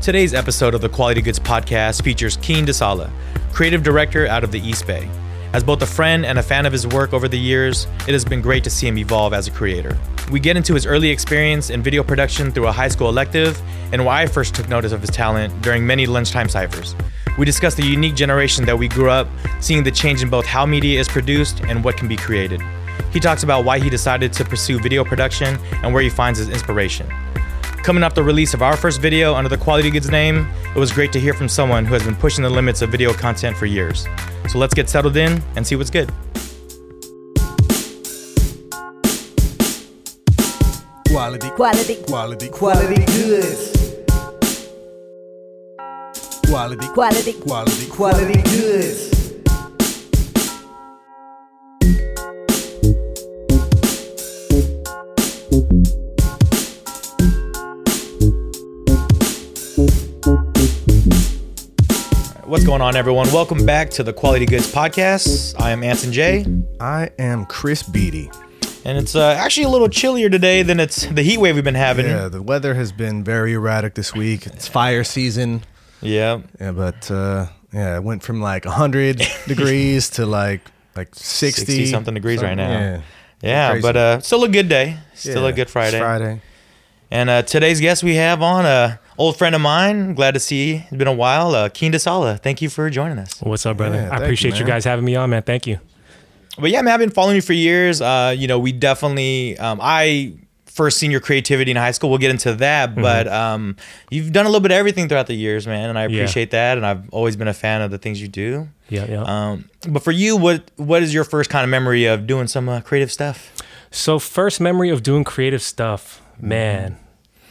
Today's episode of the Quality Goods podcast features Keen DeSala, creative director out of the East Bay. As both a friend and a fan of his work over the years, it has been great to see him evolve as a creator. We get into his early experience in video production through a high school elective and why I first took notice of his talent during many lunchtime ciphers. We discuss the unique generation that we grew up seeing the change in both how media is produced and what can be created. He talks about why he decided to pursue video production and where he finds his inspiration. Coming off the release of our first video under the Quality Goods name, it was great to hear from someone who has been pushing the limits of video content for years. So let's get settled in and see what's good. Quality, Quality, quality, quality goods. quality, Quality, quality, quality goods. What's going on, everyone? Welcome back to the Quality Goods podcast. I am Anson J, I am Chris Beatty. and it's uh, actually a little chillier today than it's the heat wave we've been having. Yeah, the weather has been very erratic this week. It's fire season. Yeah. Yeah, but uh, yeah, it went from like 100 degrees to like like 60, 60 something degrees right now. Yeah. Yeah, but uh, still a good day. Still a good Friday. It's Friday. And uh, today's guest we have on, a old friend of mine. Glad to see. You. It's been a while. Uh, Keen DeSala. Thank you for joining us. What's up, brother? Yeah, I thank you, appreciate you, guys having me on, man. Thank you. But yeah, man, I've been following you for years. Uh, you know, we definitely. Um, I first seen your creativity in high school. We'll get into that, but um, you've done a little bit of everything throughout the years, man, and I Yeah. appreciate that. And I've always been a fan of the things you do. Yeah, yeah. Um, but for you, what what is your first kind of memory of doing some uh, creative stuff? so, first memory of doing creative stuff, man.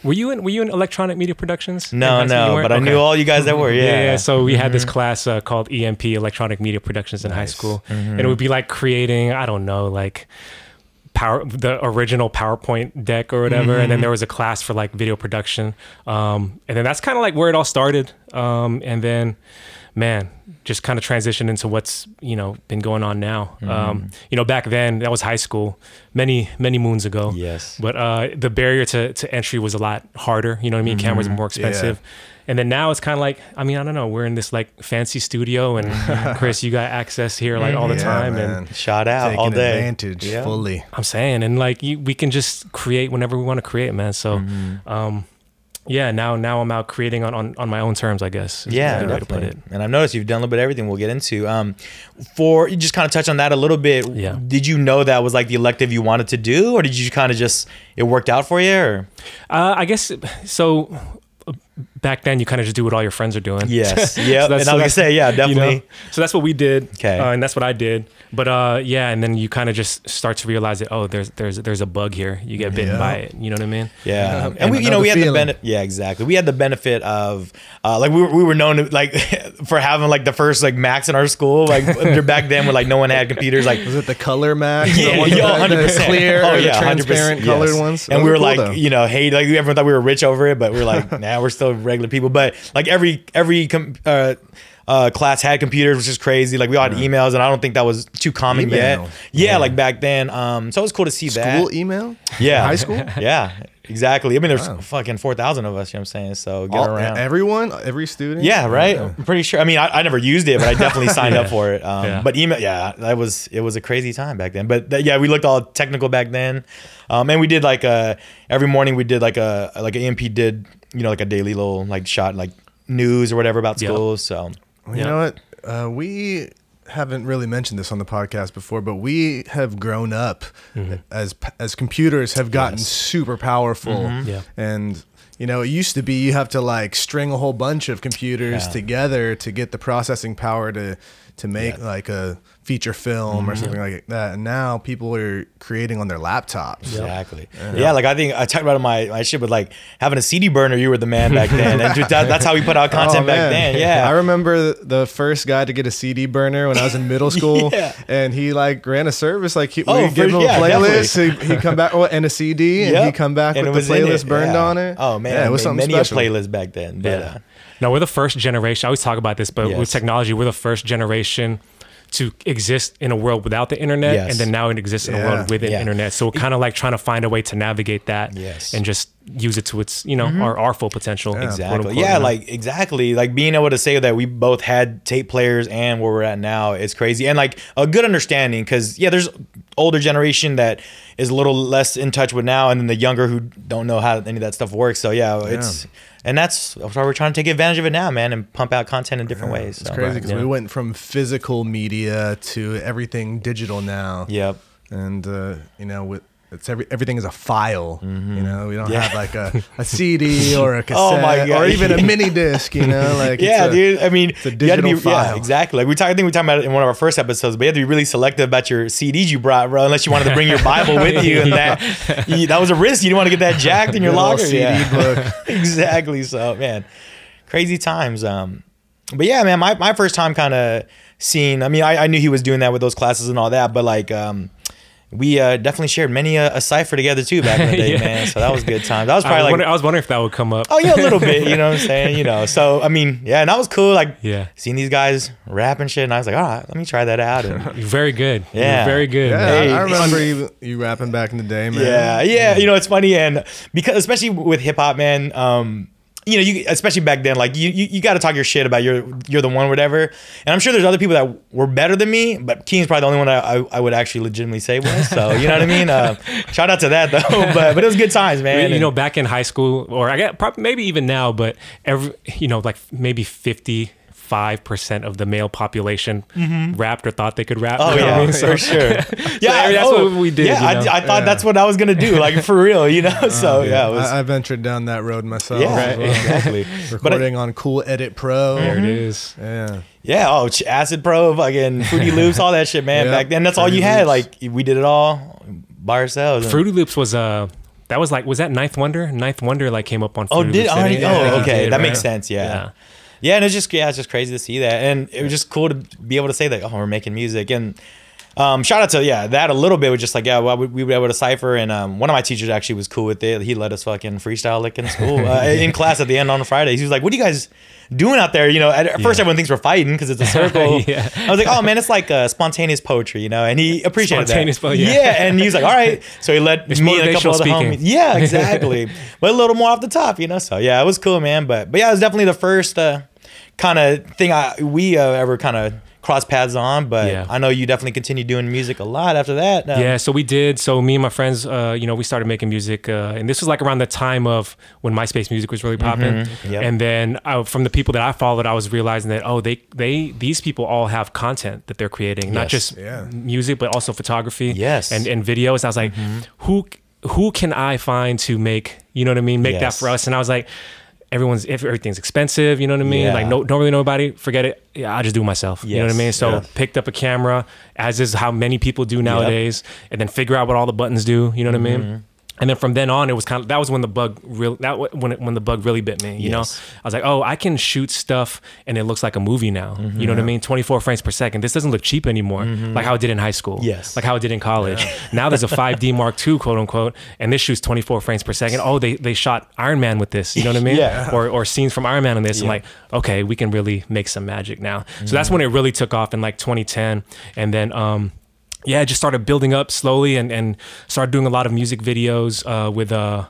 Were you in Were you in electronic media productions? No, high school? You no, but I Okay. knew all you guys that were. Yeah, Yeah, yeah. So we had this Mm-hmm. class uh, called EMP, Electronic Media Productions, in high school, Mm-hmm. and it would be like creating, I don't know, like power the original PowerPoint deck or whatever, and Mm-hmm. then there was a class for like video production, um, and then that's kind of like where it all started, um, and then, man, just kind of transitioned into what's you know been going on now. Mm-hmm. Um, you know, back then that was high school, many many moons ago. Yes. But uh, the barrier to, to entry was a lot harder. You know what I mean? Cameras Mm-hmm. are more expensive. And then now it's kind of like, I mean, I don't know. We're in this like fancy studio, and Chris, you got access here like all the Yeah, time. man. And Shot out Taking all day. advantage Yeah. fully. I'm saying, and like you, we can just create whenever we want to create, man. So, Mm-hmm. um, yeah, now now I'm out creating on, on, on my own terms, I guess. Yeah, a good way to put definitely. it. And I've noticed you've done a little bit of everything. We'll get into. Um, for you just kind of touch on that a little bit. Yeah. Did you know that was like the elective you wanted to do, or did you kind of just it worked out for you? Or Uh, I guess so. Back then, you kind of just do what all your friends are doing. yes, yeah. that's- and I was gonna say, yeah, you know? definitely. So that's what we did. Okay. Uh, and that's what I did. But uh, yeah, and then you kind of just start to realize that oh, there's there's there's a bug here. You get bitten Yeah. by it. You know what I mean? Yeah, Um, and we, you know, we had another the benefit. Yeah, exactly. We had the benefit of, uh, like, we were, we were known to, like for having like the first like Macs in our school. Like back then, when like no one had computers. Like, Was it the color Mac? yeah, the, ones yo, with the- the 100%. clear, oh or the yeah, 100%, transparent yes. colored ones. And Those we were cool, like, though. you know, hey, like everyone thought we were rich over it, but we are like, nah, we're still regular people. But like every every com- uh, uh, class had computers, which is crazy. Like we all had emails, and I don't think that was too common Email. yet. Yeah, like back then. Um, so it was cool to see that. school email. Yeah. high school. Yeah, exactly. I mean, there's Wow. fucking 4,000 of us, you know what I'm saying? So get All- around. everyone, every student. yeah, right? I'm pretty sure. I mean, I, I never used it, but I definitely signed up for it. Um, Yeah. But email, yeah, that was, it was a crazy time back then. But th- yeah, we looked all technical back then. Um, and we did like a, every morning we did like a, like an EMP did, you know, like a daily little like shot, like news or whatever about Yep. school. So Well, you Yeah. know what? Uh, we haven't really mentioned this on the podcast before, but we have grown up as as computers have gotten Yes. super powerful. Yeah. And you know, it used to be you have to like string a whole bunch of computers Yeah. together to get the processing power to to make Yeah. like a feature film or something like that. And now people are creating on their laptops. Exactly. Yeah. like I think I talked about it my my shit with like having a CD burner. You were the man back then, and that, that's how we put out content Oh, back then. Yeah. I remember the first guy to get a CD burner when I was in middle school, Yeah. and he like ran a service like he, Oh, we give for- him yeah, a playlist, he he come back oh, and a CD, and he Yep. come back And with the playlist burned yeah. on it. Oh man, yeah, it was made something many special. a playlist back then. But, Yeah. uh, No, we're the first generation. I always talk about this, but Yes. with technology, we're the first generation to exist in a world without the internet, Yes. and then now it exists in a world with the Yeah. internet. So we're kind of like trying to find a way to navigate that, Yes. and just use it to its you know our, our full potential. quote Exactly. unquote, yeah, you know? like exactly. Like being able to say that we both had tape players and where we're at now is crazy. And like a good understanding because yeah, there's older generation that is a little less in touch with now, and then the younger who don't know how any of that stuff works. So yeah, it's and that's why we're trying to take advantage of it now, man, and pump out content in different ways. It's so. crazy because Yeah. we went from physical media to everything digital now. Yep. and uh, you know with it's every everything is a file. You know, we don't Mm-hmm. Yeah. have like a, a CD or a cassette Oh my God. or even a mini disc. You know, like yeah, a- dude. I mean, it's a you had to be, digital yeah, file. exactly. Like we talked, I think we talked about it in one of our first episodes, but you had to be really selective about your CDs you brought, bro. Unless you wanted to bring your Bible with you, and that you, that was a risk. You didn't want to get that jacked in your locker. CD yeah. book. exactly. So, man, crazy times. Um, but yeah, man, my, my first time kind of seeing. I mean, I, I knew he was doing that with those classes and all that, but like, um, we uh, definitely shared many a, a cipher together too back in the day, Yeah. man. So that was good times. That was I probably was, like wondering, I was wondering if that would come up. Oh yeah, a little bit. You know what I'm saying? You know. So I mean, yeah, and that was cool. Like, Yeah. seeing these guys rap and shit, and I was like, all right, let me try that out. And You're very good. You're Yeah. very good. Yeah. Hey, I remember you, you rapping back in the day, man. yeah, yeah, you know, it's funny, and because especially with hip hop, man, um, you know, you especially back then, like you, you, you got to talk your shit about you're you're the one, whatever. And I'm sure there's other people that were better than me, but Keen's probably the only one I, I, I would actually legitimately say was. So you know what I mean? Uh, shout out to that though. But but it was good times, man. you And- know, back in high school, or I get probably maybe even now, but every you know, like maybe fifty five percent of the male population rapped or thought they could rap. Mm-hmm. Oh you know what I yeah, mean? So- for sure. Yeah, I mean, that's oh, what we did, Yeah, you know? I, I thought that's what I was gonna do, like for real, you know. So yeah, it was, I, I ventured down that road myself. yeah, as well. exactly. But Recording on Cool Edit Pro. there it is. Yeah. yeah, oh, Acid Pro, fucking Fruity Loops, all that shit, man. Yep, Back then, that's all Fruity you had. Loops. Like we did it all by ourselves. and- Fruity Loops was uh that was like was that Ninth Wonder? Ninth Wonder like came up on. Oh, did Loops, already? I Oh, okay, did, that right? makes sense. Yeah. Yeah. yeah, and it's just yeah, it's just crazy to see that, and it was just cool to be able to say that. Oh, we're making music, and um, shout out to yeah that a little bit was just like yeah, well, we, we were able to cipher, and um, one of my teachers actually was cool with it. He let us fucking freestyle like in school uh, in class at the end on Fridays. He was like, "What are you guys?" Doing out there, you know. At at first, Yeah. everyone thinks we're fighting because it's a circle. Yeah. I was like, "Oh man, it's like uh, spontaneous poetry," you know. And he appreciated Spontaneous that. po- yeah. and he was like, "All right." So he let It's me and a couple other speaking. homies. Yeah, exactly. but a little more off the top, you know. So yeah, it was cool, man. But but yeah, it was definitely the first uh, kind of thing I we uh, ever kind of cross paths on. But Yeah. I know you definitely continued doing music a lot after that. Um, Yeah, so we did. So me and my friends, uh, you know, we started making music, uh, and this was like around the time of when MySpace music was really popping. Yep. And then uh, from the people that I followed, I was realizing that oh, they they these people all have content that they're creating, not just Yeah. music, but also photography, Yes. and and videos. I was like, who who can I find to make you know what I mean, make that for us? And I was like. Everyone's if everything's expensive, you know what I mean. Yeah. Like, no, don't really know nobody. Forget it. Yeah, I just do it myself. You know what I mean. So Yeah. picked up a camera, as is how many people do nowadays, and then figure out what all the buttons do. You know what I Mm-hmm. mean? And then from then on, it was kind of that was when the bug real that when it, when the bug really bit me. You know, I was like, oh, I can shoot stuff and it looks like a movie now. You know what I mm-hmm. mean? Twenty four frames per second. This doesn't look cheap anymore, mm-hmm. like how it did in high school. Yes. like how it did in college. Now there's a five D Mark II, quote unquote, and this shoots twenty four frames per second. Oh, they they shot Iron Man with this. You know what I mean? Yeah. Or or scenes from Iron Man on this. I'm like, okay, we can really make some magic now. So that's mm-hmm. when it really took off in like 2010, and then um, yeah, I just started building up slowly and and started doing a lot of music videos uh, with uh.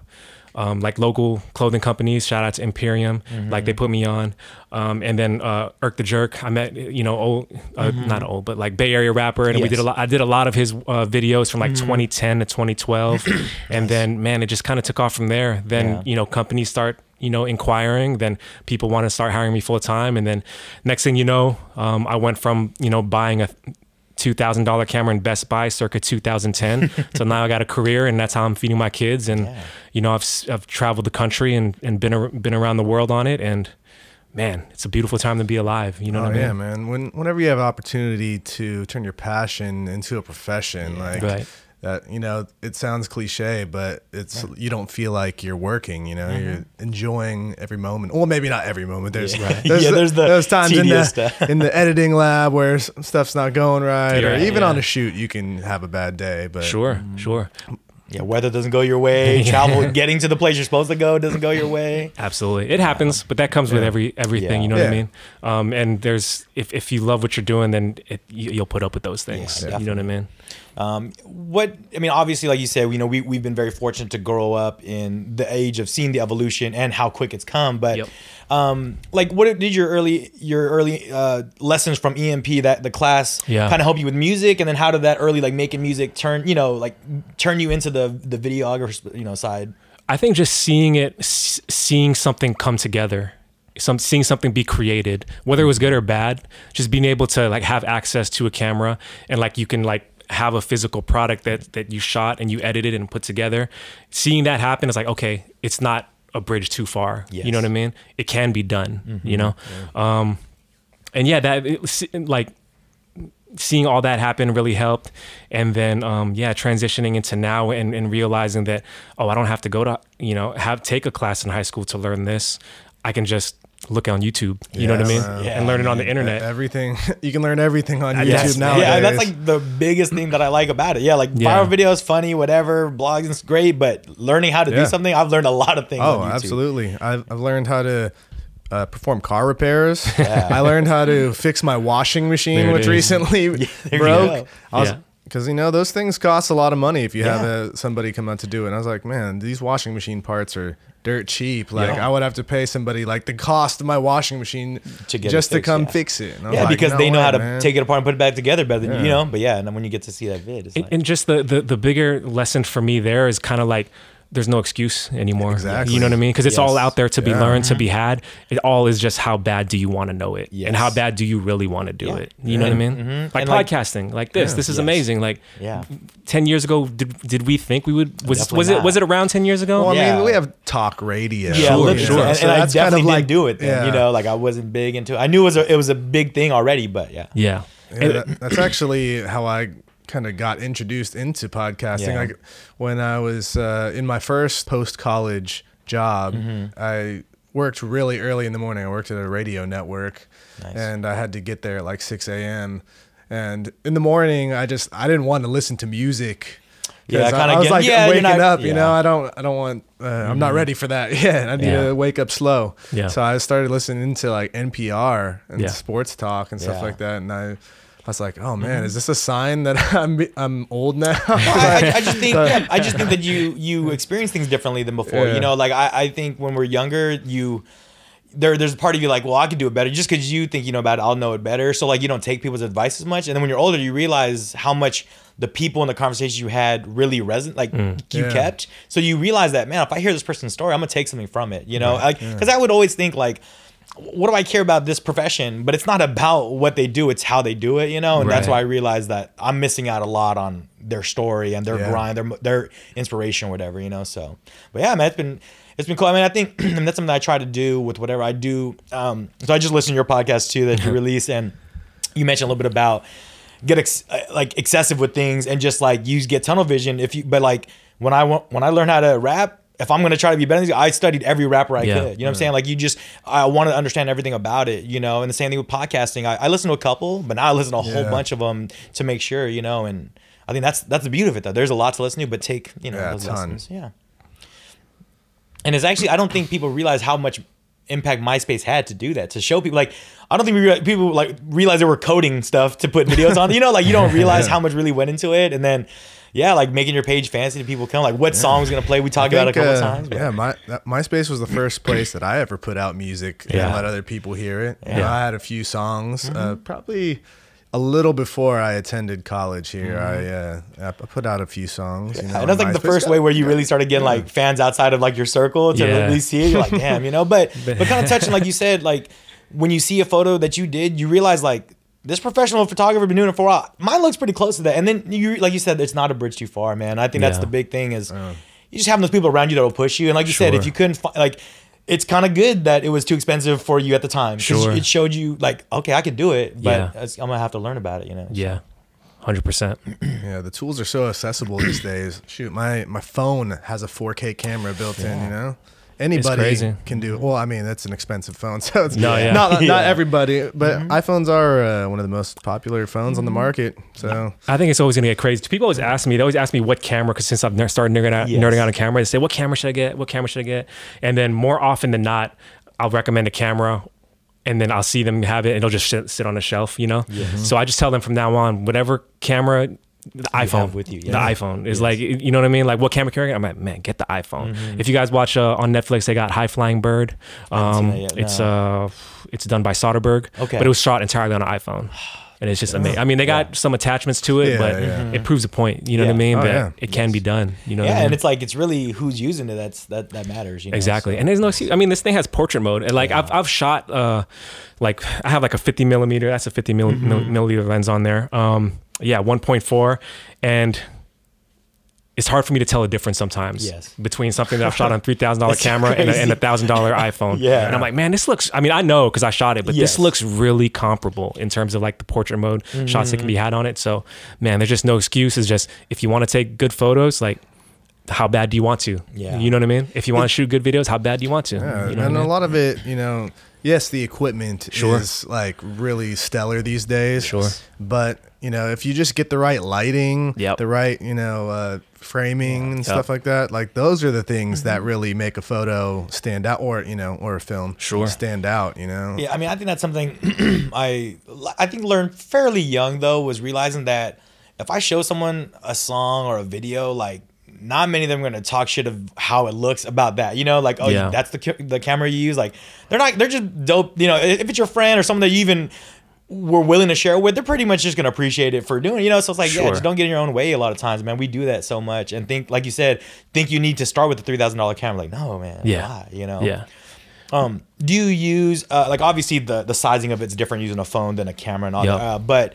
Um, like local clothing companies, shout out to Imperium, like they put me on, um, and then uh, Erk Tha Jerk. I met you know old, uh, not old, but like Bay Area rapper, and we did a lot. I did a lot of his uh, videos from like 2010 to 2012, and then man, it just kind of took off from there. Then Yeah. you know companies start you know inquiring, then people want to start hiring me full time, and then next thing you know, um, I went from you know buying a two thousand dollar camera in Best Buy circa 2010. so now I got a career, and that's how I'm feeding my kids. And Yeah. you know, I've I've traveled the country and and been been around the world on it, and man, it's a beautiful time to be alive. You know Oh what I mean? yeah, man. When whenever you have opportunity to turn your passion into a profession, like Right. That, you know, it sounds cliche, but it's you don't feel like you're working. You know, Mm-hmm. you're enjoying every moment. Well, maybe not every moment. There's Yeah. there's, Yeah, there's the those times in tedious the stuff. in the editing lab where stuff's not going right, or Yeah, even yeah. on a shoot, you can have a bad day. But Sure, sure. Yeah, weather doesn't go your way. Travel, getting to the place you're supposed to go doesn't go your way. Absolutely, it happens, but that comes with every everything. Yeah. You know what I mean? Um, and there's if if you love what you're doing, then it, you, you'll put up with those things. Yeah, you know what I mean? Um, what I mean, obviously, like you said, you know, we we've been very fortunate to grow up in the age of seeing the evolution and how quick it's come. But Yep. um, like, what did your early your early uh, lessons from EMP that the class Yeah. kind of help you with music, and then how did that early like making music turn you know like turn you into the the videographer you know side? I think just seeing it, s- seeing something come together, some seeing something be created, whether it was good or bad, just being able to like have access to a camera and like you can like have a physical product that that you shot and you edited and put together. Seeing that happen is like okay, it's not a bridge too far. You know what I mean? It can be done. You know, um, and yeah, that it, like seeing all that happen really helped and then um, yeah transitioning into now and, and realizing that oh i don't have to go to you know have take a class in high school to learn this i can just look on youtube you know what i mean Yeah, and learn it on the internet Everything you can learn everything on YouTube Yes, nowadays. Yeah, that's like the biggest thing that I like about it. Yeah, like Yeah. viral videos, funny, whatever, blogs is great, but learning how to do something, I've learned a lot of things. Oh, on YouTube. absolutely. I've, I've learned how to uh, perform car repairs. I learned how to fix my washing machine, which is. recently there you broke. go. I Yeah. Because you know those things cost a lot of money if you have a, somebody come out to do it. And I was like, man, these washing machine parts are dirt cheap. Like Yeah. I would have to pay somebody like the cost of my washing machine To get it just to come yeah. fix it. And Yeah, like, because "No they know way, how to man." take it apart and put it back together better than you know. But yeah, and then when you get to see that vid, it's and, like, and just the, the the bigger lesson for me there is kind of like there's no excuse anymore Exactly. you know what i mean because it's all out there to be Yeah. learned to be had it all is just how bad do you want to know it and how bad do you really want to do Yeah. it you know what i mean Mhm. like And, podcasting like this this is Yes. amazing like yeah, 10 years ago did, did we think we would was Definitely was it was it around 10 years ago Well, I mean, we have talk radio. yeah, you literally. know, And, so and I that's kind definitely of didn't like- do it then. You know, like I wasn't big into. it. I knew it was a, it was a big thing already, but yeah, yeah, Yeah, And- that, that's actually how I kind of got introduced into podcasting. Yeah. Like when I was uh, in my first post college job, Mm-hmm. I worked really early in the morning. I worked at a radio network, Nice. and I had to get there at like six a.m. And in the morning, I just I didn't want to listen to music. Yeah, I, I was get- like yeah, waking not- up, you know. I don't, I don't want. Uh, I'm not ready for that. Yeah, I need Yeah. to wake up slow. Yeah. So I started listening to like NPR and Yeah. sports talk and stuff Yeah. like that, and I, I was like, oh man, mm-hmm. is this a sign that I'm I'm old now? I, I, I just think yeah, I just think that you you experience things differently than before. Yeah. You know, like I, I think when we're younger, you there there's a part of you like, well, I could do it better. Just because you think you know about it, I'll know it better. So like you don't take people's advice as much. And then when you're older, you realize how much the people in the conversations you had really resonate, like mm. you Yeah. kept. So you realize that man, if I hear this person's story, I'm gonna take something from it. You know, like because I would always think like. What do I care about this profession? But it's not about what they do; it's how they do it, you know. And that's why I realized that I'm missing out a lot on their story and their Yeah. grind, their their inspiration, or whatever, you know. So, but yeah, man, it's been it's been cool. I mean, I think that's something that I try to do with whatever I do. Um, so I just listened to your podcast too that you released, and you mentioned a little bit about get ex- uh, like excessive with things and just like you get tunnel vision. If you, but like when I want when I learned how to rap. If I'm gonna try to be better, than these, I studied every rapper I Yeah. could. You know what I'm saying? Like you just, I want to understand everything about it. You know, and the same thing with podcasting. I, I listen to a couple, but now I listen to a whole bunch of them to make sure. You know, and I think that's that's the beauty of it though. There's a lot to listen to, but take you know Yeah, a those ton. lessons. Yeah. And it's actually I don't think people realize how much impact MySpace had to do that to show people like I don't think we realize, people like realize they were coding stuff to put videos on. You know, like you don't realize how much really went into it, and then yeah, like making your page fancy to people come like what song's is gonna play. We talked about it a couple uh, times. but- Yeah, my that, MySpace was the first place that I ever put out music Yeah. and let other people hear it. You know, Yeah. I had a few songs, uh, Mm-hmm. probably a little before I attended college here. Mm-hmm. I uh, I put out a few songs. You know, and that's like the first way where you really started getting like fans outside of like your circle to Yeah. really see it. You're like, damn, you know. But but kind of touching, like you said, like when you see a photo that you did, you realize like this professional photographer been doing it for a while. Mine looks pretty close to that. And then you, like you said, it's not a bridge too far, man. I think that's Yeah. the big thing is you just having those people around you that will push you. And like you said, if Sure. you couldn't find like. It's kind of good that it was too expensive for you at the time. 'cause Sure. It showed you like, okay, I can do it, but Yeah. it's- I'm gonna have to learn about it. You know. yeah 100% Yeah, the tools are so accessible these days. Shoot, my my phone has a 4K camera built in. You know, anybody can do. Well, I mean, that's an expensive phone, so it's No, yeah. not not Yeah. everybody, but Mm-hmm. iPhones are uh, one of the most popular phones on the market. So I think it's always gonna get crazy. People always ask me. They always ask me what camera because since I've ner- started nerding out, Yes. nerding out on camera, they say, "What camera should I get? What camera should I get?" And then more often than not, I'll recommend a camera, and then I'll see them have it, and it'll just sit, sit on a shelf, you know. So I just tell them from now on, whatever camera. The iPhone with you, The iPhone is like, you know what I mean? Like, what camera carrying? I get? I'm like, man, get the iPhone. Mm-hmm. If you guys watch uh, on Netflix, they got High Flying Bird. Um, that yet, it's no. uh, it's done by Soderbergh. Okay. but it was shot entirely on an iPhone. And it's just amazing. I mean, they got some attachments to it, Yeah, but yeah. it proves a point. You know what I mean? Oh, that yeah. it can be done. You know? what I Yeah, mean? and it's like it's really who's using it that's that that matters. You know? Exactly. So- And there's no excuse. I mean, this thing has portrait mode. And like I've, I've shot, uh, like I have like a 50 millimeter, that's a 50 mil, Mm-hmm. mil- milliliter lens on there. Um, yeah, 1.4. And it's hard for me to tell a difference sometimes Yes. between something that I've shot on $3,000 camera and a, and a $1,000 iPhone. Yeah. And I'm like, man, this looks, I mean, I know because I shot it, but Yes. this looks really comparable in terms of like the portrait mode shots that can be Mm-hmm. had on it. So, man, there's just no excuse. It's just if you want to take good photos, like, how bad do you want to? Yeah. You know what I mean? If you want to shoot good videos, how bad do you want to? yeah, you know and what I a mean? lot of it, you know, yes, the equipment Sure. is like really stellar these days. Sure. But you know, if you just get the right lighting, Yep. the right, you know, uh, framing and Yep. stuff like that, like those are the things Mm-hmm. that really make a photo stand out, or you know, or a film Sure. stand out. You know. Yeah, I mean, I think that's something I I think learned fairly young though was realizing that if I show someone a song or a video, like not many of them are gonna talk shit of how it looks about that. You know, like oh, Yeah. that's the ca- the camera you use. Like they're not they're just dope. You know, if it's your friend or someone that you even were willing to share with, they're pretty much just gonna appreciate it for doing. You know, so it's like yeah, just don't get in your own way. A lot of times, man, we do that so much and think like you said, think you need to start with the three thousand dollar camera. Like no, man, Yeah. why? You know, Yeah. um, do you use uh, like obviously the the sizing of it's different using a phone than a camera and all Yep. that, uh, but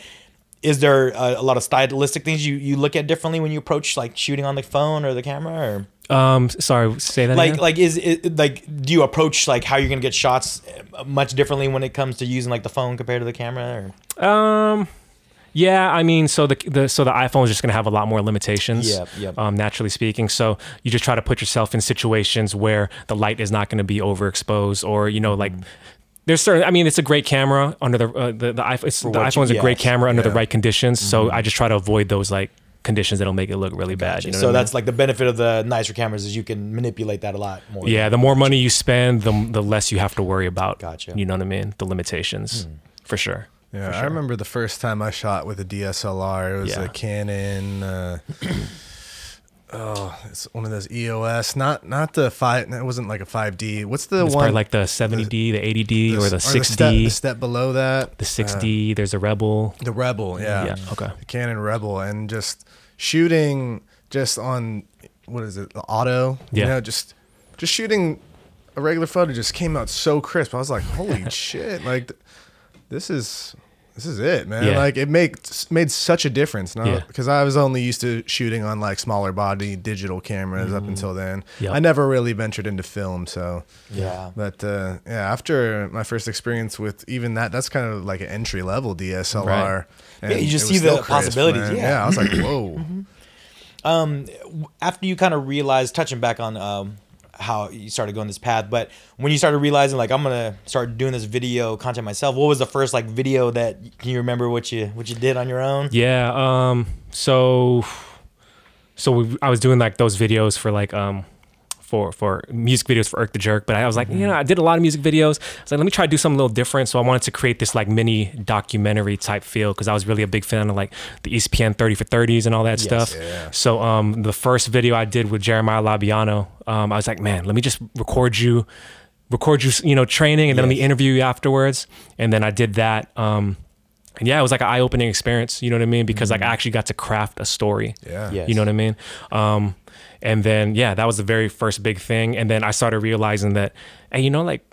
is there a, a lot of stylistic things you, you look at differently when you approach like shooting on the phone or the camera or Um, sorry, say that like again. like is it like do you approach like how you're gonna get shots uh, much differently when it comes to using like the phone compared to the camera or Um, yeah, I mean, so the, the so the iPhone is just gonna have a lot more limitations. Yep, yep. Um, naturally speaking, so you just try to put yourself in situations where the light is not gonna be overexposed, or you know, like. There's certain. I mean, it's a great camera under the uh, the, the iPhone. The what you- iPhone's a great yes, camera under the right conditions. So Mm-hmm. I just try to avoid those like conditions that'll make it look really bad. You know so what I mean? that's like the benefit of the nicer cameras is you can manipulate that a lot more yeah. The more money you spend, the the less you have to worry about. Gotcha. You know what I mean? The limitations, for sure. Yeah, For I remember the first time I shot with a DSLR. It was Yeah. a Canon. Uh, oh, it's one of those EOS. Not not the five. It wasn't like a five D. What's the It's one? probably like the 70D, the 80D, or the step, 6D. the step below that. the 6D. Uh, there's a Rebel. The Rebel. Yeah. Yeah. Mm. Okay. The Canon Rebel, and just shooting just on what is it? The auto. You Yeah. know, just just shooting a regular photo just came out so crisp. I was like, holy shit! Like, th- this is. This is it, man. Yeah. Like it makes made such a difference. No, Yeah. because I was only used to shooting on like smaller body digital cameras up until then. Mm-hmm. Yep. I never really ventured into film, so yeah but uh, yeah, after my first experience with even that, that's kind of like an entry level DSLR. Right. and Yeah, you just see the crisp, possibilities, man. yeah. I was like, whoa. um after you kind of realized touching back on um how you started going this path but when you started realizing like i'm gonna start doing this video content myself what was the first like video that can you remember what you what you did on your own Yeah. Um. So, so we, I was doing like those videos for like um, for for music videos for Erk Tha Jerk. But I was like, you know, I did a lot of music videos. I was like, let me try to do something a little different. So I wanted to create this like mini documentary type feel because I was really a big fan of like the ESPN 30 for 30s and all that Yes. stuff. Yeah. So um, the first video I did with Jeremiah Labiano, um, I was like, man, let me just record you, record you, you know, training, and then let me interview you afterwards. And then I did that. Um, and yeah, it was like an eye opening experience. You know what I mean? Because like I actually got to craft a story. Yeah. Yes. You know what I mean? Um, and then yeah, that was the very first big thing. And then I started realizing that, hey, you know, like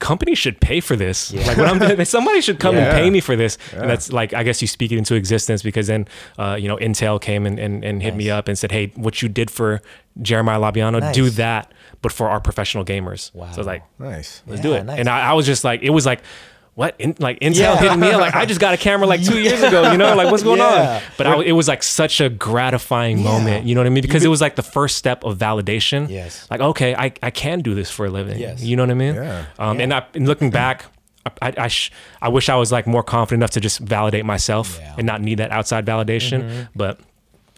companies should pay for this. Like when I'm somebody should come and pay me for this. Yeah. And that's like I guess you speak it into existence because then uh, you know Intel came and, and, and hit me up and said, hey, what you did for Jeremiah Labiano, do that, but for our professional gamers. Wow. So I was like, Nice. let's Yeah, do it. nice. And I, I was just like, it was like what in, like Intel Yeah. hitting me? Like I just got a camera like two years ago. You know, like what's going Yeah. on? But I, it was like such a gratifying moment. You know what I mean? Because it was like the first step of validation. Yes. Like okay, I, I can do this for a living. Yes. You know what I mean? Yeah. Um, And, I, and looking back. I, I, sh- I wish I was like more confident enough to just validate myself Yeah. and not need that outside validation. But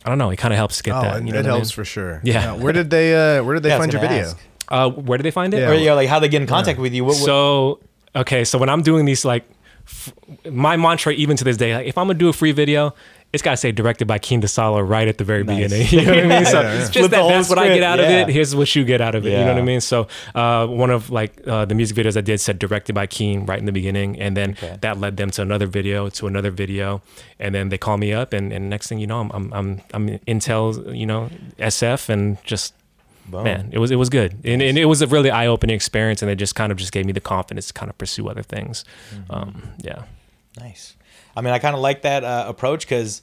I don't know. It kind of helps get Oh, that. and You know it what I mean? helps for sure. Yeah. Where did they? Uh, where did they Yeah, find your video? ask. Uh, where did they find it? Yeah. Or yeah, like how they get in contact with you. What, what, So okay, so when I'm doing these like, f- my mantra even to this day, like if I'm gonna do a free video, it's gotta say directed by Keen Desala right at the very Nice. beginning. You know what I mean? So Yeah, yeah. it's just that that's what I get out of it. Here's what you get out of it. You know what I mean? So uh, one of like uh, the music videos I did said directed by Keen right in the beginning, and then Okay. that led them to another video, to another video, and then they call me up, and, and next thing you know, I'm I'm I'm, I'm Intel's you know SF, and just Boom. man, it was it was good, and, and it was a really eye opening experience, and it just kind of just gave me the confidence to kind of pursue other things. Mm-hmm. Um, yeah, Nice. I mean, I kind of like that uh, approach because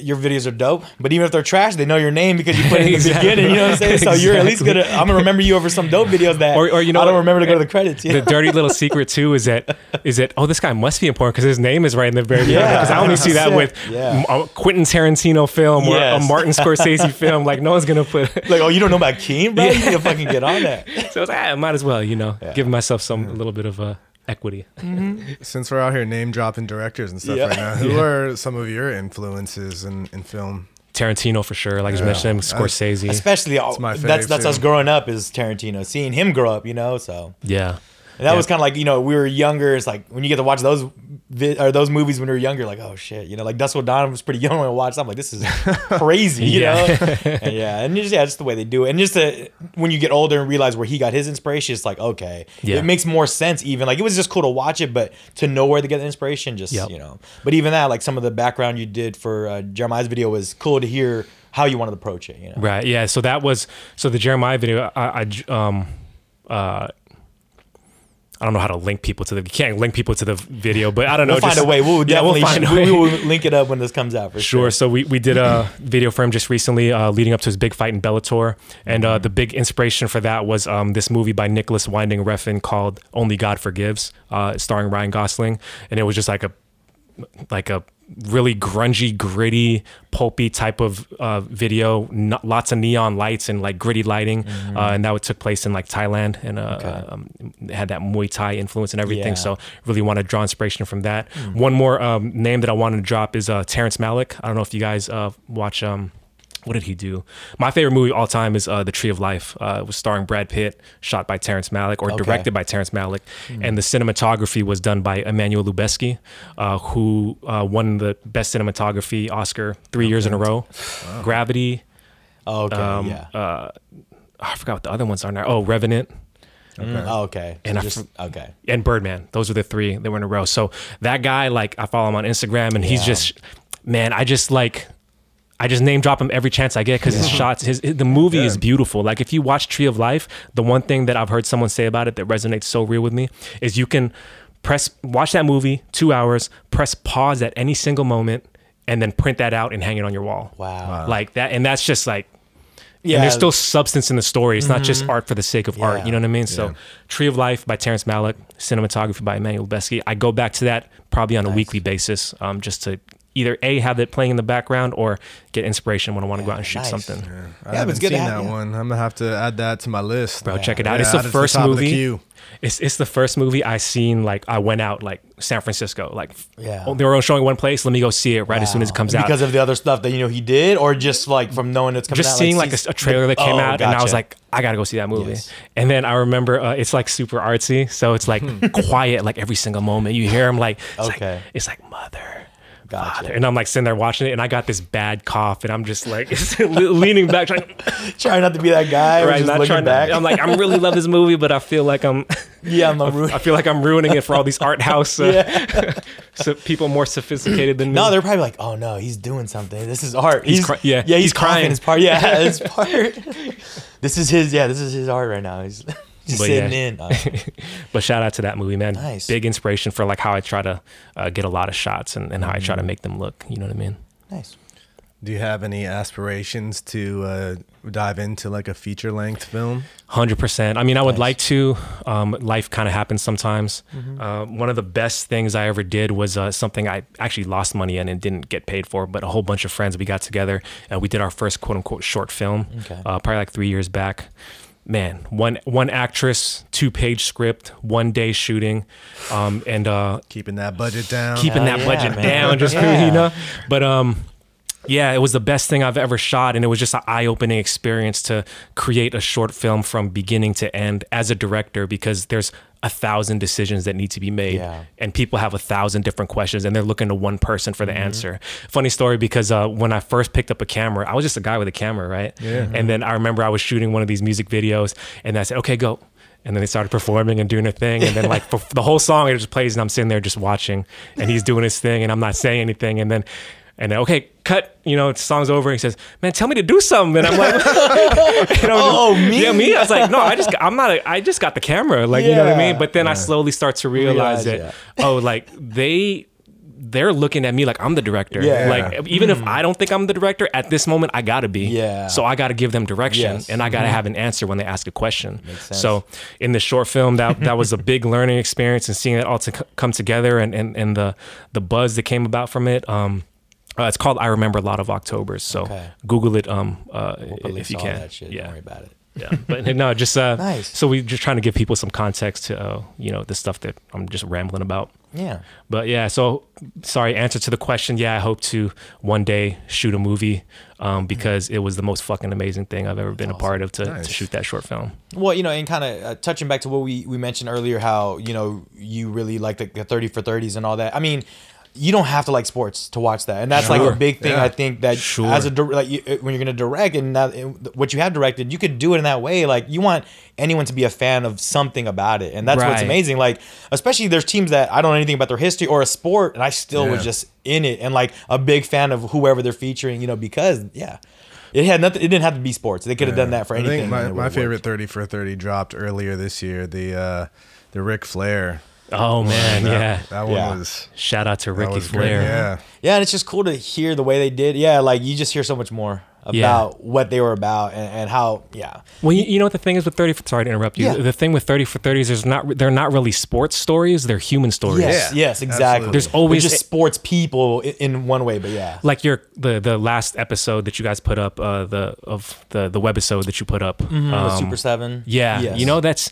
your videos are dope. But even if they're trash, they know your name because you put it in the Exactly. beginning. You know what I'm saying? So you're at least gonna. I'm gonna remember you over some dope videos that. Or- or you know I don't what? remember to go to the credits. The dirty little secret too is that is that oh this guy must be important because his name is right in the very beginning. Yeah, Because I only see that with Yeah. a Quentin Tarantino film or Yes. a Martin Scorsese film. Like no one's gonna put. like, oh, you don't know about Keen, bro? Yeah. You to fucking get on that. so I was like, ah, I might as well, you know, Yeah. give myself some a little bit of uh, equity. Mm-hmm. Since we're out here name dropping directors and stuff Yeah. right now, who are some of your influences in, in film? Tarantino for sure, like you Yeah. mentioned, That's- Scorsese. Especially, all, my that's fave, that's us growing up is Tarantino, seeing him grow up. You know, so yeah, And that Yeah. was kind of like you know we were younger. It's like when you get to watch those vi- or those movies when we were younger, like oh shit, you know, like Dusk Till Dawn was pretty young when I watched. I'm like this is crazy, you know. and yeah, and just yeah, just the way they do it, and just the, when you get older and realize where he got his inspiration, it's like okay, Yeah. it makes more sense. Even like it was just cool to watch it, but to know where to get the inspiration, just Yep. you know. But even that, like some of the background you did for uh, Jeremiah's video was cool to hear how you wanted to approach it. You know, Right. Yeah. So that was so the Jeremiah video. I, I um uh. I don't know how to link people to the. You can't link people to the video, but I don't know. we'll find a way. We'll yeah, definitely find a way. we will link it up when this comes out for Sure. sure. So we, we did a video for him just recently, uh, leading up to his big fight in Bellator, and uh, the big inspiration for that was um, this movie by Nicolas Winding Refn called "Only God Forgives," uh, starring Ryan Gosling, and it was just like a like a really grungy, gritty, pulpy type of uh, video. Lots of neon lights and like gritty lighting, uh, and that took place in like Thailand, and uh, um, had that Muay Thai influence and everything. Yeah. So really want to draw inspiration from that. One more um, name that I wanted to drop is uh, Terrence Malick. I don't know if you guys uh, watch. Um, what did he do? My favorite movie of all time is uh, The Tree of Life. Uh, it was starring Brad Pitt, shot by Terrence Malick, or Okay. directed by Terrence Malick, and the cinematography was done by Emmanuel Lubezki, uh, who uh, won the best cinematography Oscar three years in a row. Gravity. Oh, okay, Um, yeah. uh, I forgot what the other ones are now. Oh, Revenant oh, okay. and So I just, f- okay. and Birdman. Those are the three that were in a row. So that guy, like, I follow him on Instagram, and he's just, man, I just like, I just name drop him every chance I get because his shots, his the movie is beautiful. Like, if you watch Tree of Life, the one thing that I've heard someone say about it that resonates so real with me is you can press watch that movie two hours, press pause at any single moment, and then print that out and hang it on your wall. Wow. Like that, and that's just like Yeah. and there's still substance in the story. It's not just art for the sake of art. You know what I mean? So, Tree of Life by Terrence Malick, cinematography by Emmanuel Lubezki. I go back to that probably on a weekly basis, um, just to either a have it playing in the background or get inspiration when I want to go out and shoot nice. something. I Yeah, but haven't it's good seen have- that yeah. one. I'm gonna have to add that to my list. Bro, check it out. Yeah, it's the add it to first the movie. queue. It's it's the first movie I seen. Like I went out like San Francisco. Like Yeah. they were only showing one place. Let me go see it right as soon as it comes And out. Because of the other stuff that you know he did, or just like from knowing it's coming just out, seeing like, see- a, a trailer that came Oh, out, and I was like, I gotta go see that movie. Yes. And then I remember uh, it's like super artsy, so it's like quiet, like every single moment you hear him like, it's Okay. like, it's like mother. Gotcha. Father. And I'm like sitting there watching it, and I got this bad cough, and I'm just like leaning back, trying, trying not to be that guy, right, just not trying back. to. I'm like, I really love this movie, but I feel like I'm, yeah, I'm ruining. I feel like I'm ruining it for all these art house, uh, so people more sophisticated than me. No, they're probably like, "Oh no, he's doing something. This is art. He's cry- yeah, yeah, he's, he's crying. crying. His part, yeah, his part. this is his, yeah, this is his art right now. He's just But sitting yeah. in. But shout out to that movie, man. Nice. Big inspiration for like how I try to uh, get a lot of shots and, and how I Mm-hmm. try to make them look. You know what I mean? nice. Do you have any aspirations to uh, dive into like a feature length film? Hundred percent. I mean, I would like to. Um, life kind of happens sometimes. Uh, one of the best things I ever did was uh, something I actually lost money in and didn't get paid for. But a whole bunch of friends we got together and we did our first quote unquote short film. Okay. Uh, probably like three years back. Man, one one actress, two page script, one day shooting, um, and uh, Keeping that budget down. keeping Hell that yeah, budget man. down just Yeah. you know but um yeah it was the best thing i've ever shot and it was just an eye-opening experience to create a short film from beginning to end as a director because there's a thousand decisions that need to be made Yeah. and people have a thousand different questions and they're looking to one person for the Mm-hmm. answer funny story because uh, when i first picked up a camera i was just a guy with a camera right Yeah. and then i remember i was shooting one of these music videos and i said okay go and then they started performing and doing their thing and then like for the whole song it just plays and i'm sitting there just watching and he's doing his thing and i'm not saying anything and then and then okay cut you know song's over and he says man tell me to do something and i'm like you know, Oh, me? yeah me i was like no i just i'm not a, i just got the camera like you know what i mean but then i slowly start to realize, Realize, that oh like they they're looking at me like I'm the director. Yeah. Like even if I don't think I'm the director, at this moment I gotta be. Yeah. So I gotta give them direction Yes. and I gotta have an answer when they ask a question. sense. So in the short film, that that was a big learning experience and seeing it all to c- come together and, and and the the buzz that came about from it. Um, uh, it's called I remember a lot of Octobers. So Okay. Google it. Um, uh, Put if you can. that shit. Yeah Don't worry about it. yeah but no just uh Nice. so we're just trying to give people some context to uh, you know the stuff that i'm just rambling about Yeah. but yeah so sorry answer to the question yeah i hope to one day shoot a movie um, because it was the most fucking amazing thing i've ever been a part of to, Nice. to shoot that short film Well, you know, and kind of uh, touching back to what we, we mentioned earlier, how you know you really like the, the thirty for thirties and all that. I mean, you don't have to like sports to watch that, and that's like a big thing. Yeah. I think that Sure. as a dir- like you, when you're gonna direct and now, uh, what you have directed, you could do it in that way. Like you want anyone to be a fan of something about it, and that's what's amazing. Like especially there's teams that I don't know anything about their history or a sport, and I still was just in it and like a big fan of whoever they're featuring. You know, because yeah. It had nothing. It didn't have to be sports. They could have done that for I anything. think my, my favorite worked. 30 for 30 dropped earlier this year. The uh, the Ric Flair. Oh man that, yeah That one Yeah. was shout out to that ricky was great, flair Yeah. Yeah, and it's just cool to hear the way they did. Yeah, like you just hear so much more about Yeah. what they were about and, and how. Yeah, Well, you, you know what the thing is with thirty. For, sorry to interrupt you. Yeah. The thing with thirty for thirties, there's not. They're not really sports stories. They're human stories. yes, Yeah, yes, exactly. absolutely. There's They're always just sports people i- in one way, but yeah, like your the the last episode that you guys put up. Uh, the of the the webisode that you put up. With um, Super Seven. Yeah, Yes. you know that's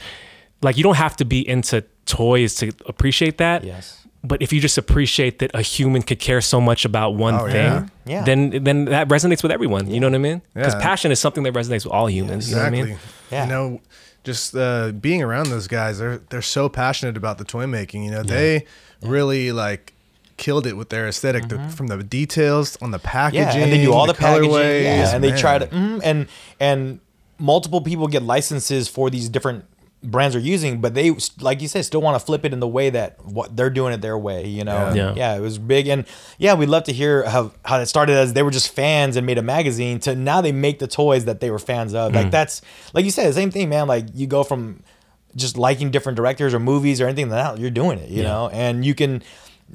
like you don't have to be into toys to appreciate that. Yes. But if you just appreciate that a human could care so much about one Oh, thing, yeah. Yeah. then then that resonates with everyone. You know what I mean? Because Yeah. passion is something that resonates with all humans. You know what I Exactly. mean? Yeah. You know, just uh, being around those guys, they're they're so passionate about the toy making. You know, they really like killed it with their esthetic the, from the details on the packaging. Mm-hmm. Yeah, and they do all the, packaging. colorways, Yeah, and they try to mm, and and multiple people get licenses for these different brands are using, but they like you said still want to flip it in the way that what they're doing it their way. You know, Yeah. Yeah. yeah, it was big, and yeah, we'd love to hear how how it started as they were just fans and made a magazine to now they make the toys that they were fans of. Mm. Like that's like you said, the same thing, man. Like you go from just liking different directors or movies or anything like that, you're doing it, you Yeah. know, and you can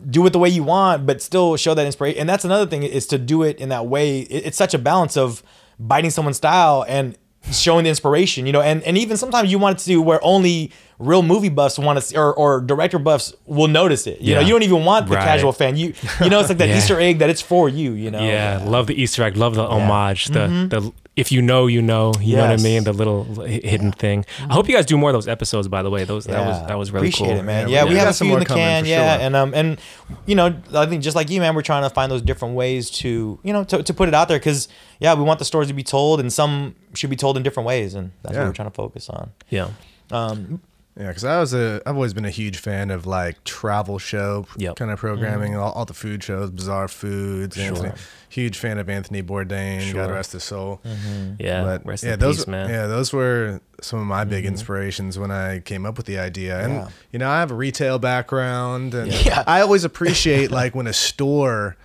do it the way you want, but still show that inspiration. And that's another thing is to do it in that way. It- It's such a balance of biting someone's style and showing the inspiration, you know, and, and even sometimes you want it to do where only real movie buffs want to see, or, or director buffs will notice it. You know, you don't even want the Right. casual fan. You, you know, it's like that Yeah. Easter egg that it's for you, you know? Yeah, love the Easter egg, love the homage, the mm-hmm. the if you know, you know, you know what I. Yes. Mean, the little hi- hidden thing. I hope you guys do more of those episodes. By the way, those that was that was really Appreciate cool. it, man. Yeah, Yeah, we we have a some few in more the coming can. for Yeah, sure. and um, and you know, I think just like you, man, we're trying to find those different ways to you know to, to put it out there because yeah, we want the stories to be told, and some should be told in different ways, and that's Yeah. what we're trying to focus on. Yeah, Um, Yeah, because I was a, I've always been a huge fan of like travel show Yep. kind of programming, mm-hmm. all, all the food shows, Bizarre Foods. Anthony, huge fan of Anthony Bourdain. Sure. God rest his soul. Mm-hmm. yeah. But Rest yeah, in those peace, man. yeah, those were some of my big mm-hmm. inspirations when I came up with the idea. And Yeah. you know, I have a retail background, and Yeah. I always appreciate like when a store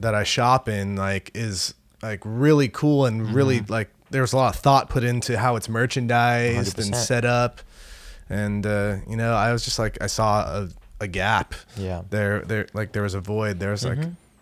that I shop in like is like really cool and really like there's a lot of thought put into how it's merchandised and 100%. set up. And uh, you know, I was just like I saw a, a gap. Yeah. There there like there was a void. There was like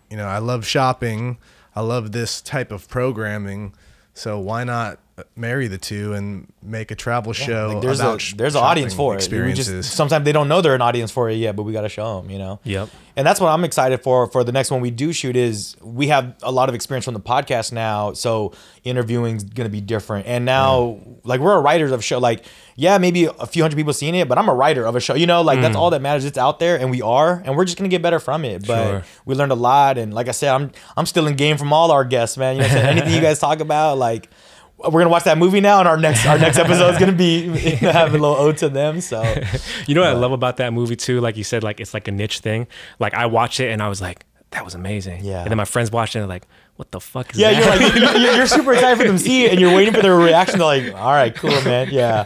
you know, I love shopping. I love this type of programming. So why not marry the two and make a travel show Like, there's about a there's an audience shopping for it. Experiences. just sometimes they don't know they're an audience for it yet, but we got to show them, you know. Yep. And that's what I'm excited for for the next one we do shoot is we have a lot of experience from the podcast now, so interviewing's gonna be different. And now, like we're a writers of a show. Like, yeah, maybe a few hundred people seeing it, but I'm a writer of a show. You know, like that's mm. all that matters. It's out there, and we are, and we're just gonna get better from it. But Sure. we learned a lot, and like I said, I'm I'm still in game from all our guests, man. You know, what I'm saying? anything you guys talk about, like. We're gonna watch that movie now, and our next our next episode is gonna be have a little ode to them. So You know what I love about that movie too? Like you said, like it's like a niche thing. Like I watched it and I was like, that was amazing. Yeah. And then my friends watched it and they're like, what the fuck is Yeah, that? you're like you're, you're super excited for them to see it, and you're waiting for their reaction. They're like, "All right, cool, man. Yeah,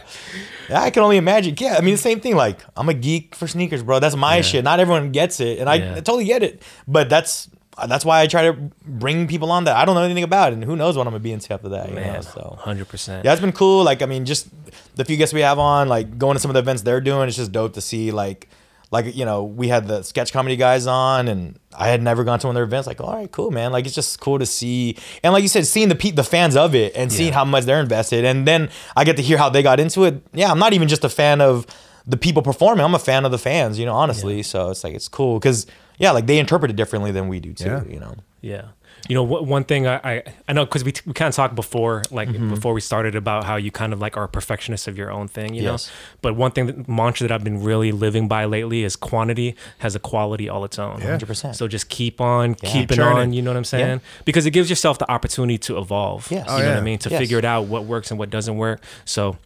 yeah." I can only imagine. Yeah, I mean, the same thing. Like, I'm a geek for sneakers, bro. That's my shit. Not everyone gets it, and I, Yeah. I totally get it. But that's that's why I try to bring people on that I don't know anything about, and who knows what I'm gonna be into after that. You know, Man, so hundred percent. yeah, it's been cool. Like, I mean, just the few guests we have on, like going to some of the events they're doing, it's just dope to see. Like, like you know, we had the sketch comedy guys on, and I had never gone to one of their events. Like, all right, cool, man. Like, it's just cool to see, and like you said, seeing the pe- the fans of it and seeing Yeah. how much they're invested, and then I get to hear how they got into it. Yeah, I'm not even just a fan of the people performing. I'm a fan of the fans. You know, honestly. So it's like it's cool because yeah, like they interpret it differently than we do too. Yeah. You know. Yeah. You know, one thing I, I, I know because we, t- we kind of talked before, like Mm-hmm. before we started about how you kind of like are a perfectionist of your own thing, you Yes. know? But one thing, that, mantra that I've been really living by lately is quantity has a quality all its own. Yeah. 100%. So just keep on, Yeah. keeping Churning. on, you know what I'm saying? Yeah. Because it gives yourself the opportunity to evolve. Yes. You Oh, know what. I mean? To Yes. figure it out what works and what doesn't work. So,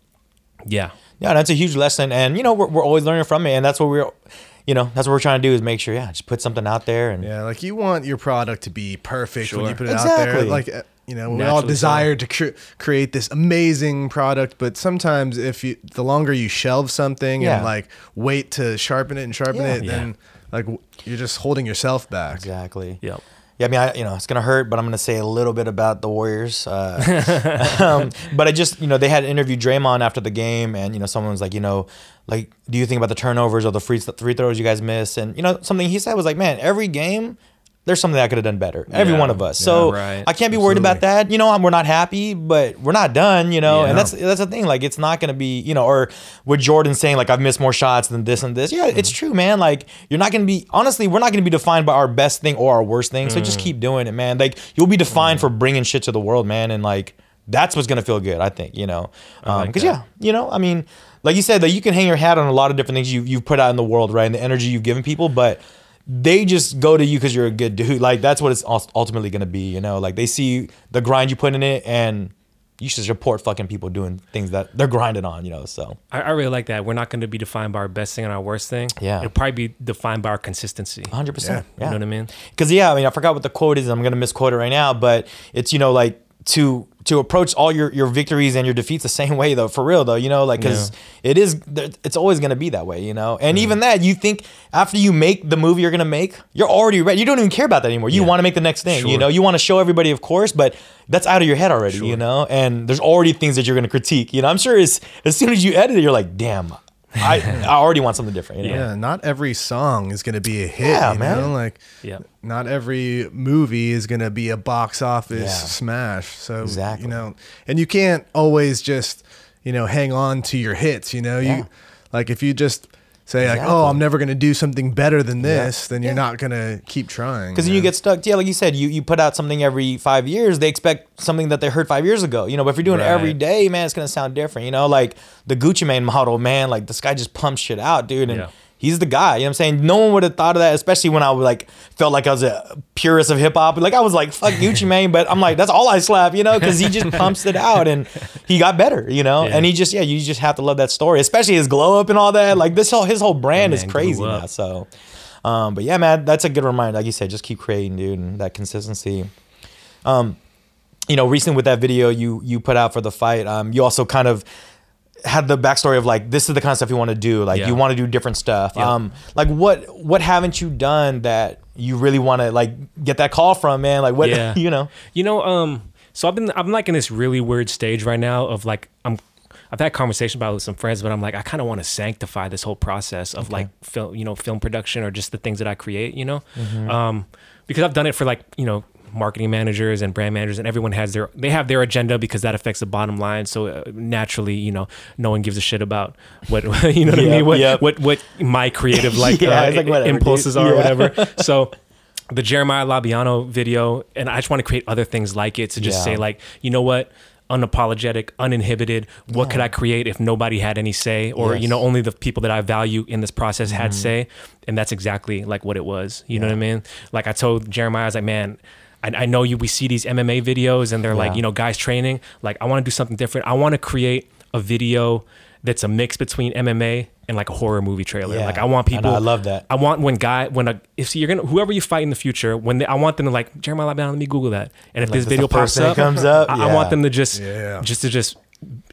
yeah. Yeah, that's a huge lesson, and you know we're, we're always learning from it, and that's what we're, you know, that's what we're trying to do is make sure, yeah, just put something out there, and Yeah, like you want your product to be perfect when you put it out there. Exactly. Like uh, you know, we all Naturally so. desire to cre- create this amazing product, but sometimes if you the longer you shelve something Yeah. and like wait to sharpen it and sharpen Yeah. it, Yeah. then like you're just holding yourself back. exactly. Yep. Yeah, I mean, I, you know, it's gonna hurt, but I'm gonna say a little bit about the Warriors. Uh, um, but I just, you know, they had interviewed Draymond after the game, and you know, someone was like, you know, like, do you think about the turnovers or the free free throws you guys miss? And you know, something he said was like, man, every game. There's something I could have done better. Every Yeah. one of us. So right. I can't be worried about that. You know, I'm, we're not happy, but we're not done. You know, Yeah. and that's that's the thing. Like, it's not gonna be. You know, or with Jordan saying like I've missed more shots than this and this. Yeah, it's true, man. Like you're not gonna be. Honestly, we're not gonna be defined by our best thing or our worst thing. So Mm. just keep doing it, man. Like you'll be defined for bringing shit to the world, man. And like that's what's gonna feel good. I think. You know, like because that. yeah, you know, I mean, like you said, that you can hang your hat on a lot of different things you've you've put out in the world, right? And the energy you've given people, but they just go to you because you're a good dude. Like that's what it's ultimately gonna be. You know, like they see the grind you put in it, and you should support fucking people doing things that they're grinding on. You know, so I, I really like that. We're not going to be defined by our best thing and our worst thing. Yeah. It'll probably be defined by our consistency. 100. percent You know what I mean? Because yeah, I mean, I forgot what the quote is. I'm gonna misquote it right now, but it's you know like to to approach all your your victories and your defeats the same way though, for real though. You know, like because it is it's always gonna be that way. You know, and even that you think after you make the movie you're gonna make, you're already ready. You don't even care about that anymore. You Yeah. want to make the next thing. You know, you want to show everybody, of course, but that's out of your head already. You know, and there's already things that you're gonna critique. You know, I'm sure as as soon as you edit it, you're like, damn. I, I already want something different. You know? Yeah, not every song is gonna be a hit. Yeah, you man. Know? Like, Yeah. not every movie is gonna be a box office Yeah. smash. So Exactly. you know, and you can't always just you know hang on to your hits. You know, Yeah. you like if you just say like, oh, I'm never gonna do something better than this, then you're Yeah. not gonna keep trying. Because then you get stuck. Yeah, like you said, you, you put out something every five years. They expect something that they heard five years ago. You know, but if you're doing it every Right. day, man, it's gonna sound different. You know, like the Gucci Mane model, man. Like this guy just pumps shit out, dude, and Yeah. He's the guy. You know what I'm saying? No one would have thought of that, especially when I was like felt like I was a purist of hip hop. Like I was like, fuck Gucci Mane, but I'm like, that's all I slap, you know, because he just pumps it out and he got better, you know. Yeah. And he just, yeah, you just have to love that story, especially his glow up and all that. Like this whole his whole brand is man crazy now. So, um, but yeah, man, that's a good reminder. Like you said, just keep creating, dude, and that consistency. Um, you know, recently with that video you you put out for the fight, um, you also kind of had the backstory of like this is the kind of stuff you want to do. Like Yeah. you want to do different stuff. Yeah. Um, like what what haven't you done that you really want to like get that call from, man? Like what Yeah. you know? You know, um, so I've been I'm like in this really weird stage right now of like I'm I've had conversation about it with some friends, but I'm like I kind of want to sanctify this whole process of like film, you know, film production or just the things that I create, you know, Mm-hmm. um, because I've done it for like you know marketing managers and brand managers, and everyone has their they have their agenda because that affects the bottom line. So uh, naturally, you know, no one gives a shit about what you know what I mean. What yep. what what my creative like, Yeah, uh, like, whatever, impulses dude. are or whatever. So. The Jeremiah Labiano video, and I just want to create other things like it to just Yeah. say, like, you know what, unapologetic, uninhibited. What could I create if nobody had any say, or you know, only the people that I value in this process had Mm-hmm. say? And that's exactly like what it was. You know what I mean? Like I told Jeremiah, I was like, man. I, I know you. We see these MMA videos, and they're like, you know, guys training. Like, I want to do something different. I want to create a video that's a mix between MMA and like a horror movie trailer. Yeah. Like, I want I know, people. I love that. I want when guy when a if you're gonna whoever you fight in the future when they, I want them to like Jeremiah Labiano, let me Google that. And if Like, this video the pops up, comes up? I, I want them to just Yeah. just to just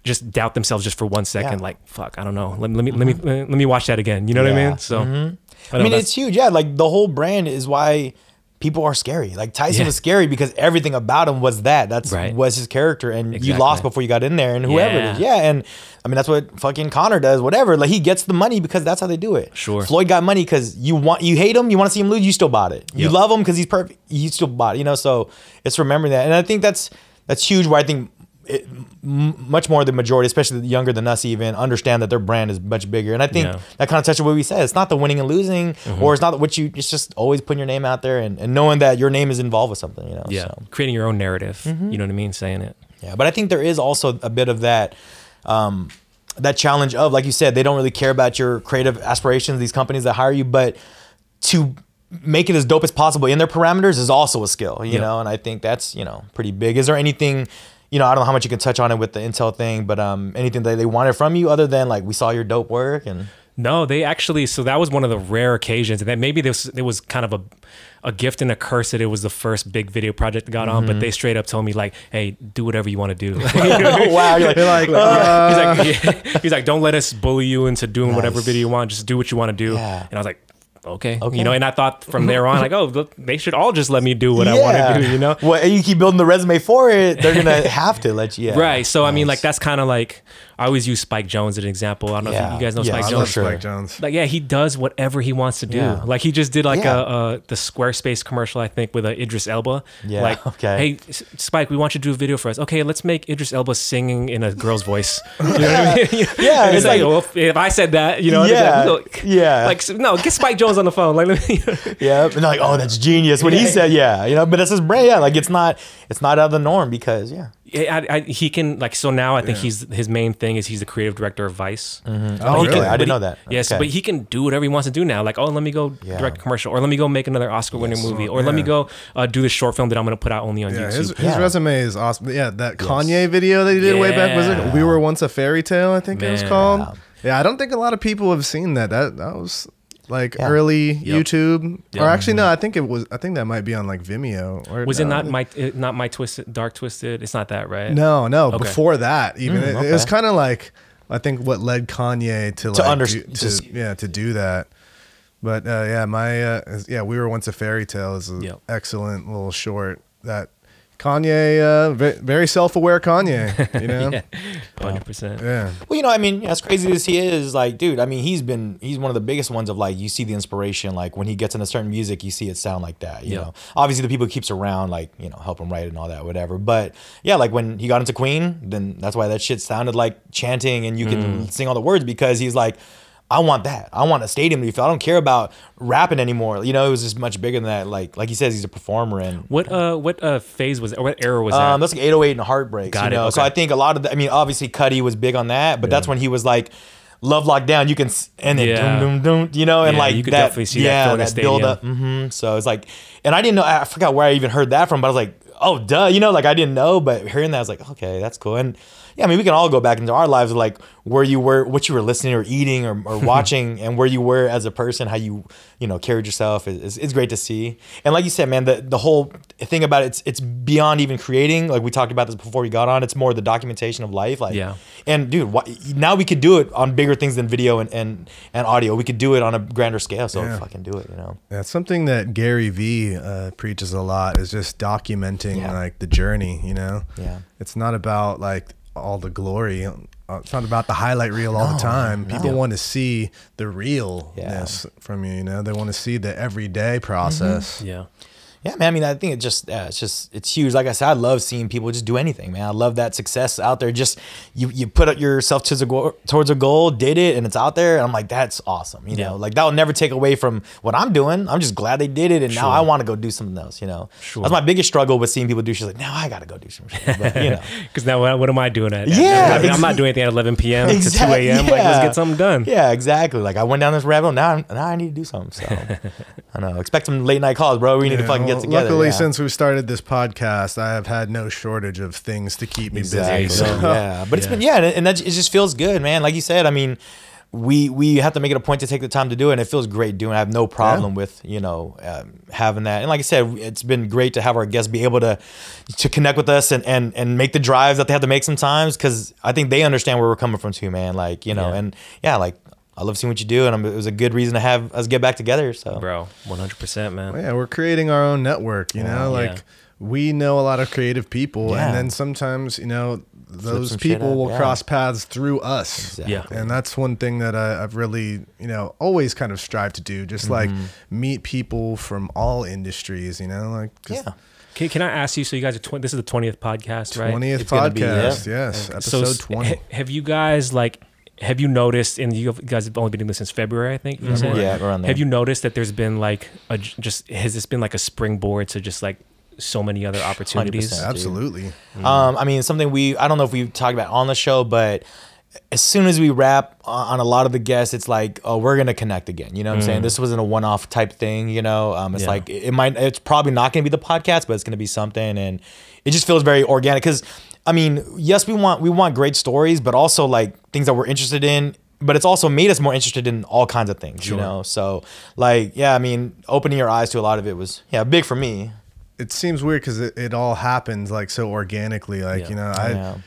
just doubt themselves just for one second. Yeah. Mm-hmm. Like fuck, I don't know. Let, let me let me let me watch that again. You know what I mean? So I don't mean, know, it's huge. Yeah, like the whole brand is why people are scary. Like Tyson Yeah. was scary because everything about him was that. That's Right. was his character, and you lost before you got in there, and whoever it is. Yeah. Yeah, and I mean that's what fucking Conor does. Whatever, like he gets the money because that's how they do it. Sure. Floyd got money because you want you hate him, you want to see him lose, you still bought it. You love him because he's perfect, you still bought it. You know, so it's remembering that, and I think that's that's huge. Where I think. It, m- much more the majority, especially the younger than us, even understand that their brand is much bigger. And I think Yeah. Mm-hmm. that kind of touches what we said. It's not the winning and losing, or it's not what you. It's just always putting your name out there and, and knowing that your name is involved with something. You know. yeah, So, creating your own narrative. Mm-hmm. You know what I mean? Saying it. yeah. But I think there is also a bit of that. Um, that challenge of, like you said, they don't really care about your creative aspirations. These companies that hire you, but to make it as dope as possible in their parameters is also a skill, you Yep. know. And I think that's you know pretty big. Is there anything, you know, I don't know how much you can touch on it with the Intel thing, but um, anything that they wanted from you other than like we saw your dope work and No, they actually. So that was one of the rare occasions, and that maybe this it was kind of a a gift and a curse that it was the first big video project I got on. Mm-hmm. But they straight up told me like, "Hey, do whatever you want to do." oh wow, you're like, like, he's uh, like, yeah. he's like, don't let us bully you into doing whatever video you want. Just do what you want to do. Yeah. And I was like, okay. Okay. you know. And I thought from there on, like, oh, look, they should all just let me do what I want to do. You know. Well, and you keep building the resume for it, they're gonna have to let you. Yeah. Right. So I mean, like that's kind of like I always use Spike Jonze as an example. I don't know if Yeah. you, you guys know Yeah, Spike I I Jonze. love sure. Spike Jonze. Like yeah, he does whatever he wants to do. Yeah. Like he just did like Yeah. a, a the Squarespace commercial, I think, with uh, Idris Elba. Yeah, Like, okay. hey S- Spike, we want you to do a video for us. Okay, let's make Idris Elba singing in a girl's voice. You know what I mean? Yeah, it's it's like, like- well, if, if I said that, you know, Yeah, like, look, yeah. Like no, get Spike Jonze on the phone. Like, Yeah, and like, oh, that's genius. When he said, yeah, you know, but it's his brain. Yeah, like it's not, it's not out of the norm because, yeah, Yeah, I, I, he can like so now. I think he's his main thing is he's the creative director of Vice. Oh, Oh, He okay. can- I didn't he- know that. Yes, Okay. but he can do whatever he wants to do now. Like, oh, let me go Yeah. direct a commercial, or let me go make another Oscar-winning Yes. movie, or let me go uh, do this short film that I'm going to put out only on Yeah, YouTube. his, his resume is awesome. Yeah, that Kanye video that he did way back was it? We were once a fairy tale. I think it was Man. called. Yeah, I don't think a lot of people have seen that. That that was like Yeah. early Yep. YouTube. Yep. Or actually, no, I think it was. I think that might be on like Vimeo. Or Was it not my uh, not my twisted dark twisted? It's not that, right? No, no. Okay. Before that, even it, it was kind of like I think what led Kanye to like under- do- to to, yeah to do that. But uh, yeah, my uh, yeah, we were once a fairy tale is an Yep. excellent little short that Kanye, uh, very self-aware Kanye, you know. Yeah, hundred percent. yeah. Well, you know, I mean, as crazy as he is, like, dude, I mean, he's been, he's one of the biggest ones of like, you see the inspiration, like when he gets into certain music, you see it sound like that, you Yeah. know. Obviously, the people he keeps around, like, you know, help him write and all that, whatever. But yeah, like when he got into Queen, then that's why that shit sounded like chanting and you can sing all the words because he's like, I want that. I want a stadium to be filled. I don't care about rapping anymore. You know, it was just much bigger than that. Like, like he says, he's a performer and What uh what uh phase was or what era was that? um, that's like 808 and Heartbreaks. Got you it, know? So. I think a lot of the, I mean, obviously Cudi was big on that, but that's when he was like, Love Lockdown, you can, s- and then Yeah. doom, doom, doom, you know, and Yeah, like you could that, definitely see that yeah, a that build up. hmm So it's like, and I didn't know, I forgot where I even heard that from, but I was like, oh, duh, you know, like I didn't know, but hearing that, I was like, okay, that's cool. And yeah, I mean, we can all go back into our lives, of like where you were, what you were listening or eating or, or watching, and where you were as a person, how you, you know, carried yourself. It's, it's great to see. And like you said, man, the the whole thing about it, it's it's beyond even creating. Like we talked about this before we got on. It's more the documentation of life. Like, Yeah. And dude, why, now we could do it on bigger things than video and and, and audio. We could do it on a grander scale. So Yeah. fucking do it. You know. Yeah, it's something that Gary Vee uh, preaches a lot is just documenting Yeah. like the journey. You know, Yeah. it's not about like all the glory. Uh, It's not about the highlight reel all the time. People want to see the realness from you. You know, they want to see the everyday process. yeah. Yeah, man. I mean, I think it just, yeah, it's just, it's huge. Like I said, I love seeing people just do anything, man. I love that success out there. Just you, you put up yourself towards a goal, towards a goal, did it, and it's out there. And I'm like, that's awesome. You Yeah. know, like that will never take away from what I'm doing. I'm just glad they did it, and now I want to go do something else. You know, Sure. that's my biggest struggle with seeing people do shit. Like now I got to go do some shit. But, you know, Because now what, what am I doing at? Yeah, I mean, I'm not doing anything at 11 p.m. to 2 Exactly, a.m. Like, let's get something done. yeah, exactly. Like I went down this rabbit hole. Now, now I need to do something. So I don't know. Expect some late night calls, bro. We need to fucking well, get together. Luckily, yeah. since we started this podcast, I have had no shortage of things to keep me Exactly. busy. So. yeah, but it's been yeah, and, that it just feels good, man. Like you said, I mean, we we have to make it a point to take the time to do it, and it feels great doing. it. I have no problem with you know um, having that, and like I said, it's been great to have our guests be able to to connect with us and and and make the drives that they have to make sometimes because I think they understand where we're coming from too, man. Like you know, Yeah. and yeah, like. I love seeing what you do, and I'm- it was a good reason to have us get back together. So, Bro, 100%, man. Yeah, we're creating our own network, you know, Yeah. like we know a lot of creative people Yeah. and then sometimes, you know, those people will yeah. cross paths through us. Exactly. Yeah. And that's one thing that I, I've really, you know, always kind of strived to do, just like Mm-hmm. meet people from all industries, you know, like just yeah, Can, can I ask you? So you guys are tw- this is the twentieth podcast, right? 20th It's gonna be, podcast, yeah. yes, episode s- 20. ha- have you guys like? Have you noticed? And you guys have only been doing this since February, I think. Mm-hmm. Yeah, around there. Have you noticed that there's been like a just has this been like a springboard to just like so many other opportunities? 100%. Absolutely. Um, I mean, something we I don't know if we've talked about on the show, but as soon as we wrap on on a lot of the guests, it's like, oh, we're gonna connect again. You know what I'm saying? This wasn't a one-off type thing. You know, um, it's Yeah. like it might. It's probably not gonna be the podcast, but it's gonna be something, and it just feels very organic. Because I mean, yes, we want we want great stories, but also like things that we're interested in. But it's also made us more interested in all kinds of things, you know. So, like, yeah, I mean, opening your eyes to a lot of it was, yeah, big for me. It seems weird because it, it all happens like so organically. Like, Yeah. you know, I, Yeah.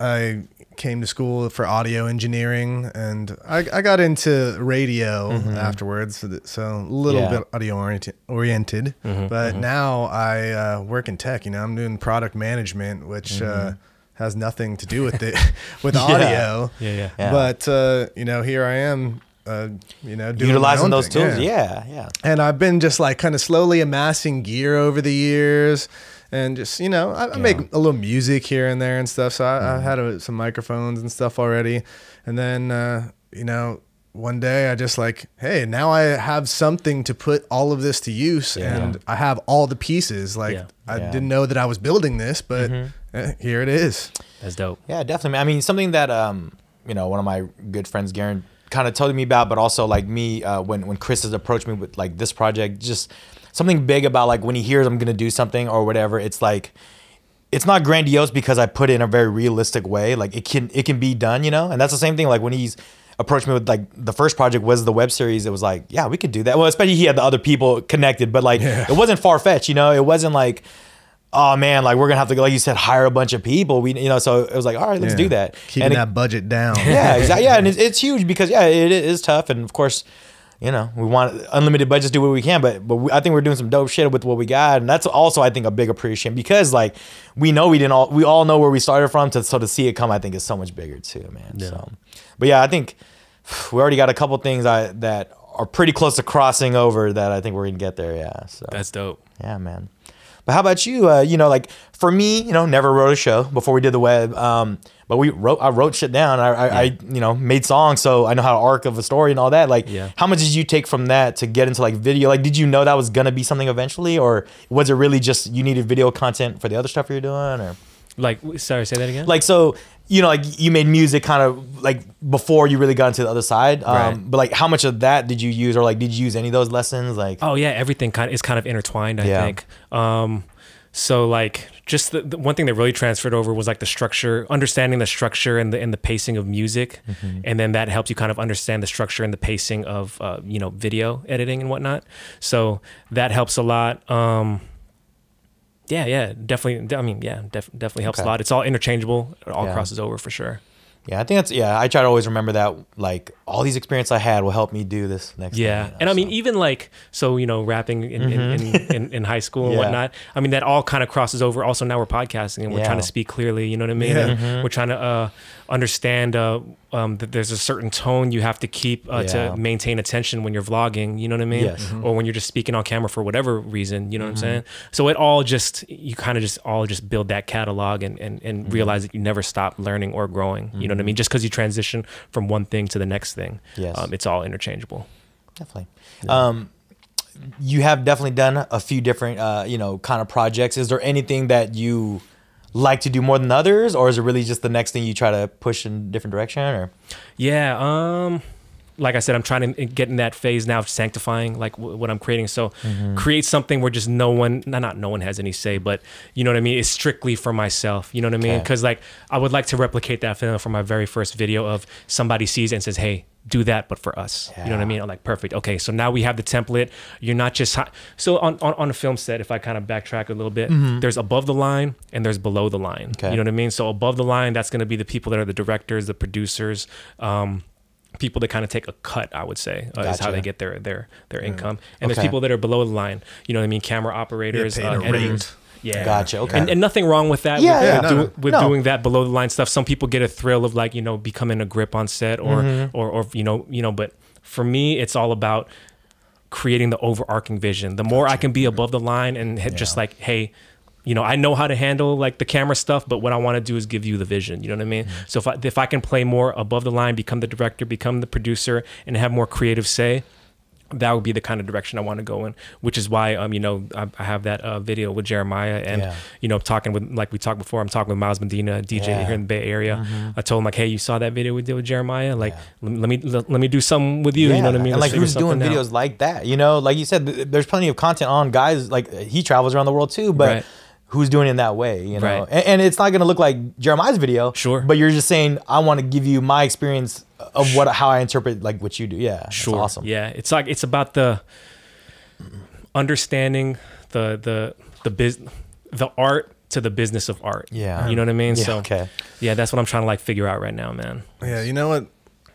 I came to school for audio engineering and I, I got into radio afterwards. So, that- so a little Mm-hmm. Yeah. bit audio oriented, oriented. but now I uh, work in tech. You know, I'm doing product management, which uh, has nothing to do with it, with Mm-hmm. Yeah. audio. Yeah, yeah. Yeah. But, uh, you know, here I am, uh, you know, doing my Utilizing own those thing. tools, yeah, yeah. And I've been just like kind of slowly amassing gear over the years. And just, you know, I, I make a little music here and there and stuff. So I, I've had uh some microphones and stuff already. And then, uh, you know, one day I just like, hey, now I have something to put all of this to use. And I have all the pieces. Like, Yeah. I Yeah. didn't know that I was building this, but eh, here it is. That's dope. Yeah, definitely. I mean, something that um, you know, one of my good friends, Garen, kind of told me about, but also like me, uh, when when Chris has approached me with like this project, just something big about like when he hears I'm gonna do something or whatever, it's like it's not grandiose because I put it in a very realistic way. Like it can it can be done, you know? And that's the same thing like when he's approached me with like the first project was the web series, it was like, yeah, we could do that. Well, especially he had the other people connected, but like Yeah. it wasn't far fetched, you know, it wasn't like Oh man, like we're gonna have to, like you said, hire a bunch of people. We, you know, so it was like, all right, let's Yeah. do that. Keeping And it- that budget down. yeah, exactly. Yeah, and it's, it's huge because yeah, it is tough, and of course, you know, we want unlimited budgets, do what we can, but but we, I think we're doing some dope shit with what we got, and that's also I think a big appreciation because like we know we didn't all we all know where we started from, to so to see it come, I think is so much bigger too, man. So, but yeah, I think we already got a couple things I that are pretty close to crossing over that I think we're gonna get there. Yeah, so That's dope. yeah, man. But how about you? Uh, you know, like for me, you know, never wrote a show before we did the web. Um, but we wrote, I wrote shit down. I, I, I, you know, made songs, so I know how to arc of a story and all that. Like, Yeah. how much did you take from that to get into like video? Like, did you know that was gonna be something eventually, or was it really just you needed video content for the other stuff you're doing, or Like, sorry, say that again. like so? You know, like you made music kind of like before you really got into the other side. Um, Right. But like, how much of that did you use, or like, did you use any of those lessons? Like, Oh yeah, everything kind of is kind of intertwined. I Yeah. think. Um, so like just the, the one thing that really transferred over was like the structure, understanding the structure and the and the pacing of music, Mm-hmm. and then that helps you kind of understand the structure and the pacing of uh, you know video editing and whatnot. So that helps a lot. Um, yeah, yeah, definitely. I mean, yeah, def- definitely helps Okay. a lot. It's all interchangeable. It all Yeah. crosses over for sure. Yeah, I think that's yeah. I try to always remember that like all these experience I had will help me do this next. Yeah, thing, you know, and I mean, even like so, you know, rapping in in, in, in, in high school and Yeah. whatnot. I mean, that all kind of crosses over. Also, now we're podcasting and we're trying to speak clearly. You know what I mean? Yeah. And We're trying to uh, understand uh, um, that there's a certain tone you have to keep uh, Yeah. to maintain attention when you're vlogging. You know what I mean? Yes. Or when you're just speaking on camera for whatever reason. You know what I'm Mm-hmm. saying? So it all just you kind of just all just build that catalog and and, and Mm-hmm. realize that you never stop learning or growing. You know what I mean? Just because you transition from one thing to the next thing, Yes. um, it's all interchangeable. definitely. Um, you have definitely done a few different, uh, you know, kind of projects. Is there anything that you like to do more than others, or is it really just the next thing you try to push in a different direction? Or Yeah. Um, like I said, I'm trying to get in that phase now of sanctifying like w- what I'm creating. So create something where just no one, not, not no one has any say, but you know what I mean? It's strictly for myself. You know what I mean? Okay. Cause like I would like to replicate that feeling from my very first video of somebody sees and says, Hey, do that, but for us. You know what I mean? I'm like, perfect. Okay. So now we have the template. You're not just, hi- so on, on, on a film set, if I kind of backtrack a little bit, there's above the line and there's below the line. Okay. You know what I mean? So above the line, that's going to be the people that are the directors, the producers, um, people that kind of take a cut, I would say, uh, is how they get their their their income. And Okay. there's people that are below the line. You know what I mean? Camera operators, uh, a rate. Editors. Yeah. Gotcha, okay. And, and nothing wrong with that. Yeah, with, yeah. with, No, do- no. with No. doing that below the line stuff. Some people get a thrill of like you know becoming a grip on set or Mm-hmm. or or you know you know. But for me, it's all about creating the overarching vision. The more I can be above the line and hit just like, hey, you know, I know how to handle like the camera stuff, but what I want to do is give you the vision. You know what I mean? Mm-hmm. So if I, if I can play more above the line, become the director, become the producer, and have more creative say, that would be the kind of direction I want to go in. Which is why, um, you know, I, I have that uh, video with Jeremiah, and Yeah. you know, talking with like we talked before. I'm talking with Miles Medina, DJ Yeah. Mm-hmm. here in the Bay Area. I told him like, hey, you saw that video we did with Jeremiah? Like, let, me- let me let, let me do something with you. You know what I mean? And Let's like who's doing something out. videos like that? You know, like you said, th- there's plenty of content on guys. Like he travels around the world too, but Right. Who's doing it in that way? You know, Right. and, and it's not gonna look like Jeremiah's video. Sure. But you're just saying I want to give you my experience of what how I interpret like what you do. Yeah, that's Sure. awesome. Yeah, it's like it's about the understanding the the the biz the art to the business of art. Yeah. you know what I mean. Yeah, so okay. yeah, that's what I'm trying to like figure out right now, man. Yeah, you know what?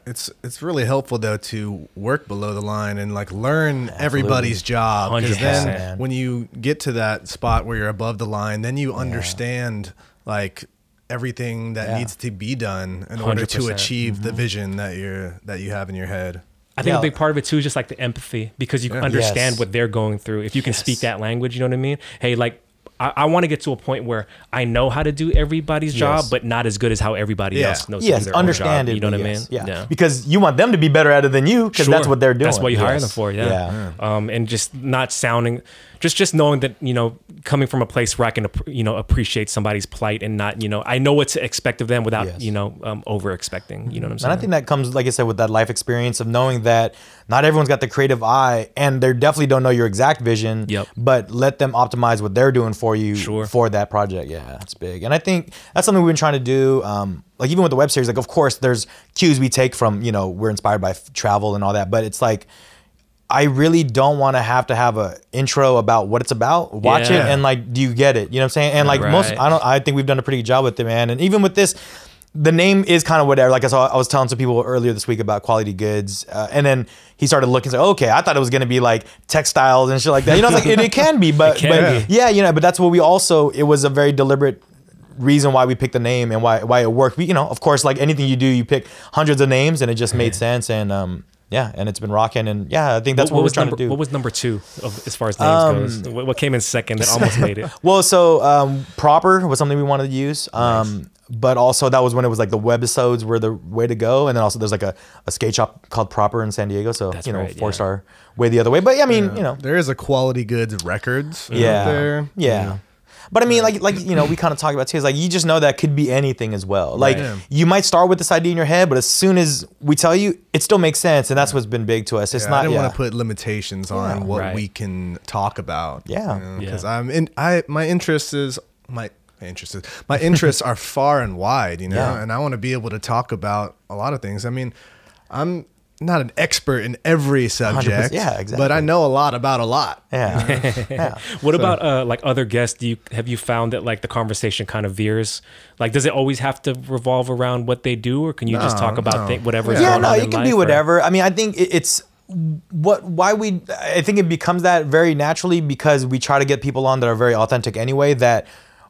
It's it's really helpful though to work below the line and like learn everybody's job. Because then Man. when you get to that spot where you're above the line, then you understand like everything that Yeah. needs to be done in order to 100%. achieve the mm-hmm. vision that you're that you have in your head. I think Yeah. a big part of it too is just like the empathy because you Yeah. understand Yes. what they're going through. If you can speak that language, you know what I mean. Hey, like. I, I want to get to a point where I know how to do everybody's job, but not as good as how everybody Yeah. else knows. to do Yes, their own understand job, it. You know what yes, I mean? Yeah. because you want them to be better at it than you because that's what they're doing. That's what you hire Yes. them for. Yeah. Yeah. Um, and just not sounding, just just knowing that you know, coming from a place where I can you know appreciate somebody's plight and not you know I know what to expect of them without Yes. you know um, over expecting. You know what I'm And saying? I think that comes, like I said, with that life experience of knowing that not everyone's got the creative eye, and they definitely don't know your exact vision. Yep. But let them optimize what they're doing for you Sure. for that project. Yeah, that's big. And I think that's something we've been trying to do. Um, like even with the web series, like of course there's cues we take from you know we're inspired by f- travel and all that, but it's like. I really don't want to have to have a intro about what it's about. Watch it and like, do you get it? You know what I'm saying? And like most, I don't. I think we've done a pretty good job with it, man. And even with this, the name is kind of whatever. Like I saw, I was telling some people earlier this week about quality goods, uh, and then he started looking. Like, okay, I thought it was gonna be like textiles and shit like that. You know, it's like it, it can be, but, can but be. yeah, you know, but that's what we also. It was a very deliberate reason why we picked the name and why why it worked. We, you know, of course, like anything you do, you pick hundreds of names, and it just made sense. And um, yeah, and it's been rocking. And yeah, I think that's what, we're was trying number, to do. What was number two of, as far as names goes? What, what came in second that almost made it? Well, so um, proper was something we wanted to use. Um, But also that was when it was like the webisodes were the way to go, and then also there's like a, a skate shop called Proper in San Diego, so That's you know right, four yeah. star way the other way. But yeah, I mean you know There is a quality goods records yeah out there. yeah. But I mean, like, like you know, we kind of talk about too. Is like you just know that could be anything as well. Like Right. You might start with this idea in your head, but as soon as we tell you, it still makes sense, and that's what's been big to us. It's Yeah, not. I didn't yeah. want to put limitations on Yeah. what Right. we can talk about. Yeah. because Yeah. I'm in. I my interest is my my interest is my interests are far and wide. You know, Yeah. and I want to be able to talk about a lot of things. I mean, I'm not an expert in every subject. yeah, exactly. But. I know a lot about a lot. Yeah. yeah. What about uh, like other guests? Do you have you found that like the conversation kind of veers? Like, does it always have to revolve around what they do, or can you just talk about no. thi- whatever's yeah, going no, on it in can life, be or- whatever. I mean, I think it- it's what why we I think it becomes that very naturally because we try to get people on that are very authentic anyway that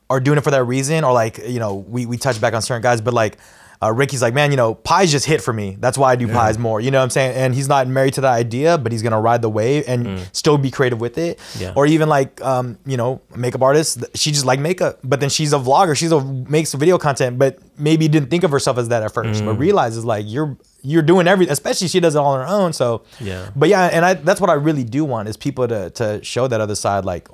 are doing it for that reason or like you know we we touch back on certain guys but like uh, Ricky's like man you know pies just hit for me. That's why I do pies more. You know what I'm saying? And he's not married to that idea but he's gonna ride the wave and still be creative with it. Yeah. or even like um, you know makeup artist she just like makeup but then she's a vlogger. She's a makes video content but maybe didn't think of herself as that at first but realizes like you're you're doing everything especially she does it all on her own so Yeah. but yeah and I that's what I really do want is people to to show that other side like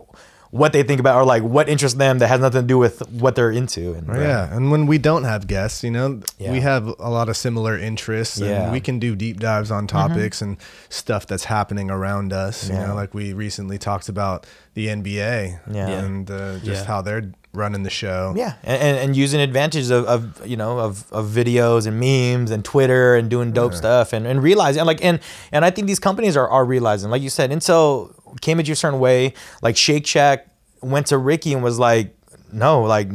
what they think about or like what interests them that has nothing to do with what they're into and uh, Yeah, and when we don't have guests, you know, Yeah. we have a lot of similar interests, and Yeah. Mm-hmm. we can do deep dives on topics and stuff that's happening around us. You know, like we recently talked about the NBA Yeah. and uh, just Yeah. how they're running the show. Yeah, and, and, and using advantage of, of you know of, of videos and memes and Twitter and doing dope stuff and, and realizing and like and and I think these companies are, are realizing like you said Intel came at you a certain way like Shake Shack went to Ricky and was like no like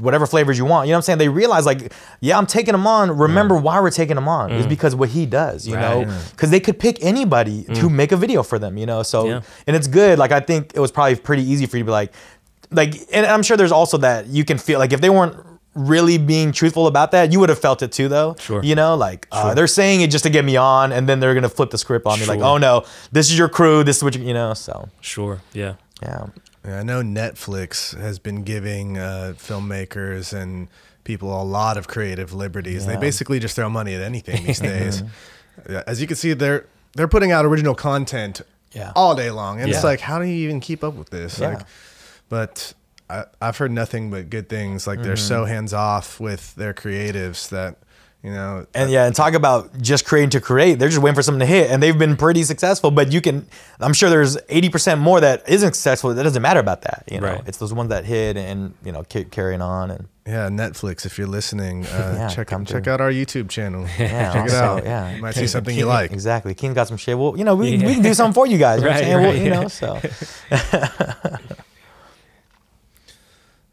whatever flavors you want. You know what I'm saying? They realize like yeah I'm taking them on. Remember why we're taking them on it's mm. because what he does you know? Right. because they could pick anybody to mm. make a video for them you know? So Yeah. and it's good. Like I think it was probably pretty easy for you to be like like and I'm sure there's also that you can feel like if they weren't really being truthful about that, you would have felt it too though. Sure. You know, like uh, they're saying it just to get me on and then they're gonna flip the script on me like, oh no, this is your crew, this is what you you know, so Sure. Yeah. yeah. Yeah, I know Netflix has been giving uh, filmmakers and people a lot of creative liberties. They basically just throw money at anything these days. As you can see, they're they're putting out original content Yeah. all day long, and it's like, how do you even keep up with this? Yeah. Like, but I, I've heard nothing but good things. Like they're Mm-hmm. so hands off with their creatives that you know. And yeah, and talk about just creating to create. They're just waiting for something to hit, and they've been pretty successful. But you can, I'm sure there's 80% more that isn't successful. That doesn't matter about that. You know, Right. it's those ones that hit and you know ca- carrying on and Yeah, Netflix. If you're listening, uh, Yeah, check check through. out our YouTube channel. yeah, check it out. Yeah, you might see something you like. Exactly. Keen got some shit. Well, you know, we, Yeah. we can do something for you guys. You know what I'm Right, right, you know, so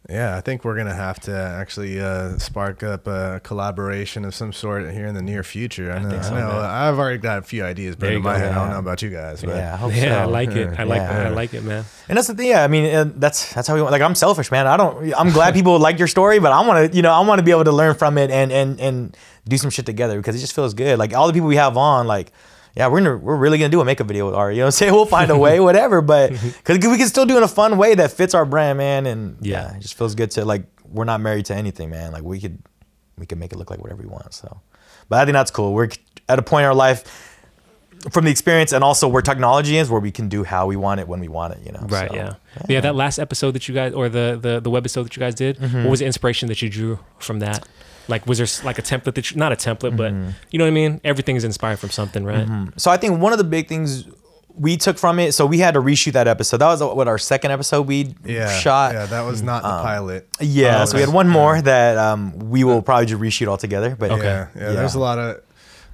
Yeah, I think we're gonna have to actually uh, spark up a collaboration of some sort here in the near future. I know, I, think so, know. man. I've already got a few ideas There burned you in my go, head. I don't know about you guys, but yeah, I hope Yeah, I like it. I like. Yeah. I like it, man. And that's the thing. Yeah, I mean, uh, that's that's how we want. Like, I'm selfish, man. I don't. I'm glad people like your story, but I want to, you know, I want to be able to learn from it and and and do some shit together because it just feels good. Like all the people we have on, like. Yeah, we're gonna, we're really gonna do a makeup video with Ari. You know what I'm saying? We'll find a way, whatever. But because we can still do it in a fun way that fits our brand, man. And yeah. Yeah. it just feels good to like we're not married to anything, man. Like we could we could make it look like whatever we want. So, but I think that's cool. We're at a point in our life from the experience and also where technology is, where we can do how we want it when we want it. You know? Right. So, yeah. yeah. That last episode that you guys, or the the the webisode that you guys did, Mm-hmm. what was the inspiration that you drew from that? Like, was there like a template that you, not a template, but Mm-hmm. you know what I mean? Everything is inspired from something, right? So I think one of the big things we took from it, so we had to reshoot that episode. That was what our second episode we yeah, shot. Yeah, that was not the pilot. Yeah, Oh, so we had one more that um, we will probably just reshoot all together. But Okay. Yeah, yeah, There's a lot of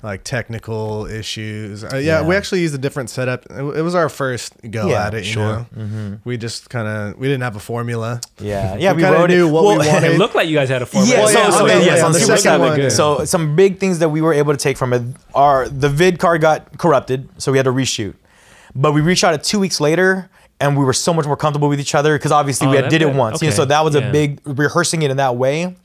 like technical issues. Uh, yeah, Yeah. we actually used a different setup. It, it was our first go Yeah, at it. You sure. know? We just kind of we didn't have a formula. Yeah, yeah, We we, kinda wrote knew it. what we wanted. It looked like you guys had a formula. Yeah, Well, so, yeah, so, on the- yeah, on the second one. So some big things that we were able to take from it are the vid card got corrupted, so we had to reshoot. But we reshot it two weeks later, and we were so much more comfortable with each other because obviously Oh, we had, did it bit- once. You know, okay, so that was yeah. a big rehearsing it in that way.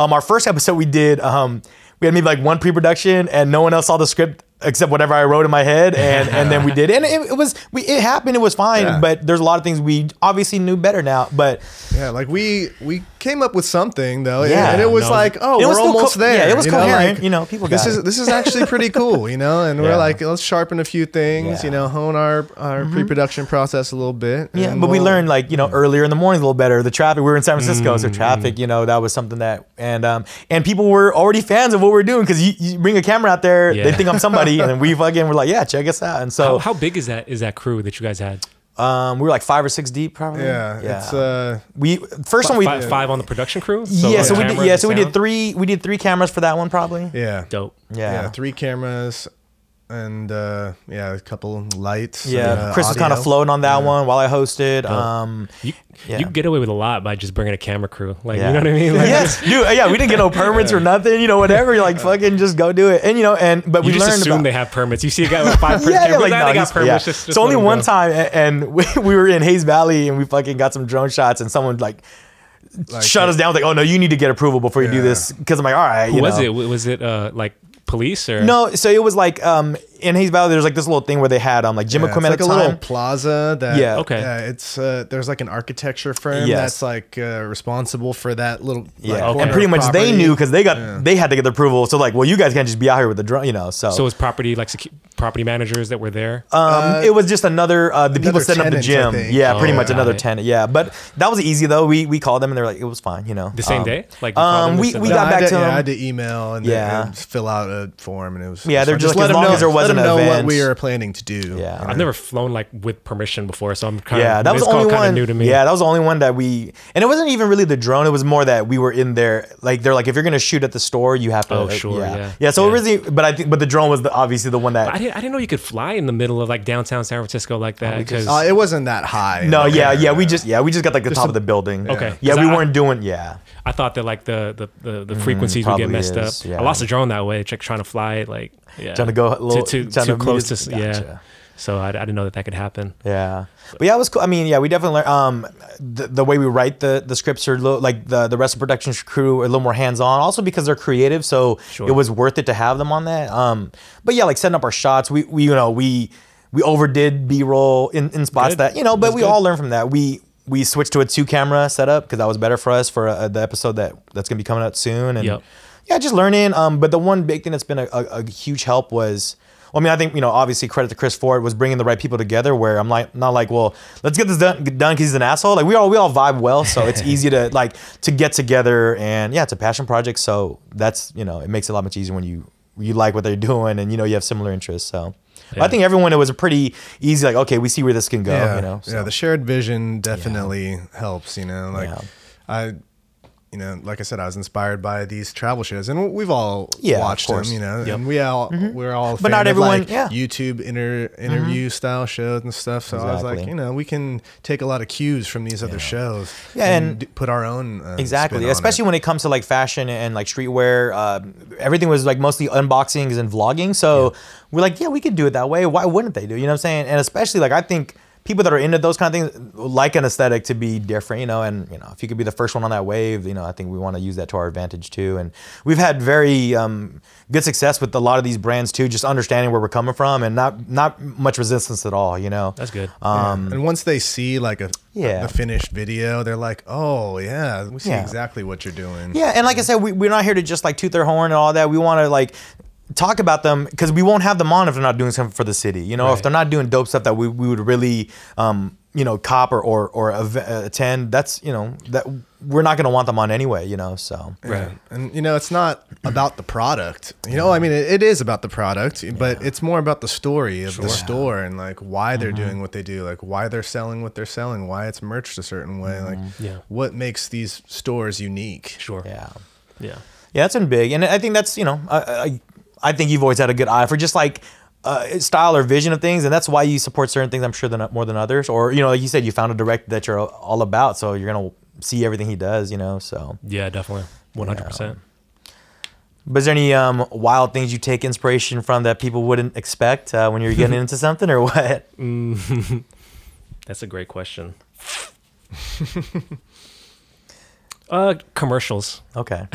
Um, our first episode we did, um, we had maybe like one pre-production, and no one else saw the script except whatever I wrote in my head, and and then we did, and it, it was we it happened, it was fine. Yeah. But there's a lot of things we obviously knew better now, but. Yeah, like we we came up with something though, Yeah, and it was no. like, oh, It was we're still co- almost there. yeah, it was you know, coherent, like, you know, people This is it. this is actually pretty cool, you know, and we're like, let's sharpen a few things, Yeah. Mm-hmm. you know, hone our our pre-production process a little bit. Yeah, but we we'll- learned like you know earlier in the morning a little better. The traffic. We were in San Francisco, so traffic. You know that was something that and um and people were already fans of what we're doing because you, you bring a camera out there, they think I'm somebody, and then we fucking were like, yeah, check us out. And so how big is that? Is that crew that you guys had? um we were like five or six deep probably. Yeah, it's uh, we first one we five, five on the production crew. yeah like so we did yeah and so we did three we did three cameras for that one probably. yeah, Dope. Yeah. yeah, three cameras. And uh, yeah, a couple lights. Yeah, uh, Chris was kind of audio. floating on that one while I hosted. Um, You, Yeah. you get away with a lot by just bringing a camera crew. Like yeah. you know what I mean? Like, yes, dude. Yeah, we didn't get no permits or nothing. You know, whatever. You're like, fucking, just go do it. And you know, and but You we just learned assume about. they have permits. You see a guy with five per- yeah, yeah, like, no, they got permits. yeah. Just, just so only one go. time, a- and we, we were in Hayes Valley, and we fucking got some drone shots, and someone like, Like, shut us down. Like, oh no, you need to get approval before you do this. Because I'm like, all right. Who was know. it? W- Was it uh, like police or? No, so it was like um in Hayes Valley. There's like this little thing where they had um like gym Yeah, equipment it's at like the a time. little plaza that Yeah. Okay. yeah, it's uh, there's like an architecture firm Yes. that's like uh, responsible for that little Yeah, like, Okay. and pretty of much they knew because they got they had to get the approval. So like, well, you guys can't just be out here with the drone, you know. So, So it was property like secu- property managers that were there. um, it was just another uh, the people another setting up the gym. think. Yeah, pretty Oh, much another it. tenant. Yeah, but that was easy though. We we called them and they're like, it was fine, you know. the same Um, day? Like um, we- we got back to yeah, them. I had to email and Yeah. yeah. fill out a form and it was Yeah, it they're just like, let them know, there wasn't let them an know what we were planning to do. Yeah. I've never flown like with permission before, so I'm kind Yeah, of that was the only kind one. of new to me. Yeah, that was the only one that we, and it wasn't even really the drone. It was more that we were in there. Like they're like, if you're gonna shoot at the store, you have to. Oh, like, sure, yeah. yeah. So Yeah. it really, but I think, but the drone was the, obviously the one that. I didn't, I didn't know you could fly in the middle of like downtown San Francisco like that. Because Uh, it wasn't that high. no, Okay. yeah, yeah. We just, yeah, we just got like the top a- of the building. Okay. yeah, we I- weren't doing. Yeah. I thought that like the the the, the frequencies would get Mm, messed is, up. yeah. I lost a drone that way, like trying to fly it, like yeah, Trying to go a little- too too, too to close to s- yeah. So I, I didn't know that that could happen. Yeah, but yeah, it was cool. I mean, yeah, we definitely learned. Um, the, the way we write the the scripts are a little, like the the rest of the production crew are a little more hands on. Also because they're creative, so Sure. it was worth it to have them on that. Um, but yeah, like setting up our shots, we we you know we we overdid B roll in, in spots Good. that you know, but we good. all learned from that. We we switched to a two camera setup because that was better for us for uh, the episode that that's gonna be coming out soon. And Yep. yeah, just learning. Um, but the one big thing that's been a, a, a huge help was, well, I mean, I think you know, obviously, credit to Chris Ford was bringing the right people together. Where I'm like, not like, well, let's get this done because he's an asshole. Like we all we all vibe well, so it's easy to like to get together. And yeah, it's a passion project, so that's you know, it makes it a lot much easier when you you like what they're doing and you know you have similar interests. So. Yeah. I think everyone it was a pretty easy like okay we see where this can go yeah, you know yeah. so. The shared vision definitely helps. You know, like Yeah. I. You know, like I said, I was inspired by these travel shows, and we've all Yeah, watched them. You know, Yep. and we all we're all. But not everyone- like, yeah. YouTube inter, interview style shows and stuff. So I was like, you know, we can take a lot of cues from these other shows. Yeah, and- d- put our own uh, Exactly, especially it. when it comes to like fashion and like streetwear. Um, everything was like mostly unboxings and vlogging. So we're like, yeah, we could do it that way. Why wouldn't they do? You know what I'm saying? And especially like I think people that are into those kind of things like an aesthetic to be different. You know, and you know if you could be the first one on that wave, you know, I think we want to use that to our advantage too. And we've had very um, good success with a lot of these brands too, just understanding where we're coming from and not not much resistance at all. You know, That's good. Um, and once they see like a Yeah. the finished video, they're like, oh yeah, we see Yeah. exactly what you're doing. Yeah, and like I said, we, we're not here to just like toot their horn and all that. We want to like talk about them because we won't have them on if they're not doing something for the city. You know, if they're not doing dope stuff that we, we would really, um, you know, cop or or, or av- uh, attend. That's you know that we're not gonna want them on anyway. You know, so Yeah. And you know, it's not about the product. You know, I mean, it, it is about the product, but it's more about the story of the store and like why they're Mm-hmm. doing what they do, like why they're selling what they're selling, why it's merched a certain way, like Yeah. what makes these stores unique. Sure. yeah, Yeah. yeah, that's been big, and I think that's you know, I I, I think you've always had a good eye for just like. Uh, style or vision of things, and that's why you support certain things. I'm sure than more than others, or you know, like you said, you found a director that you're all about, so you're gonna see everything he does. You know, so Yeah, definitely. One hundred percent. But is there any um, wild things you take inspiration from that people wouldn't expect uh, when you're getting into something, or what? That's a great question. uh, commercials. Okay,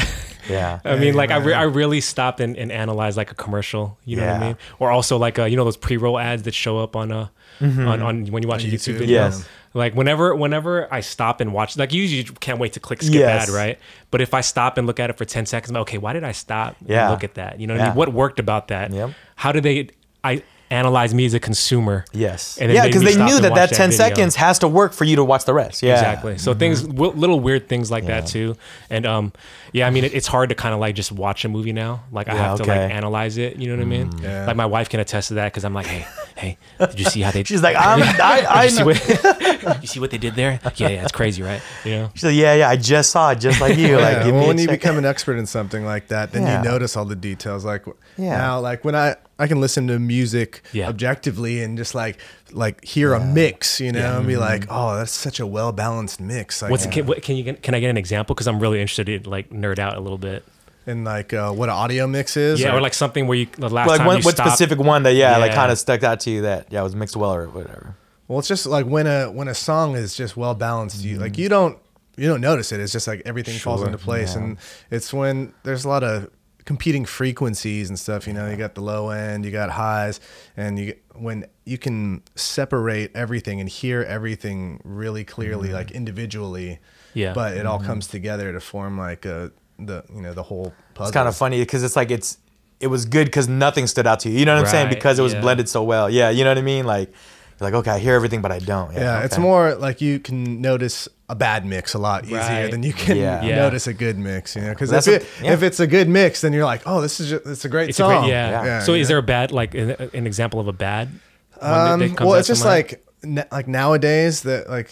yeah, I mean, like I, re- I really stop and, and analyze like a commercial. You know what I mean? Or also like uh, you know those pre-roll ads that show up on uh on, on when you watch a YouTube YouTube, video. Yes. Like whenever whenever I stop and watch, like usually you can't wait to click skip Yes. ad, right? But if I stop and look at it for ten seconds, I'm like, okay, why did I stop? and Yeah. look at that. You know what I mean? What worked about that? Yep. How did they? I analyze me as a consumer. yes, And yeah, because they knew that that that ten video. seconds has to work for you to watch the rest. Yeah, Exactly. So things, w- little weird things like that too. And um, yeah, I mean, it, it's hard to kind of like just watch a movie now. Like I Yeah, have to like analyze it. You know what I mean? Yeah. Like my wife can attest to that because I'm like, hey, hey, did you see how they? She's like, I'm, I, I see know. what, you see what they did there? Yeah, yeah, it's crazy, right? Yeah. know. She's like, yeah, yeah, I just saw it, just like you. Like, Yeah, give well, when you check. become an expert in something like that, then Yeah. you notice all the details. Like Yeah. now, like when I I can listen to music Yeah. objectively and just like like hear a mix, you know, Yeah. and be like, oh, that's such a well balanced mix. Like, What's can, what, can you get, can I get an example? Because I'm really interested in like nerd out a little bit. and like uh, what an audio mix is. Yeah, or like something where you the last like time one, you what stopped. specific one that yeah, like kind of stuck out to you that yeah was mixed well or whatever. Well, it's just like when a when a song is just well balanced, you Mm-hmm. like you don't you don't notice it. It's just like everything falls into place, yeah. and it's when there's a lot of competing frequencies and stuff. You know, you got the low end, you got highs, and you when you can separate everything and hear everything really clearly, Mm-hmm. like individually. Yeah. But it all comes together to form like a the you know the whole puzzle. It's kind of funny because it's like it's it was good because nothing stood out to you. You know what I'm saying? Because it was yeah. blended so well. Yeah, you know what I mean? Like you're like okay, I hear everything, but I don't. Yeah, it's okay. more like you can notice a bad mix a lot easier Right. than you can Yeah. Yeah. notice a good mix. You know, because if it, yeah. if it's a good mix, then you're like, oh, this is just, it's a great It's a song. great, yeah. Yeah. So you is there a bad like an, an example of a bad? one that- Um, that comes well, it's just like na- like nowadays that like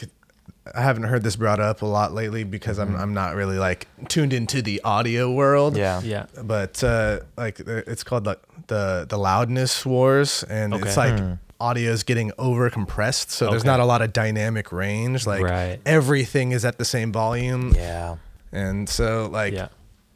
I haven't heard this brought up a lot lately because I'm I'm not really like tuned into the audio world. Yeah. yeah. But uh, like it's called like the the loudness wars, and it's Okay. Like is getting over compressed, so there's not a lot of dynamic range. Like Right. everything is at the same volume, Yeah. and so like. Yeah.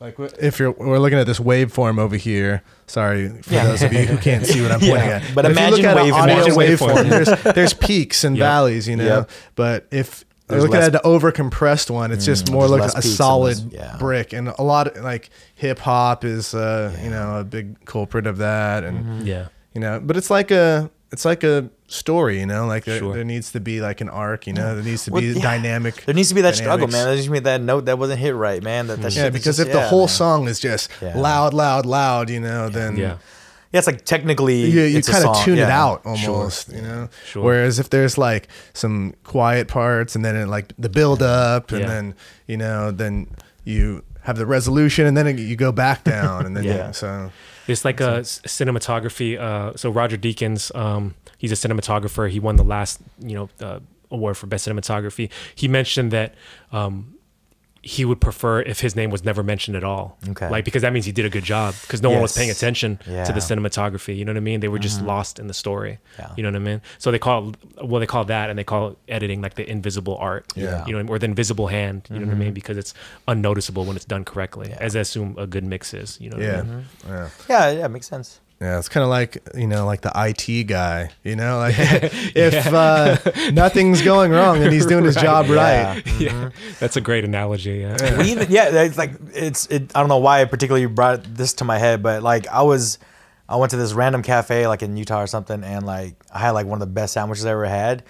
Like if you're, we're looking at this waveform over here. Sorry for Yeah. those of you who can't see what I'm pointing Yeah. at. But if you imagine look at an wave- audio imagine waveform. waveform, there's there's peaks and Yep. valleys, you know. Yep. But if There's you're looking less- at the over compressed one, it's just more like a solid less- yeah. brick, and a lot of like hip hop is uh, you know a big culprit of that, and Mm-hmm. Yeah. you know. But it's like a it's like a story, you know. Like there, Sure. there needs to be like an arc, you know. There needs to Well, be yeah. dynamic. There needs to be that struggle, man. There needs to be that note that wasn't hit right, man. That, that hmm. Yeah, is because just- if the whole man. song is just Yeah. loud, loud, loud, you know, then Yeah. yeah, it's like technically you, you it's a kind of song. tune it out almost, you know. Sure. Whereas if there's like some quiet parts and then it, like the build up and then you know then you have the resolution and then it, you go back down and then Yeah. yeah. so It's like a cinematography. Uh, so Roger Deakins, um, he's a cinematographer. He won the last, you know, uh, award for best cinematography. He mentioned that um, he would prefer if his name was never mentioned at all. Okay. Like because that means he did a good job because no one was paying attention to Yeah. Mm-hmm. the cinematography. You know what I mean? They were just lost in the story. Yeah. You know what I mean? So they call well they call that and they call editing like the invisible art. Yeah. You know, or the invisible hand. You know what I Mm-hmm. mean? Because it's unnoticeable when it's done correctly, as I assume a good mix is. You know. What I yeah mean? yeah Yeah, yeah, makes sense. Yeah it's kind of like you know like the IT guy you know like if uh, nothing's going wrong and he's doing his job right Yeah. yeah, that's a great analogy. Yeah. we even yeah it's like it's it i don't know why i particularly brought this to my head but like i was i went to this random cafe like in utah or something and like i had like one of the best sandwiches i ever had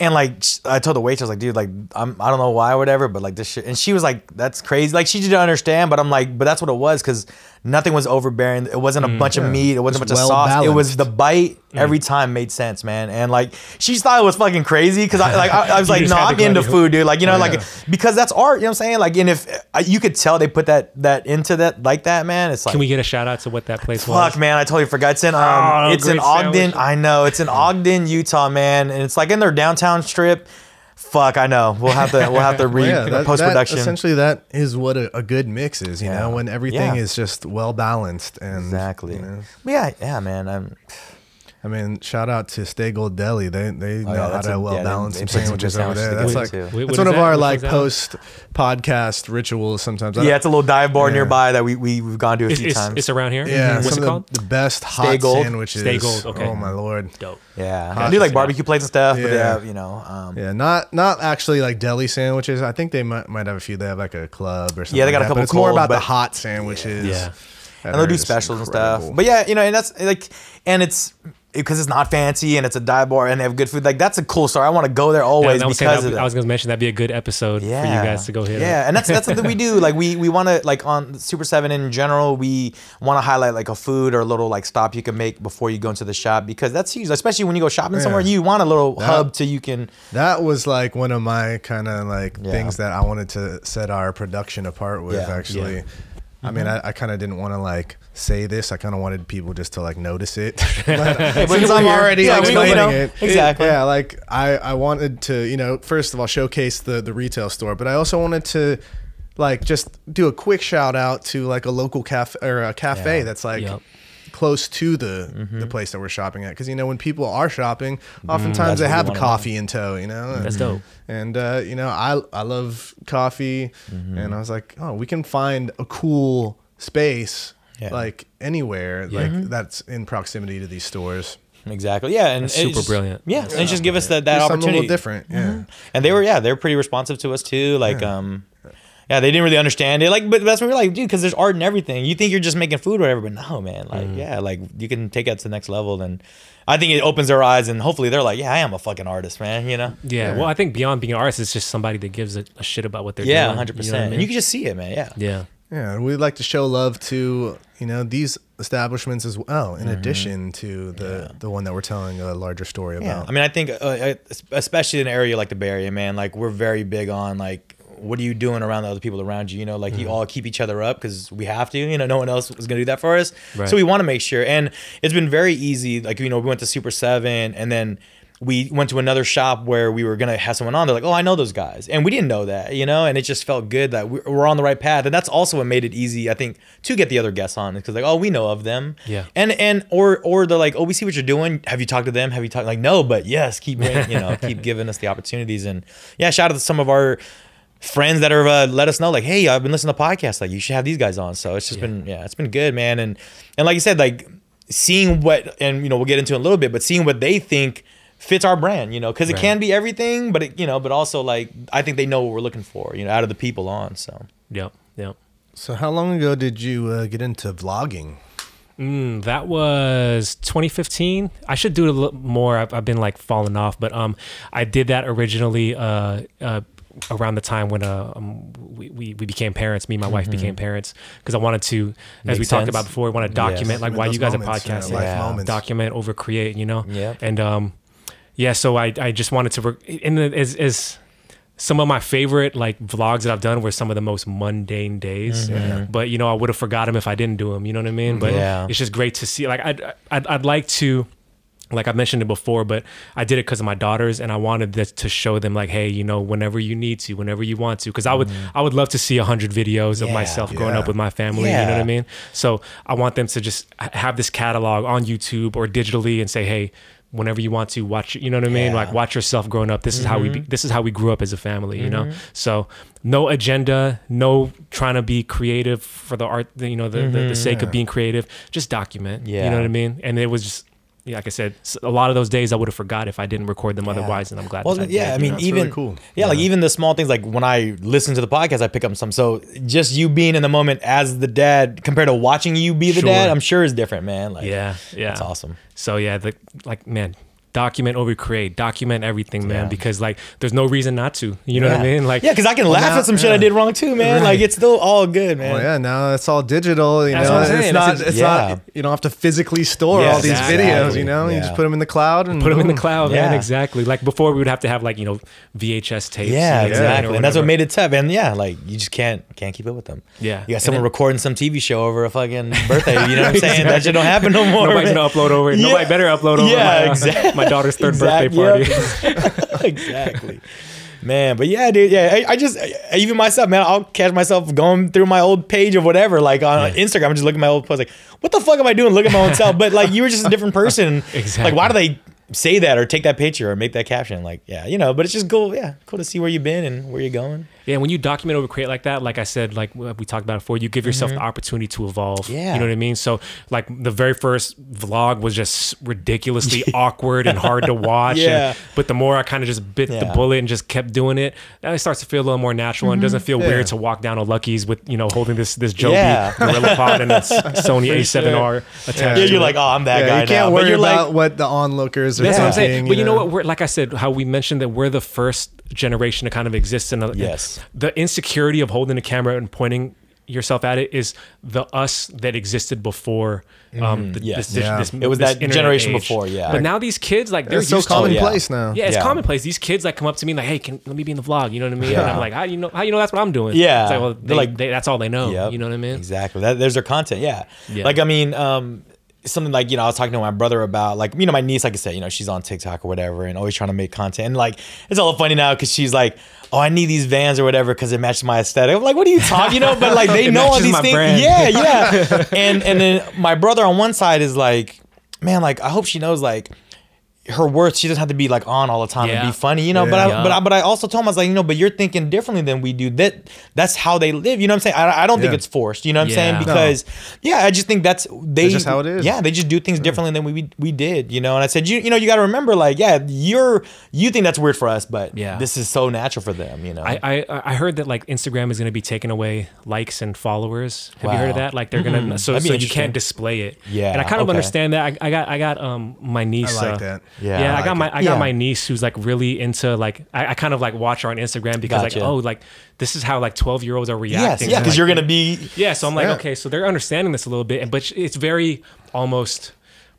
and like i told the waitress like dude like I'm, i don't know why or whatever but like this shit and she was like that's crazy like she didn't understand but i'm like but that's what it was because nothing was overbearing it wasn't a bunch of meat it wasn't a bunch Just of sauce it was the bite every time made sense man and like she thought it was fucking crazy because i like I, I was like no i'm into out food dude like you know Yeah. like because that's art. You know what I'm saying? Like, and if uh, you could tell they put that that into that like that, man. It's like Can we get a shout out to what that place was? fuck, man. I totally forgot. It's in um, Oh, it's in Ogden. sandwich. I know it's in Ogden, Utah, man, and it's like in their downtown strip. Fuck, I know. We'll have to we'll have to well, yeah, post production. essentially that is what a, a good mix is you Yeah. know when everything Yeah. is just well balanced and Exactly. you know. Yeah, yeah, man. I'm, I mean, shout out to Stay Gold Deli. They they know Oh, yeah, how to a- well yeah, balance they some put some sandwiches over there. That's like that's what one of that? our Which like post podcast rituals sometimes. Yeah, it's a little dive bar Yeah. nearby that we, we we've gone to a It's, few it's, times. it's around here. yeah, What's some it of called? the, the best hot Gold? sandwiches. Stay Gold, okay. Oh my lord. Dope. yeah, Hot I do like shit. barbecue plates and stuff, but Yeah. yeah, you know, um, Yeah, not not actually like deli sandwiches. I think they might might have a few. They have like a club or something. Yeah, they got a couple but It's more about the hot sandwiches. Yeah. and they'll do specials and stuff. But yeah, you know, and that's like, and it's because it's not fancy and it's a dive bar and they have good food. Like that's a cool story. I want to go there always and I was saying because of that. I was gonna mention that'd be a good episode for you guys to go hit. Yeah, up. and that's that's something we do. Like we we want to like on Super Seven in general, we want to highlight like a food or a little like stop you can make before you go into the shop because that's huge. Especially when you go shopping somewhere, you want a little That- hub to you can. That was like one of my kind of like Yeah. things that I wanted to set our production apart with Yeah. actually. I mean, mm-hmm. I, I kind of didn't want to like say this. I kind of wanted people just to like notice it. but Since I'm already Yeah, you explaining know, it, exactly. yeah, like I, I wanted to, you know, first of all showcase the the retail store, but I also wanted to, like, just do a quick shout out to like a local cafe or a cafe Yeah. that's like. Yep. Close to the Mm-hmm. the place that we're shopping at, because you know when people are shopping, oftentimes That's they you have wanna coffee in tow, you know. That's dope. And uh, you know, I I love coffee, Mm-hmm. and I was like, oh, we can find a cool space Yeah. like anywhere like that's in proximity to these stores. Exactly. Yeah, and it's super just- brilliant. Yeah, That's and just give us that, that Do something a opportunity. little different. Yeah. And they were yeah, they're pretty responsive to us too. Like um yeah, they didn't really understand it. Like, but that's when we we're like, dude, because there's art and everything. You think you're just making food or whatever, but no, man. Like, Mm-hmm. yeah, like you can take it to the next level. And I think it opens their eyes, and hopefully they're like, yeah, I am a fucking artist, man. You know? Yeah. Well, I think beyond being an artist, it's just somebody that gives a, a shit about what they're Yeah, doing. hundred you know what I percent. mean? And you can just see it, man. Yeah. yeah. Yeah, and we'd like to show love to you know these establishments as well, Mm-hmm. in addition to the the one that we're telling a larger story about. Yeah. I mean, I think uh, especially in an area like the Bay Area, man, like we're very big on like what are you doing around the other people around you? You know, like you all keep each other up because we have to. You know, no one else was gonna do that for us, Right. so we want to make sure. And it's been very easy. Like you know, we went to Super Seven, and then we went to another shop where we were gonna have someone on. They're like, "Oh, I know those guys," and we didn't know that, you know. And it just felt good that we- we're on the right path, and that's also what made it easy, I think, to get the other guests on because like, oh, we know of them, Yeah. and and or or they're like, oh, we see what you're doing. Have you talked to them? Have you talked? Like, no, but yes, keep bringing- you know, keep giving us the opportunities. And yeah, shout out to some of our friends that are uh, let us know like, hey, I've been listening to podcasts. Like, you should have these guys on. So it's just been yeah, it's been good, man. And and like you said, like seeing what and you know we'll get into it in a little bit, but seeing what they think fits our brand, you know, because it Right. can be everything, but it, you know, but also like I think they know what we're looking for, you know, out of the people on. So Yep. Yep. So how long ago did you uh, get into vlogging? Mm, that was 2015. I should do it a little more. I've, I've been like falling off, but um, I did that originally uh, uh, around the time when uh, um, we, we we became parents. Me and my wife became parents because I wanted to, as Mm-hmm. Makes we talked sense. about before, we want to document Yes. like why you guys are moments, yeah, podcasting, Yeah. document over create, you know. Yeah. And um, yeah, so I I just wanted to, re- and as as some of my favorite like vlogs that I've done were some of the most mundane days. Mm-hmm. But you know, I would have forgot them if I didn't do them. You know what I mean? But Yeah. it's just great to see. Like I'd I'd, I'd like to. Like I mentioned it before, but I did it because of my daughters, and I wanted this to show them, like, hey, you know, whenever you need to, whenever you want to, because I would, mm-hmm. I would love to see a hundred videos of Yeah. myself growing up with my family. You know what I mean? So I want them to just have this catalog on YouTube or digitally, and say, hey, whenever you want to watch, you know what I mean? Yeah. Like watch yourself growing up. This is how we, be, mm-hmm. this is how we grew up as a family. You know? Mm-hmm. So no agenda, no trying to be creative for the art, you know, the, the, the sake of being creative. Just document. You know what I mean? And it was just. Yeah, like I said, a lot of those days I would have forgot if I didn't record them otherwise, and I'm glad. Well, that I yeah, did, I mean, know? Even really cool. Yeah, like even the small things, like when I listen to the podcast, I pick up some. So just you being in the moment as the dad, compared to watching you be the Sure. dad, I'm sure is different, man. Like, yeah, yeah, that's awesome. So yeah, the like man, document over create, document everything, man, Yeah. because like there's no reason not to. You know what I mean? Like yeah, because I can laugh now- at some shit I did wrong too, man. Like it's still all good, man. Well, yeah, now it's all digital. You That's know, what I'm it's That's not. ex- It's Yeah. not. You don't have to physically store Yes, all these exactly. videos. You know, you just put them in the cloud and put them in the boom. cloud, man. Yeah. Exactly. Like before, we would have to have like you know VHS tapes. Yeah, you exactly. And that's what made it tough. And yeah, like you just can't can't keep up with them. Yeah. You got someone then- recording some TV show over a fucking birthday. You know what I'm saying? That shit don't happen no more. Nobody's gonna upload over. Yeah. Nobody better upload over Yeah, my, exactly. my daughter's third Exact- birthday yep. party. exactly. Man, but yeah, dude, yeah, I, I just I, even myself, man, I'll catch myself going through my old page of whatever, like on Yeah. Instagram, I'm just looking at my old post, like, what the fuck am I doing? Look at my own self, but like you were just a different person. Exactly. Like, why do they say that or take that picture or make that caption? Like, yeah, you know, but it's just cool, yeah, cool to see where you've been and where you're going. Yeah, when you document over create like that, like I said, like we we talked about before, you give yourself the opportunity to evolve. Mm-hmm. Yeah. You know what I mean? So like the very first vlog was just ridiculously awkward and hard to watch. Yeah. And, but the more I kind of just bit the bullet and just kept doing it, then it starts to feel a little more natural and doesn't feel Yeah. weird to walk down a Lucky's with, you know, holding this this Joby Yeah. Gorilla Pod and a S- Sony A7R attached. Yeah, you're like, oh, I'm that Yeah, guy you can't now. worry but you're about like, what the onlookers are That's what I'm saying. But you know what? We're like I said, how we mentioned that we're the first generation to kind of exist in a, Yes. the insecurity of holding a camera and pointing yourself at it is the us that existed before um the, yes. this, this, Yeah. this- It was this that generation age. before, yeah. but now these kids like they're so used to it. commonplace yeah. now. yeah, it's Yeah. commonplace. These kids like come up to me like, "Hey, can let me be in the vlog?" You know what I mean? And I'm like, "How you know? How you know that's what I'm doing?" Yeah. it's like, well, They're they, like- they, that's all they know. Yep. You know what I mean? Exactly. That, there's their content. Yeah. Yeah. Like I mean, um, something like you know, I was talking to my brother about like you know my niece, like I said, you know, she's on TikTok or whatever, and always trying to make content. And like it's all funny now because she's like, oh, I need these Vans or whatever because it matches my aesthetic. I'm like, what are you talking? You know, but like they know all these things. brand. Yeah, yeah. and and then my brother on one side is like, man, like I hope she knows like. Her words she doesn't have to be like on all the time and be funny, you know. But I, Yeah. but I, but I also told him I was like, you know, but you're thinking differently than we do. That that's how they live. You know what I'm saying? I, I don't think it's forced. You know what I'm Yeah. saying? No. Because yeah, I just think that's they That's just how it is. Yeah, they just do things differently than we, we we did. You know, and I said, you you know, you got to remember, like, yeah, you're you think that's weird for us, but Yeah. this is so natural for them. You know, I, I I heard that like Instagram is going to be taking away likes and followers. Have you heard of that? Like they're gonna so That'd so you can't display it. Yeah, and I kind of okay. understand that. I, I got I got um my niece. I like uh, that. Yeah, yeah. I I, got like my it. I got Yeah. my niece who's like really into like I, I kind of like watch her on Instagram because Gotcha. like oh like this is how like twelve year olds are yes, reacting. yeah, because like, you're gonna be yeah. So I'm like Yeah. okay, so they're understanding this a little bit, and but it's very almost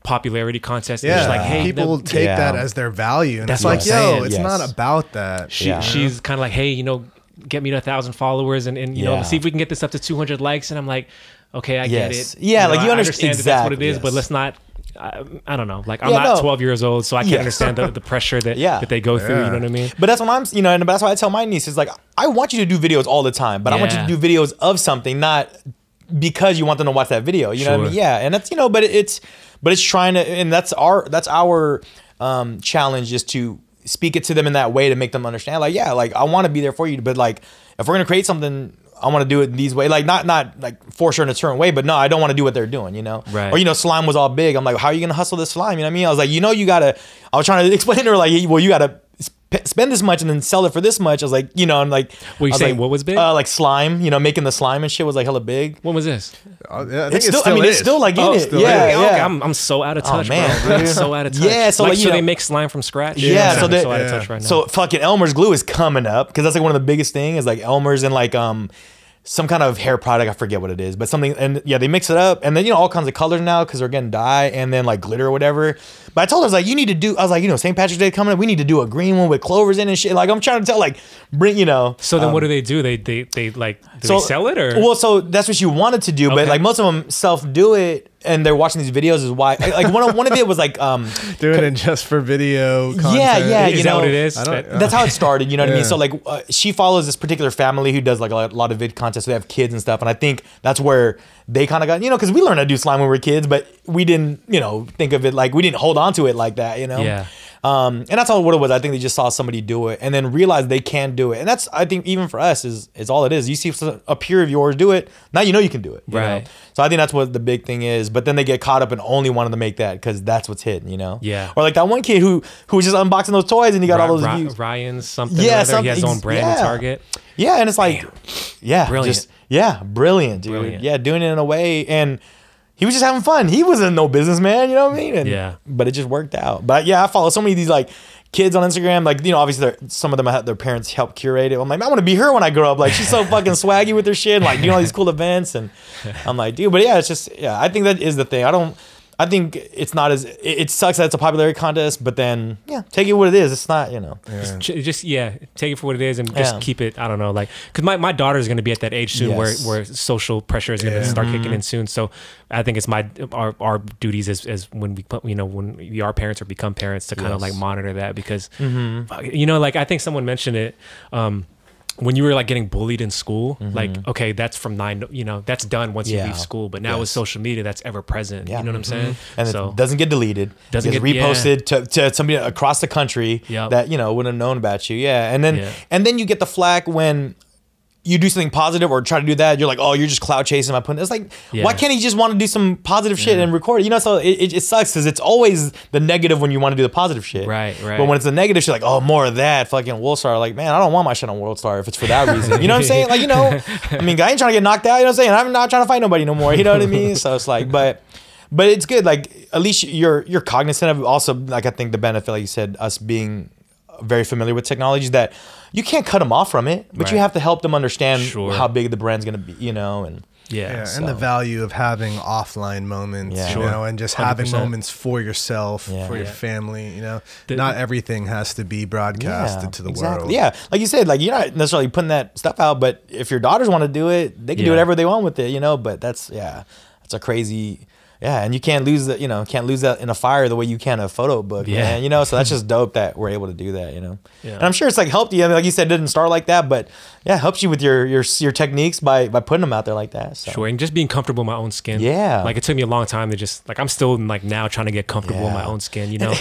popularity contest. Yeah, just like hey, people the- take Yeah. that as their value, and That's it's like, yo, saying, it's yes. not about that. she, Yeah. she's kind of like, hey, you know, get me to a thousand followers and, and you Yeah. know, see if we can get this up to 200 likes. And I'm like, okay, I Yes. get it. Yeah, like, know, you I under- understand that that's what it is, exactly, is, but let's not. I, I don't know. Like I'm Yeah, not no. 12 years old, so I can't Yeah. understand the, the pressure that Yeah. that they go through. You know what I mean? But that's what I'm, you know, and that's why I tell my niece is like, I want you to do videos all the time, but I want you to do videos of something, not because you want them to watch that video. You know what I mean? Yeah, and that's you know, but it's, but it's trying to, and that's our that's our um, challenge is to speak it to them in that way to make them understand. Like, yeah, like I want to be there for you, but like if we're gonna create something. I want to do it in these ways, like not not like force her in a certain way, but no, I don't want to do what they're doing, you know. Right. Or you know, slime was all big. I'm like, how are you gonna hustle this slime? You know what I mean? I was like, you know, you gotta. I was trying to explain to her like, well, you gotta spend this much and then sell it for this much. I was like, you know, I'm like, What you was saying, like, what was big? Uh, like slime, you know, making the slime and shit was like hella big. When was this? Uh, yeah, I think It's it still, still I mean, it's still like in Oh, it. still yeah, is. yeah. Okay, I'm, I'm so out of touch, oh, man. bro. I'm so out of touch. Yeah, so, like, like, you so know- they make slime from scratch. Yeah, I'm so they- so out of touch right now. So fucking Elmer's glue is coming up because that's like one of the biggest thing is like Elmer's and like um some kind of hair product I forget what it is but something and yeah they mix it up and then you know all kinds of colors now because they're getting dye and then like glitter or whatever. But I told her I was like you need to do I was like you know St Patrick's Day coming up we need to do a green one with clovers in and shit like I'm trying to tell like bring you know so then um, what do they do? They they they like do they sell it or well so that's what you wanted to do but like most of them self do it and they're watching these videos is why like one of one of it was like um doing it just for video. Content. Yeah, yeah, is you that know, what it is? I don't- That- that's how it started. You know what I mean? So like, uh, she follows this particular family who does like a lot, lot of vid contests. So they have kids and stuff, and I think that's where they kind of got you know because we learned how to do slime when we were kids, but we didn't you know think of it like we didn't hold on to it like that. You know? Yeah. Um, and that's all what it was. I think they just saw somebody do it and then realized they can do it, and that's I think even for us is is all it is. You see a peer of yours do it, now you know you can do it. you know? Right. So I think that's what the big thing is. But then they get caught up in only wanting to make that because that's what's hitting. You know? Yeah. Or like that one kid who who was just unboxing those toys and he got all those Ry- views. Ryan's something. Yeah, Yeah, he has his own brand yeah. Target. Yeah, and it's like, yeah, Brilliant. just yeah, brilliant, dude. Brilliant. Yeah, doing it in a way, and he was just having fun. He wasn't no businessman, you know what I mean? And, Yeah. But it just worked out. But yeah, I follow so many of these like kids on Instagram. Like you know, obviously some of them have their parents help curate it. I'm like, I want to be her when I grow up. Like she's so fucking swaggy with her shit, like doing all these cool events, and I'm like, dude. But yeah, it's just yeah. I think that is the thing. I don't. I think it's not as it, it sucks that it's a popularity contest, but then yeah, take it what it is. It's not you know. J- just yeah take it for what it is and just Yeah. keep it i don't know like because my, my daughter is going to be at that age soon Yes. where where social pressure is going to Yeah. start Mm-hmm. kicking in soon so i think it's my our, our duties as, as when we put you know when we are parents or become parents to kind of Yes. like monitor that because Mm-hmm. you know like i think someone mentioned it um when you were like getting bullied in school, like okay, that's from nine. You know, that's done once you Mm-hmm. Leave school. But now with social media, that's ever present. Yeah. You know what I'm saying? and so it doesn't get deleted. Doesn't get- reposted to, to somebody across the country Yep. that you know wouldn't have known about you. Yeah, and then Yeah. and then you get the flack when you do something positive or try to do that. You're like, oh, you're just cloud chasing my putting. It's like, Yeah. why can't he just want to do some positive shit and record it? You know, so it, it, it sucks because it's always the negative when you want to do the positive shit. Right, right. But when it's the negative shit, like, oh, more of that, fucking World Star. Like, man, I don't want my shit on World Star if it's for that reason. You know what I'm saying? Like, you know, I mean, I ain't trying to get knocked out. You know what I'm saying? I'm not trying to fight nobody no more. You know what I mean? So it's like, but. But it's good. Like at least you're you're cognizant of also like I think the benefit, like you said, us being very familiar with technology that you can't cut them off from it, but you have to help them understand Sure. how big the brand's gonna be, you know, and Yeah. Yeah, so- and the value of having offline moments, Yeah. you Sure. know, and just having 100%. moments for yourself, Yeah. for your Yeah. family, you know. The- Not everything has to be broadcasted to the exactly. world. Yeah, like you said, like you're not necessarily putting that stuff out, but if your daughters want to do it, they can do whatever they want with it, you know. But that's yeah, that's a crazy. Yeah, and you can't lose that, you know, can't lose that in a fire the way you can a photo book, Yeah. man. You know, so that's just dope that we're able to do that, you know. Yeah. And I'm sure it's like helped you. I mean, like you said, it didn't start like that, but yeah, it helps you with your your your techniques by by putting them out there like that. So. Sure, and just being comfortable in my own skin. Yeah. like it took me a long time to just like I'm still like now trying to get comfortable in my own skin. You know.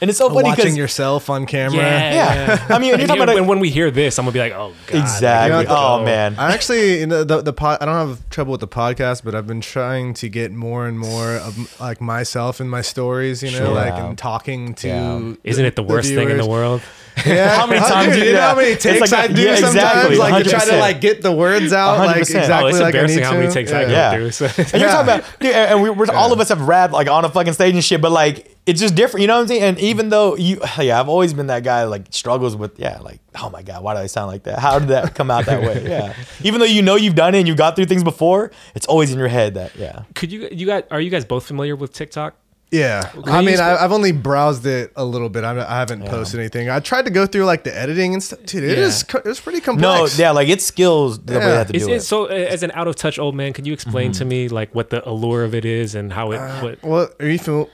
And it's so funny Watching because yourself on camera. Yeah. I mean, when you're And talking about a- when, when we hear this, I'm gonna be like, oh god. exactly. Like, here we oh man. I actually, you know, the the pod, I don't have trouble with the podcast, but I've been trying to get more and more of like myself and my stories, you know, Sure. like and talking to. Yeah. Isn't it the worst thing in the world? Yeah. How many times dude, you you do know how many takes like I a- do yeah, sometimes, exactly, like to try to like get the words out, like 100%. exactly oh, it's like I embarrassing need how many to. takes I Yeah. go Yeah. through. So. And you're Yeah. talking about, dude, and we, we're all of us have rap like on a fucking stage and shit, but like it's just different, you know what I'm saying? And even though you, yeah, I've always been that guy like struggles with, yeah, like oh my god, why do I sound like that? How did that come out that way? Yeah, even though you know you've done it and you got through things before, it's always in your head that yeah. Could you you got are you guys both familiar with TikTok? Yeah, Can I mean, I, I've only browsed it a little bit. I, I haven't posted anything. I tried to go through like the editing and stuff. Dude, it yeah. is, it's pretty complex. No, yeah, like it's skills the way Yeah. they have to Is do it, it. so uh, as an out of touch old man, can you explain to me like what the allure of it is and how it what Well, are you fam-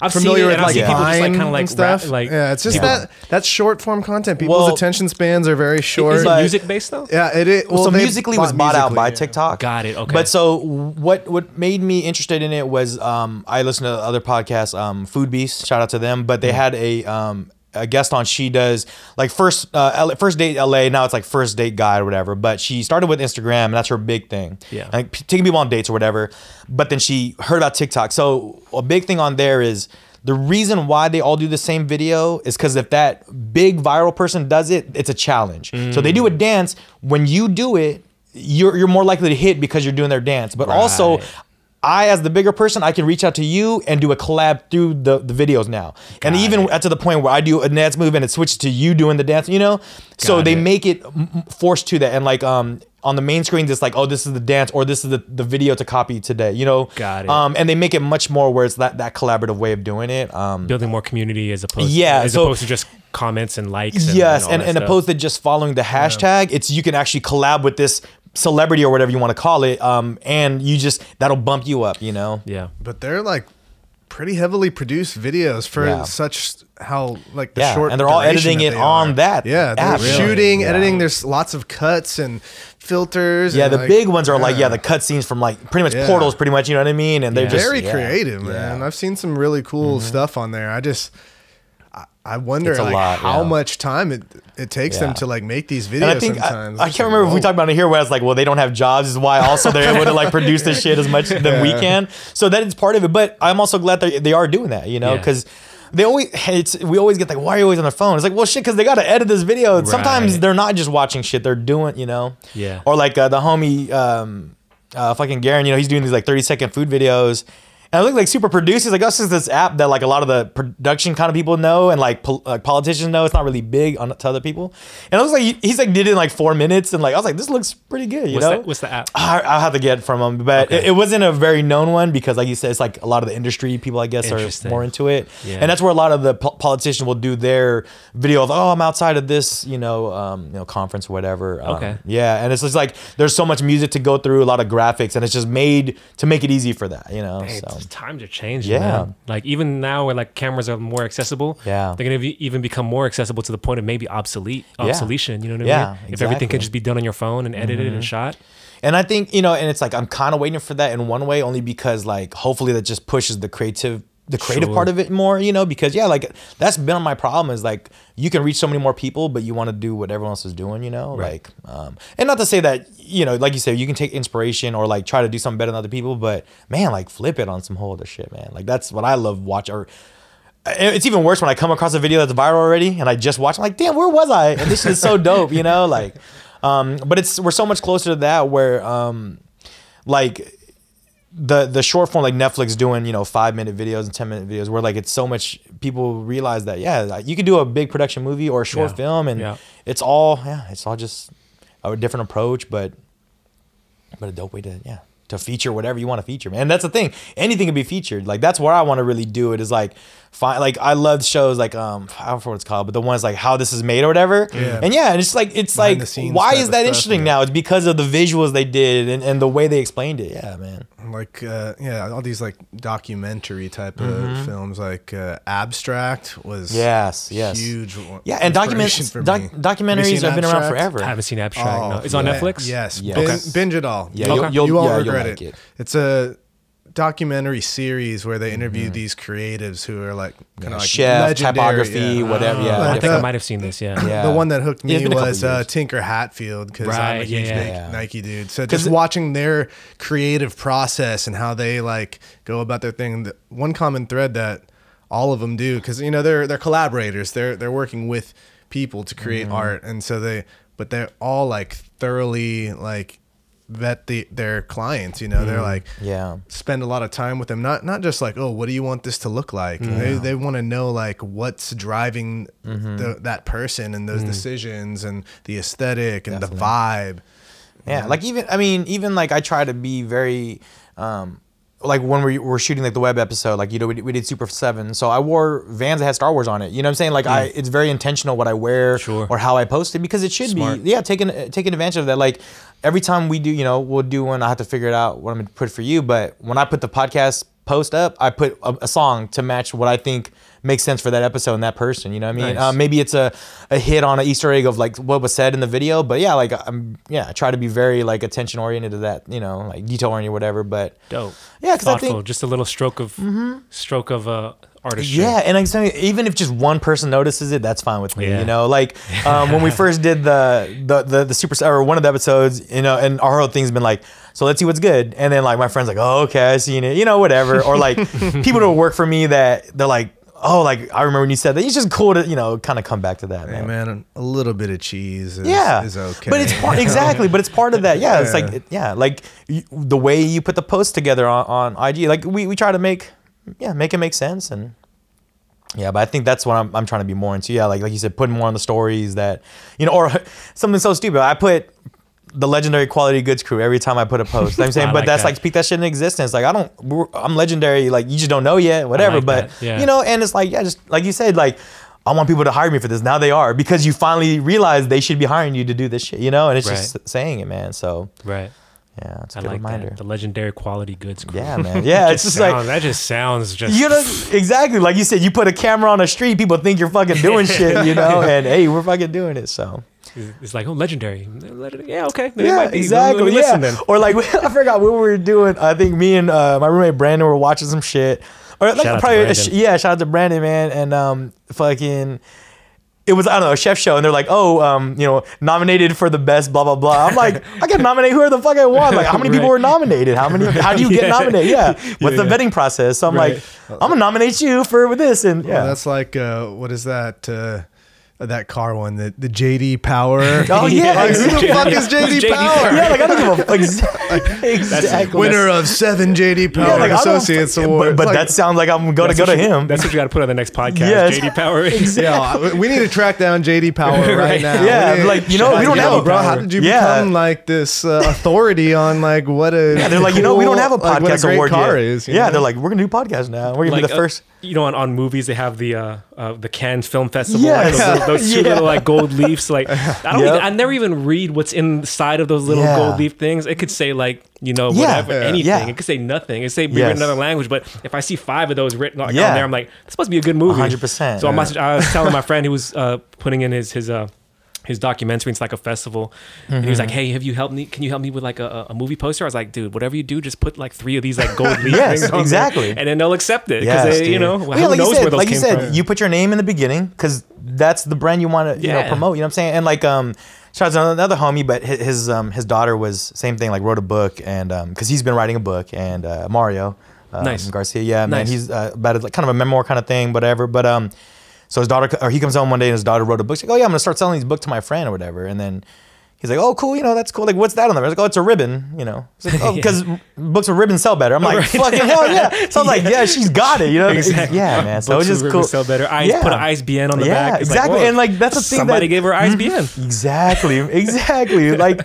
I've familiar seen it, with I've like seen people just like kind of like stuff? rap, like yeah, it's just people- that that's short form content. People's Well, attention spans are very short. Is it But- music based though? yeah, it is. Well, so Musical.ly was bought out by yeah. TikTok. Got it, okay. But so what what made me interested in it was um, I listened to other podcasts, um, Food Beast, shout out to them. But they Mm-hmm. had a um, a guest on. She does like first uh, LA, first date LA. Now it's like first date guide or whatever. But she started with Instagram, and that's her big thing. Yeah. like p- taking people on dates or whatever. But then she heard about TikTok. So a big thing on there is. The reason why they all do the same video is because if that big viral person does it, it's a challenge. So they do a dance. When you do it, you're you're more likely to hit because you're doing their dance. But also, Right. I as the bigger person, I can reach out to you and do a collab through the, the videos now. and even it. at to the point where I do a dance move and it switches to you doing the dance, you know? so Got they it. make it forced to that. And like um on the main screens, it's like, oh, this is the dance or this is the, the video to copy today, you know? Got it. Um, and they make it much more where it's that, that collaborative way of doing it. Um, Building more community as opposed Yeah, as so- opposed to just comments and likes. And, yes, all and, and opposed to just following the hashtag, it's you can actually collab with this celebrity or whatever you want to call it, um, and you just that'll bump you up, you know. yeah. But they're like pretty heavily produced videos for Yeah. such how like the Yeah, short and they're all editing that it they on that Yeah, they're app. Really? shooting, Yeah. editing. There's lots of cuts and filters. Yeah, and, the like, big ones are like yeah, the cutscenes from like pretty much Yeah. portals, pretty much. You know what I mean? And they're Yeah. just very yeah, creative, yeah. Mm-hmm. man. I've seen some really cool stuff on there. I just, I, I wonder like lot, how yeah. much time it it takes Yeah. them to like make these videos. And I think I, sometimes I It's can't like, remember if we talked about it here, where I was like, well, they don't have jobs, is why also they're able to like produce this shit as much than we can. So that is part of it. But I'm also glad that they are doing that, you know, Yeah. because. They always, it's we always get like, why are you always on the phone? It's like, well, shit, because they got to edit this video. And Sometimes they're not just watching shit; they're doing, you know. Yeah. Or like uh, the homie, um, uh, fucking Garen, you know, he's doing these like 30 second food videos. And I look like super produced. He's like, oh, this is this app that like a lot of the production kind of people know and like, pol- like politicians know. It's not really big on to other people. And it looks like he- he's like did it in like four minutes. And like I was like, this looks pretty good. You What's know, the, what's the app? I, I'll have to get it from him, but Okay. it, it wasn't a very known one because, like you said, it's like a lot of the industry people, I guess, are more into it, Yeah. and that's where a lot of the po- politicians will do their video of, oh, I'm outside of this, you know, um, you know, conference or whatever. Um, Okay. yeah, and it's just like there's so much music to go through, a lot of graphics, and it's just made to make it easy for that, you know. Hey, so times are changing. Yeah. man. Like even now, where like cameras are more accessible. Yeah. They're gonna be, even become more accessible to the point of maybe obsolete, Yeah. obsolescence. You know what I Yeah, mean? If everything can just be done on your phone and edited Mm-hmm. and shot. And I think, you know, and it's like I'm kind of waiting for that in one way, only because like hopefully that just pushes the creative the creative Sure. part of it more, you know, because yeah, like that's been my problem is like you can reach so many more people, but you want to do what everyone else is doing, you know? Right. Like um and not to say that, you know, like you said, you can take inspiration or like try to do something better than other people, but man, like flip it on some whole other shit, man. Like that's what I love watch or it's even worse when I come across a video that's viral already and I just watch. I'm like, damn, where was I? And this is so dope, you know. Like, um, but it's we're so much closer to that where, um, like, the the short form like Netflix doing you know five minute videos and ten minute videos where like it's so much people realize that yeah like, you could do a big production movie or a short Yeah. film and Yeah. it's all yeah it's all just a different approach but but a dope way to yeah to feature whatever you want to feature man and that's the thing anything can be featured like that's where I want to really do it is like find like I love shows like um I don't know what it's called but the ones like how this is made or whatever Yeah. and yeah and it's like it's Behind like why is that stuff, interesting yeah. now it's because of the visuals they did and, and the way they explained it yeah man like uh, yeah, all these like documentary type Mm-hmm. of films, like uh, Abstract was Yes, yes. huge. Yeah, and inspiration documents, doc, documentaries seen have been around forever. I haven't seen Abstract. Oh, no. It's on. Netflix. Yes, Yes. Bin- Okay. binge it all. Yeah, you, you'll- you'll- you won't yeah, you'll regret like it. it. It's a documentary series where they interview Mm-hmm. these creatives who are like kind of like Chef, typography, yeah. whatever. Yeah, Like I think I might have seen this. Yeah. Yeah. The one that hooked me was uh. Tinker Hatfield because I'm a huge. Nike. Nike dude. So just watching their creative process and how they like go about their thing. The one common thread that all of them do because you know they're they're collaborators. They're they're working with people to create Mm-hmm. art, and so they but they're all like thoroughly like vet the their clients. You know, they're like. Yeah. spend a lot of time with them. Not not just like, oh, what do you want this to look like? They they want to know like what's driving Mm-hmm. the, that person and Mm. those decisions and the aesthetic and the vibe. Yeah, like even I mean, even like I try to be very, um, like when we were shooting like the web episode, like you know we, did- we did Super Seven, so I wore Vans that had Star Wars on it. You know what I'm saying? Like I, it's very intentional what I wear Sure. or how I post it because it should Smart. be yeah taking taking advantage of that. Like every time we do, you know, we'll do one. I have to figure it out what I'm gonna put for you, but when I put the podcast post up, I put a, a song to match what I think makes sense for that episode and that person. You know what I mean? Nice. Um, maybe it's a, a hit on an Easter egg of like what was said in the video, but yeah, like I'm yeah, I try to be very like attention oriented to that, you know, like detail oriented, or whatever. But Dope. Yeah, because I think- just a little stroke of stroke of uh, artistry. yeah, and I'm saying even if just one person notices it, that's fine with me. Yeah. You know, like um, when we first did the the the, the super or one of the episodes, you know, and our whole thing's been like, so let's see what's good, and then like my friends like, oh okay, I seen it, you know, whatever, or like people that work for me that they're like. Oh, like I remember when you said that. It's just cool to you know kind of come back to that, Hey man. man, a little bit of cheese is, yeah is okay. but it's part exactly but it's part of that yeah, it's like Yeah. like the way you put the post together on, on ig like we, we try to make yeah make it make sense and yeah but i think that's what I'm, I'm trying to be more into yeah like like you said putting more on the stories that you know or something so stupid i put the legendary quality goods crew every time I put a post. I'm saying, I but like that's that. like speak that shit in existence. Like I don't, I'm legendary. Like you just don't know yet, whatever. like but yeah. you know, and it's like yeah, just like you said, like I want people to hire me for this. Now they are because you finally realize they should be hiring you to do this shit. You know, and it's just saying it, man. So Right. Yeah, it's a I good like reminder. that. The legendary quality goods. Crew. Yeah, man. Yeah, it's just like Sound- that just sounds just. you know exactly like you said. You put a camera on the street, people think you're fucking doing shit. You know, and hey, we're fucking doing it. So It's like oh, legendary. Leg- Yeah, okay. It yeah, might be. exactly. Let me Yeah. Listen then. Or like I forgot what we were doing. I think me and uh, my roommate Brandon were watching some shit. Or like Shout probably yeah, shout out to Brandon, man. And um, fucking. It was I don't know a chef show, and they're like, "Oh, um, you know, nominated for the best, blah blah blah." I'm like, I can nominate whoever the fuck I want. Like, how many people were nominated? How many? How do you get nominated? Yeah, what's the yeah. vetting process? So I'm Right. like, I'm gonna nominate you for with this, and yeah, Well, that's like uh, what is that? Uh, that car one, the the JD Power. oh yeah, Like, who the fuck is JD, JD Power? yeah, like I don't give a fuck. Exactly. exactly. Winner of seven JD Power Yeah, like, Associates fuck- Awards. But, but Like, that sounds like I'm going to go to what you- him. That's what you got to put on the next podcast. Yes. JD Power. yeah, we need to track down JD Power right, Right. now. Yeah, need- like, you know, we don't have a bro. How did you Yeah. become like this uh, authority on like what a Yeah, they're like, you know, we don't have a cool- like, what podcast great award car yet. is. yeah, know? they're like, we're gonna do podcast now. We're gonna be the uh, first. you know, on, on movies they have the uh, uh the Cannes Film Festival, Yes. Those, two Yeah. little like gold leaves. Like I don't, Yep. even, I never even read what's inside of those little Yeah. gold leaf things. It could say like you know whatever, anything. It could say nothing. It could say be Yes. written in another language. But if I see five of those written like, on there, I'm like, this must be a good movie. 100%. So I'm I was telling my friend who was uh, putting in his his uh his documentary it's like a festival and he was like Mm-hmm. hey have you helped me can you help me with like a, a movie poster i was like dude whatever you do just put like three of these like gold leaf Yes, things on there, exactly. and then they'll accept it because Yes, they you know Well, yeah, like knows you said, where those like you came said, from you put your name in the beginning because that's the brand you want to you know Yeah. promote. You know what I'm saying? And like um, shout out another homie, but his his, um, his daughter was same thing. Like wrote a book and um because he's been writing a book and uh, Mario. Um, Nice. Garcia, yeah, man, he's uh, about it, like kind of a memoir kind of thing, whatever. But um, so his daughter, or he comes home one day and his daughter wrote a book. She's like, oh yeah, I'm gonna start selling these books to my friend or whatever. And then He's like, oh, cool, you know, that's cool. Like, what's that on there? I was like, oh, it's a ribbon, you know. He's like, oh, because books with ribbons sell better. I'm like, fucking hell yeah. So I was like, yeah, she's got it, you know. Exactly. Yeah, man. So Books it was with just cool. sell better. I put an ISBN on the yeah, back. It's exactly. whoa, and like that's the thing that. somebody that gave her ISBN. Mm-hmm. Exactly, exactly. like,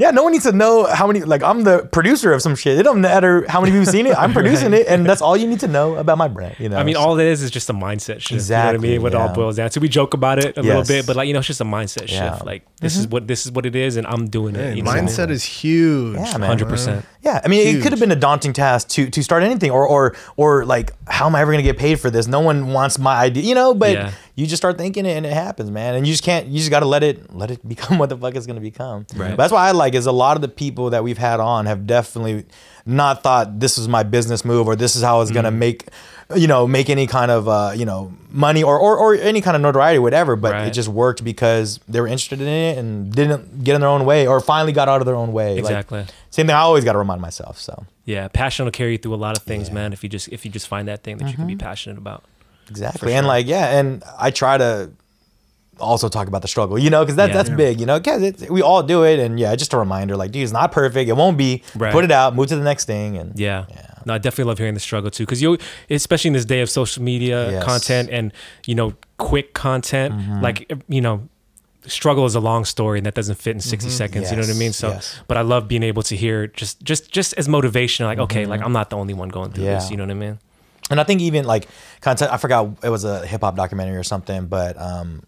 yeah, no one needs to know how many. Like, I'm the producer of some shit. It don't matter how many people have seen it. I'm producing it, and that's all you need to know about my brand. You know. I mean, So- all it is is just a mindset shift. Exactly, You know what I mean? What it all boils down to. We joke about it a little bit, but like you know, it's just a mindset Yeah. Mm-hmm. shift. Like this is what this is what it is, and I'm doing it. Hey, You know what I mean? mindset is huge. Yeah, man. Hundred percent. Yeah, I mean, it could have been a daunting task to to start anything, or or or like, how am I ever gonna get paid for this? No one wants my idea, you know. But Yeah. you just start thinking it, and it happens, man. And you just can't. You just got to let it let it become what the fuck it's gonna become. Right. But that's why I like is a lot of the people that we've had on have definitely not thought this was my business move or this is how I was Mm. gonna make, you know, make any kind of uh, you know money or, or or any kind of notoriety, whatever. But it just worked because they were interested in it and didn't get in their own way or finally got out of their own way. Like, Exactly. Same thing. I always got to remind myself. So Yeah, passion will carry you through a lot of things, Yeah. man. If you just if you just find that thing that you can Mm-hmm. be passionate about. exactly, and like yeah, and I try to also talk about the struggle, you know, because that, Yeah. that's Yeah. big, you know, because we all do it, and yeah, just a reminder, like, dude, it's not perfect, it won't be. Right. Put it out, move to the next thing, and Yeah. Yeah. No, I definitely love hearing the struggle too, because you, especially in this day of social media Yes. content and you know quick content, Mm-hmm. like you know, struggle is a long story and that doesn't fit in 60 seconds. You know what I Mm-hmm. Mean? So, yes. but I love being able to hear just just just as motivation, like okay, like I'm not the only one going through this. Mm-hmm. You know what I mean? And I think even like content, I forgot it was a hip hop documentary or something, but um,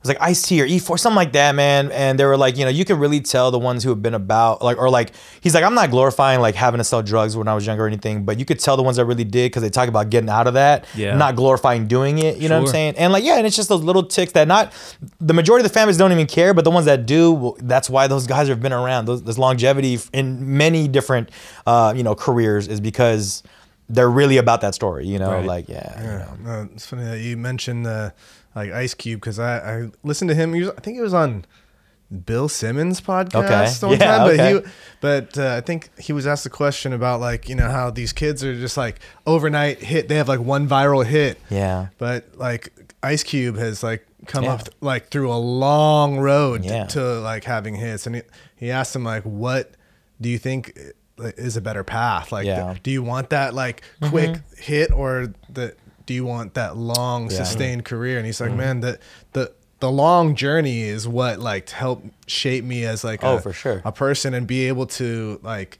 it was like Ice T or E-40, something like that, man. And they were like, you know, you can really tell the ones who have been about, like, or like, he's like, I'm not glorifying like having to sell drugs when I was younger or anything, but you could tell the ones that really did because they talk about getting out of that, Yeah. not glorifying doing it. You know what I'm saying? And like, yeah, and it's just those little ticks that not the majority of the families don't even care, but the ones that do, well, that's why those guys have been around. Those, this longevity in many different, uh, you know, careers is because they're really about that story. You know, Right. like yeah, you Yeah, know. no, it's funny that you mentioned uh, like Ice Cube because I, I listened to him. He was, I think it was on Bill Simmons' podcast Okay. one Yeah, time, but okay. he, but uh, I think he was asked the question about like you know how these kids are just like overnight hit. They have like one viral hit, Yeah. but like Ice Cube has like come Yeah. up like through a long road Yeah. to like having hits, and he, he asked him like, "What do you think is a better path? Like, Yeah. do you want that like quick hit or the do you want that long Yeah. sustained career?" And he's like, "Man, the the the long journey is what like helped shape me as like Oh, a, for sure. a person and be able to like."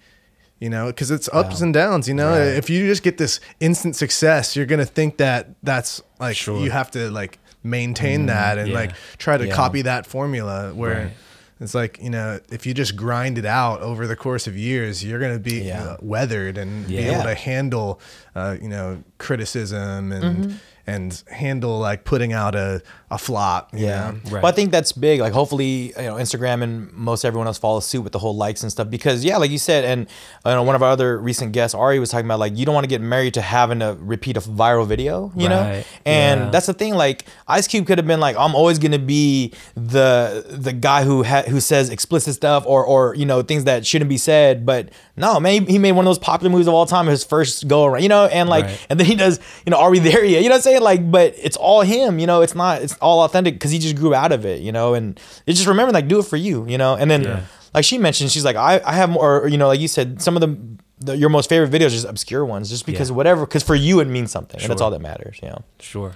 You know, because it's ups Yeah. and downs. You know, if you just get this instant success, you're gonna think that that's like Sure. you have to like maintain that and yeah. like try to Mm-hmm. Copy that formula where Right. It's like you know if you just grind it out over the course of years you're going to be Yeah. uh, weathered and be able to handle uh, you know criticism and Mm-hmm. and handle like putting out a, a flop Yeah. know? Right. Well, I think that's big. Like, hopefully, you know, Instagram and most everyone else follows suit with the whole likes and stuff. Because, yeah, like you said, and you know, one of our other recent guests, Ari, was talking about like you don't want to get married to having to repeat a viral video, you know. And Yeah. that's the thing. Like, Ice Cube could have been like, I'm always gonna be the the guy who ha- who says explicit stuff or or you know things that shouldn't be said. But no, man, he, he made one of those popular movies of all time. His first go around, you know, and like, Right. and then he does, you know, are we there yet? You know what I'm saying? Like, but it's all him, you know, it's not, it's all authentic because he just grew out of it, you know, and it's just remember, like, do it for you, you know, and then, Yeah. like she mentioned, she's like, I, I have more, you know, like you said, some of the, the your most favorite videos, are just obscure ones, just because Yeah. whatever, because for you it means something, and that's all that matters, you know. Sure.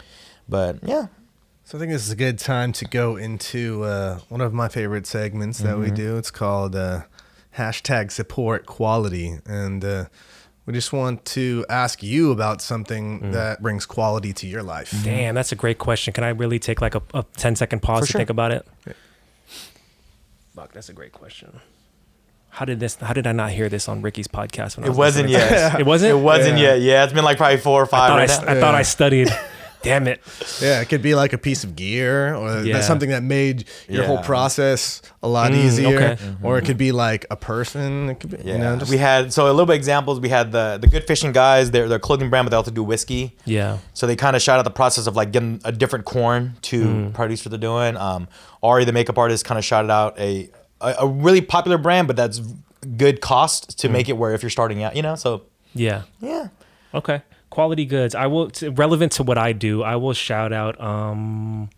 But yeah, so i think this is a good time to go into uh, one of my favorite segments that Mm-hmm. we do it's called uh, hashtag support quality and uh, we just want to ask you about something Mm. that brings quality to your life Damn, that's a great question. Can I really take like a, a 10 second pause For to sure. think about it? Fuck, that's a great question. How did this? How did I not hear this on Ricky's podcast? When I it was wasn't listening yet. It wasn't. It wasn't Yeah. yet. Yeah, it's been like probably four or I five thought I, right st- now. I thought I studied. Damn it. Yeah, it could be like a piece of gear or Yeah. that's something that made your whole process a lot Mm, easier. okay. Or it could be like a person. It could be, Yeah, you know, just we had so a little bit examples. We had the the good fishing guys. They're they're clothing brand, but they also do whiskey. Yeah. So they kind of shout out the process of like getting a different corn to produce what they're doing. Um, Ari, the makeup artist, kind of shouted out a, a a really popular brand, but that's good cost to make it where if you're starting out, you know. So Yeah. yeah, Okay. Quality goods. I will relevant to what I do. I will shout out um,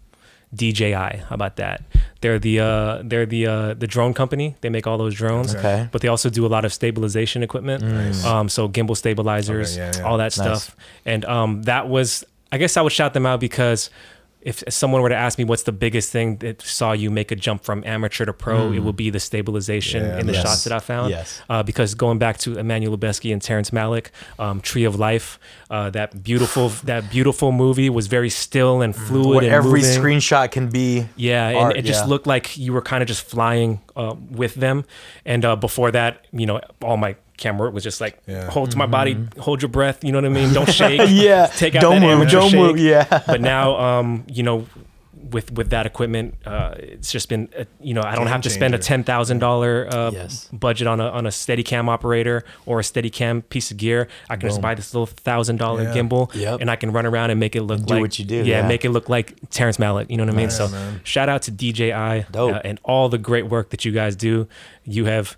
DJI. How about that? They're the uh, they're the uh, the drone company. They make all those drones. Okay. But they also do a lot of stabilization equipment. Um, so gimbal stabilizers, Okay, yeah, yeah. all that stuff. And um, that was, I guess, I would shout them out because if someone were to ask me what's the biggest thing that saw you make a jump from amateur to pro, it would be the stabilization Yeah, in the yes. shots that I found. Yes. Uh, because going back to Emmanuel Lubezki and Terrence Malick, um, Tree of Life, uh, that beautiful that beautiful movie was very still and fluid Where and every moving. screenshot can be. Yeah, and art, it just yeah. looked like you were kind of just flying uh, with them. And uh, before that, you know, all my camera work was just like Yeah. hold to my body, hold your breath. You know what I mean? Don't shake. Mm-hmm. Yeah. take out Don't that move, amateur don't shake. move, yeah. But now, um, you know. With, with that equipment, uh, it's just been uh, you know I don't Game have to spend a ten thousand dollar uh, Yes. budget on a on a Steadicam operator or a Steadicam piece of gear. I can just buy this little thousand dollar Yeah. gimbal Yep. and I can run around and make it look do like what you do, Yeah, yeah. make it look like Terrence Malick. You know what I mean? so man. shout out to DJI Dope. uh, and all the great work that you guys do. You have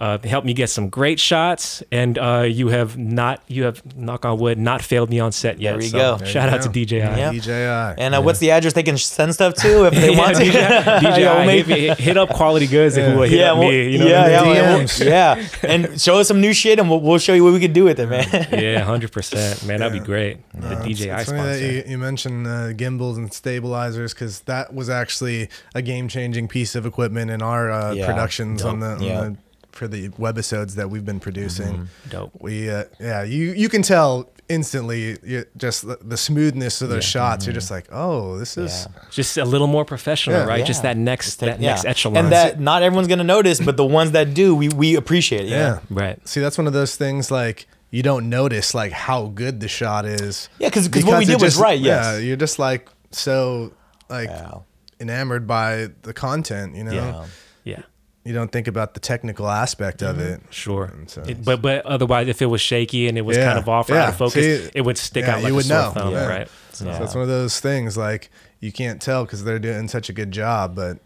uh, helped me get some great shots, and uh, you have not, you have knock on wood, not failed me on set yet. There you so go. There Shout you out to. DJI. Yeah. DJI. And uh, what's the address they can send stuff to if they Yeah, want to? DJI, DJI, Yeah, we'll hit, hit up Quality Goods and Yeah. who will hit yeah, up well, me. You know yeah, what yeah, we'll- yeah, and show us some new shit, and we'll, we'll show you what we could do with it, man. Yeah, hundred percent, man. That'd be Yeah. great. The Uh, it's- DJI it's funny that sponsor. you, you mentioned uh, gimbals and stabilizers because that was actually a game-changing piece of equipment in our uh, Yeah. productions on the, on Yeah. the for the webisodes that we've been producing. Dope. We uh, yeah, you you can tell instantly you, just the, the smoothness of those shots. You're just like, oh, this is Yeah. Just a little more professional, Yeah. right? Just that next, Just take- that next echelon. and that not everyone's gonna notice, but the ones that do, we we appreciate. it, yeah. Yeah, right. See, that's one of those things like you don't notice like how good the shot is. yeah, because because what we it did was just- right. Yeah, you're just like so like Yeah. enamored by the content. You know, Yeah. Yeah. you don't think about the technical aspect of mm-hmm. it. Sure. So- It- but but otherwise, if it was shaky and it was Yeah, kind of off or out of focus, See, it would stick yeah, out like you a would sore know. thumb, Yeah. right? So Yeah. it's one of those things like you can't tell because they're doing such a good job, but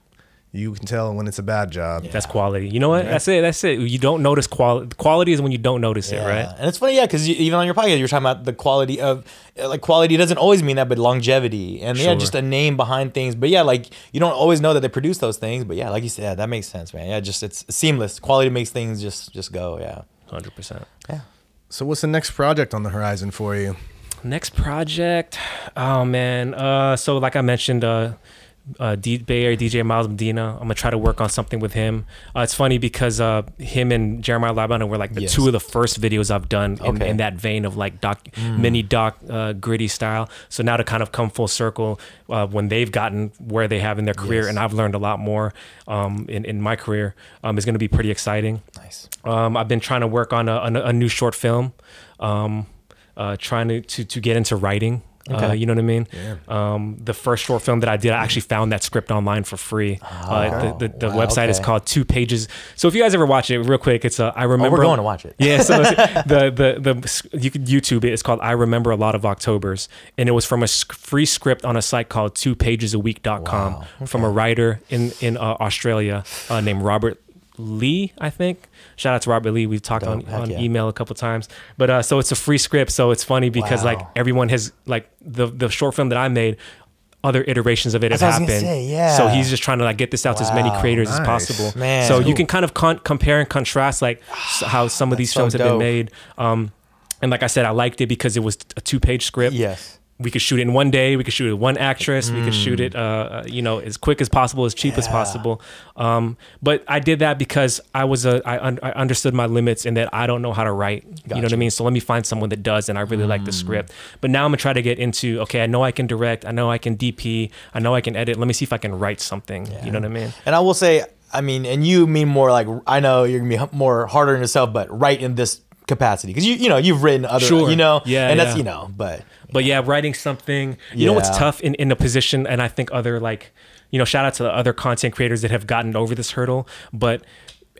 you can tell when it's a bad job. That's quality. You know what? That's it. That's it. You don't notice quality. Quality is when you don't notice it, right? And it's funny, yeah, because even on your podcast, you're talking about the quality of like quality doesn't always mean that, but longevity and yeah, just a name behind things. But yeah, like you don't always know that they produce those things. But yeah, like you said, yeah, that makes sense, man. Yeah, just it's seamless. Quality makes things just just go. Yeah. Hundred percent. Yeah. So what's the next project on the horizon for you? Next project. Oh man. Uh, so like I mentioned, uh, uh, D- Bay Area DJ Miles Medina. I'm gonna try to work on something with him. Uh, it's funny because uh, him and Jeremiah Labana were like the Yes. two of the first videos I've done in, Okay. in that vein of like doc, mini doc, uh, gritty style. So now to kind of come full circle uh, when they've gotten where they have in their career, Yes. and I've learned a lot more um, in in my career, um, is gonna be pretty exciting. Nice. Um, I've been trying to work on a, a, a new short film, um, uh, trying to, to, to get into writing. Uh, you know what I mean? Um, the first short film that I did, I actually found that script online for free. uh, the the, the Oh, wow, website is called Two Pages. So if you guys ever watch it, real quick, it's uh, I Oh, remember. we're going to watch it. Yeah, so the the the you could YouTube it. It's called I remember a lot of October's, and it was from a free script on a site called two pages TwoPagesAweek.com Wow, from a writer in in uh, Australia uh, named Robert Lee, I think. Shout out to Robert Lee. We've talked on, Dope. Heck on yeah. email a couple times, but uh, so it's a free script. So it's funny because like everyone has like the the short film that I made. Other iterations of it have That's what I was happened. say, yeah. So he's just trying to like get this out to as many Wow. creators as possible. Man. so you can kind of con- compare and contrast like how some of these so films have been made. Um, and like I said, I liked it because it was a two page script. Yes. We could shoot it in one day. We could shoot it with one actress. We could shoot it, uh, uh, you know, as quick as possible, as cheap as possible. Um, but I did that because I was a, I, un- I understood my limits and that I don't know how to write. You know what I mean? So let me find someone that does, and I really like the script. But now I'm gonna try to get into. Okay, I know I can direct. I know I can DP. I know I can edit. Let me see if I can write something. You know what I mean? And I will say, I mean, and you mean more like I know you're gonna be more harder on yourself, but right in this capacity because you you know you've written other Sure. you know Yeah, and that's you know but But yeah, writing something. You know what's tough in, in a position, and I think other like, you know, shout out to the other content creators that have gotten over this hurdle. But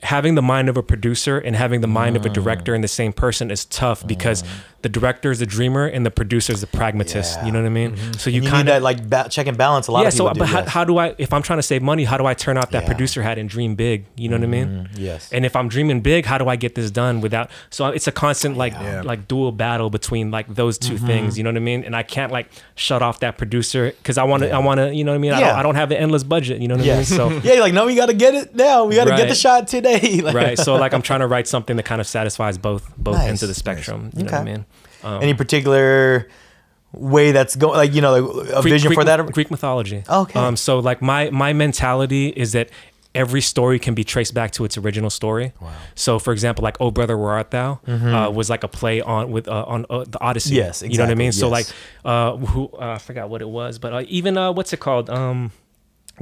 having the mind of a producer and having the mind of a mm. director in the same person is tough because mm. The director is the dreamer and the producer is the pragmatist. Yeah. You know what I mean? So you, you kind of like ba- check and balance. A lot yeah. So, do. but how, how do I? If I'm trying to save money, how do I turn off that Yeah. producer hat and dream big? You know what I mean? yes. And if I'm dreaming big, how do I get this done without? So it's a constant like Yeah. like dual battle between like those 2 Mm-hmm. things. You know what I mean? And I can't like shut off that producer because I want to. I want to. You know what I mean? I, don't. I don't have an endless budget. You know what I mean? So yeah, you're like no, we got to get it now. We got to get the shot today. Like, right. So like I'm trying to write something that kind of satisfies both both Nice. ends of the spectrum. You know what I mean? Um, Any particular way that's going? Like you know, like a Greek- vision Greek for that? Greek mythology. Okay. Um, so like my my mentality is that every story can be traced back to its original story. Wow. So for example, like Oh Brother Where Art Thou uh, was like a play on with uh, on uh, the Odyssey. Yes, You know what I exactly, mean? So like uh, who uh, I forgot what it was, but uh, even uh, what's it called? Um,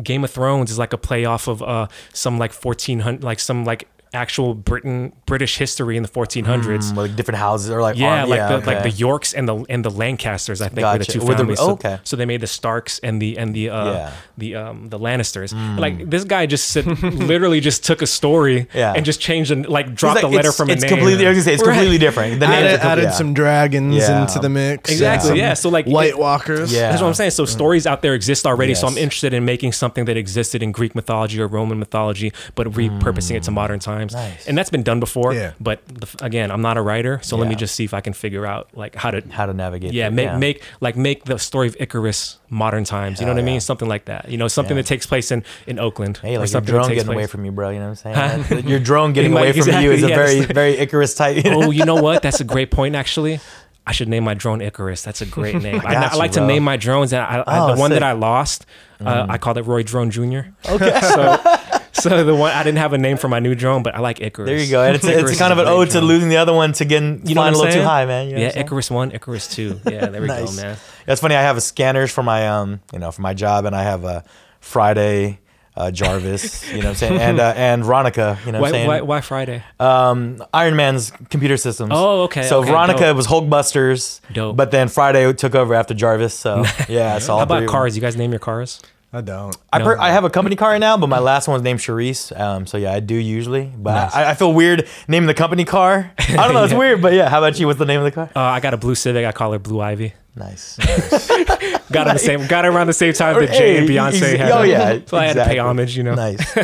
Game of Thrones is like a play off of uh, some like 1400 like some like actual Britain British history in the 1400s. Mm, like different houses or like Yeah, arm- like the like the Yorks and the and the Lancasters, I think, were the two Were the- families. so, okay. so they made the Starks and the and the uh, Yeah. Mm. the um the Lannisters. Like this guy just sit, literally just took a story Yeah. and just changed and like dropped like, a letter it's, from a it's name. completely. I say it's Right. completely different. The names added, are com- added yeah. some dragons Yeah. into the mix. Exactly, some yeah. So, like, White it- Walkers. Yeah. That's what I'm saying. So stories out there exist already. So I'm Mm. Interested in making something that existed in Greek mythology or Roman mythology, but repurposing it to modern times. Mm. Nice. And that's been done before. Yeah. But the, again, I'm not a writer, so let me just see if I can figure out like how to How to navigate? yeah, make make like make the story of Icarus modern times. You know what I mean? Something like that. You know, something Yeah. that takes place in in Oakland. Hey, or like your drone getting away from you, bro. You know what I'm saying? Your drone getting might- away from you is a very, yes. very Icarus type. oh, you know what? That's a great point, actually. I should name my drone Icarus. That's a great name. I, I you, like to name my drones, and I, I, Oh, the one sick. that I lost, uh, I called it Roy Drone Jr. Okay. So, so the one I didn't have a name for my new drone, but I like Icarus. There you go. And it's, it's kind of an ode to drone. losing the other one to getting You know flying a little too high, man. You know yeah, Icarus one, Icarus two. Yeah, there we Nice. go, man. That's funny. I have scanners for my um, you know, for my job, and I have a Friday, uh, Jarvis, you know what I'm saying, and uh, and Veronica, you know what I'm Why, saying. why, why Friday? um, Iron Man's computer systems. Oh, okay, So okay, Veronica dope. was Hulkbusters, Dope. but then Friday took over after Jarvis. So yeah, it's all How about cars? You guys name your cars? I don't. I, No. per- I have a company car right now, but my last one was named Charisse. Um, so yeah, I do usually, but Nice. I, I feel weird naming the company car. I don't know, it's Yeah. weird, but yeah. How about you? What's the name of the car? Uh, I got a blue Civic. I call her Blue Ivy. Nice. Got her the same. Got her around the same time that Jay and Hey, Beyonce ex- had. oh, her. yeah, So I had to exactly. pay homage. You know. nice.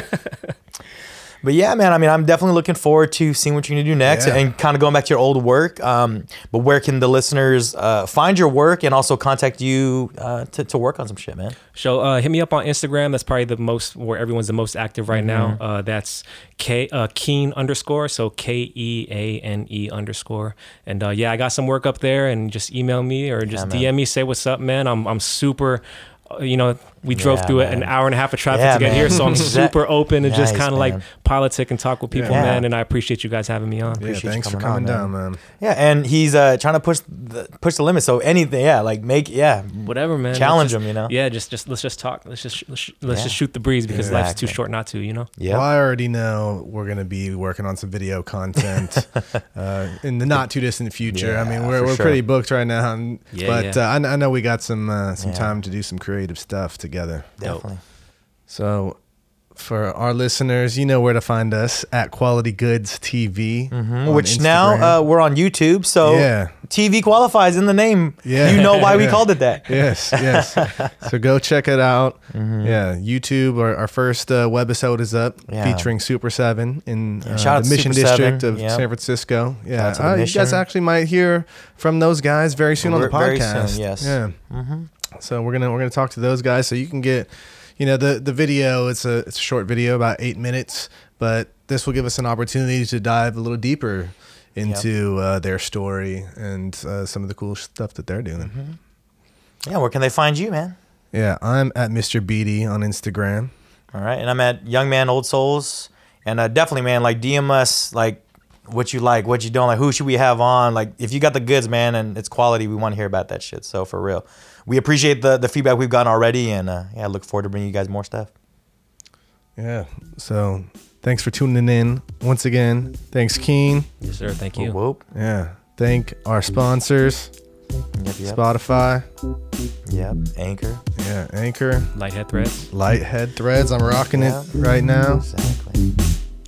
But yeah, man. I mean, I'm definitely looking forward to seeing what you're gonna do next, Yeah. and kind of going back to your old work. Um, but where can the listeners uh, find your work and also contact you uh, to to work on some shit, man? So uh, hit me up on Instagram. That's probably the most where everyone's the most active right now. Mm-hmm. Uh, that's K uh, Keane underscore. So K E A N E underscore. And uh, yeah, I got some work up there. And just email me or just man. DM me. Say what's up, man. I'm I'm super. uh, You know, we drove Yeah, through man. an hour and a half of traffic Yeah, to get man. here, so I'm super open to just kind of like man. politic and talk with people, Yeah. man. And I appreciate you guys having me on. Yeah, Appreciate you thanks for coming coming on, down, man. Yeah, and he's uh, trying to push the push the limit. So anything, yeah, like make yeah, Whatever, man. Challenge just- 'em, you know? Yeah, just just let's just talk. Let's just let's, let's Yeah. just shoot the breeze because life's too short not to. You know. yeah. Well, I already know we're going to be working on some video content uh, in the not too distant future. I mean, we're, we're sure. pretty booked right now, and- Yeah, but yeah. Uh, I, I know we got some uh, some Yeah. time to do some creative stuff together. Definitely. So, for our listeners, you know where to find us at Quality Goods TV. Mm-hmm. Which Instagram. now uh, we're on YouTube, so Yeah. TV qualifies in the name. Yeah. you know why we called it that. yes, yes. so go check it out. Mm-hmm. Yeah, YouTube. Our, our first uh, webisode is up, Yeah. featuring Super Seven in uh, the Mission Super District 7, of yep. San Francisco. Yeah, out to the uh, you guys actually might hear from those guys very soon on the Very- very podcast. soon, yes. Yeah. So we're gonna we're gonna talk to those guys so you can get, you know, the the video. It's a it's a short video about eight minutes, but this will give us an opportunity to dive a little deeper into uh, their story and uh, some of the cool stuff that they're doing. Mm-hmm. Yeah, where can they find you, man? Yeah, I'm at Mr. Beatty on Instagram. All right, and I'm at Young Man Old Souls, and uh, definitely, man, like DM us like what you like, what you don't like, who should we have on? Like, if you got the goods, man, and it's quality, we want to hear about that shit. So for real, we appreciate the the feedback we've gotten already, and uh, yeah, I look forward to bringing you guys more stuff. Yeah. So thanks for tuning in once again. Thanks, Keane. Yes, sir. Thank you. Whoop, whoop. Yeah. Thank our sponsors, Yep, yep, Spotify. yep. Anchor. Yeah, Anchor, Lighthead threads. Lighthead Threads. I'm rocking Yeah. it right now. Exactly.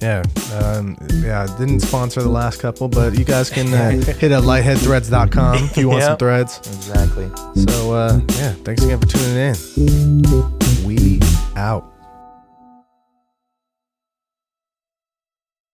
Yeah, um, yeah. Didn't sponsor the last couple, but you guys can uh, hit up lightheadthreads.com if you want some threads. Exactly. So uh, yeah, thanks again for tuning in. We out.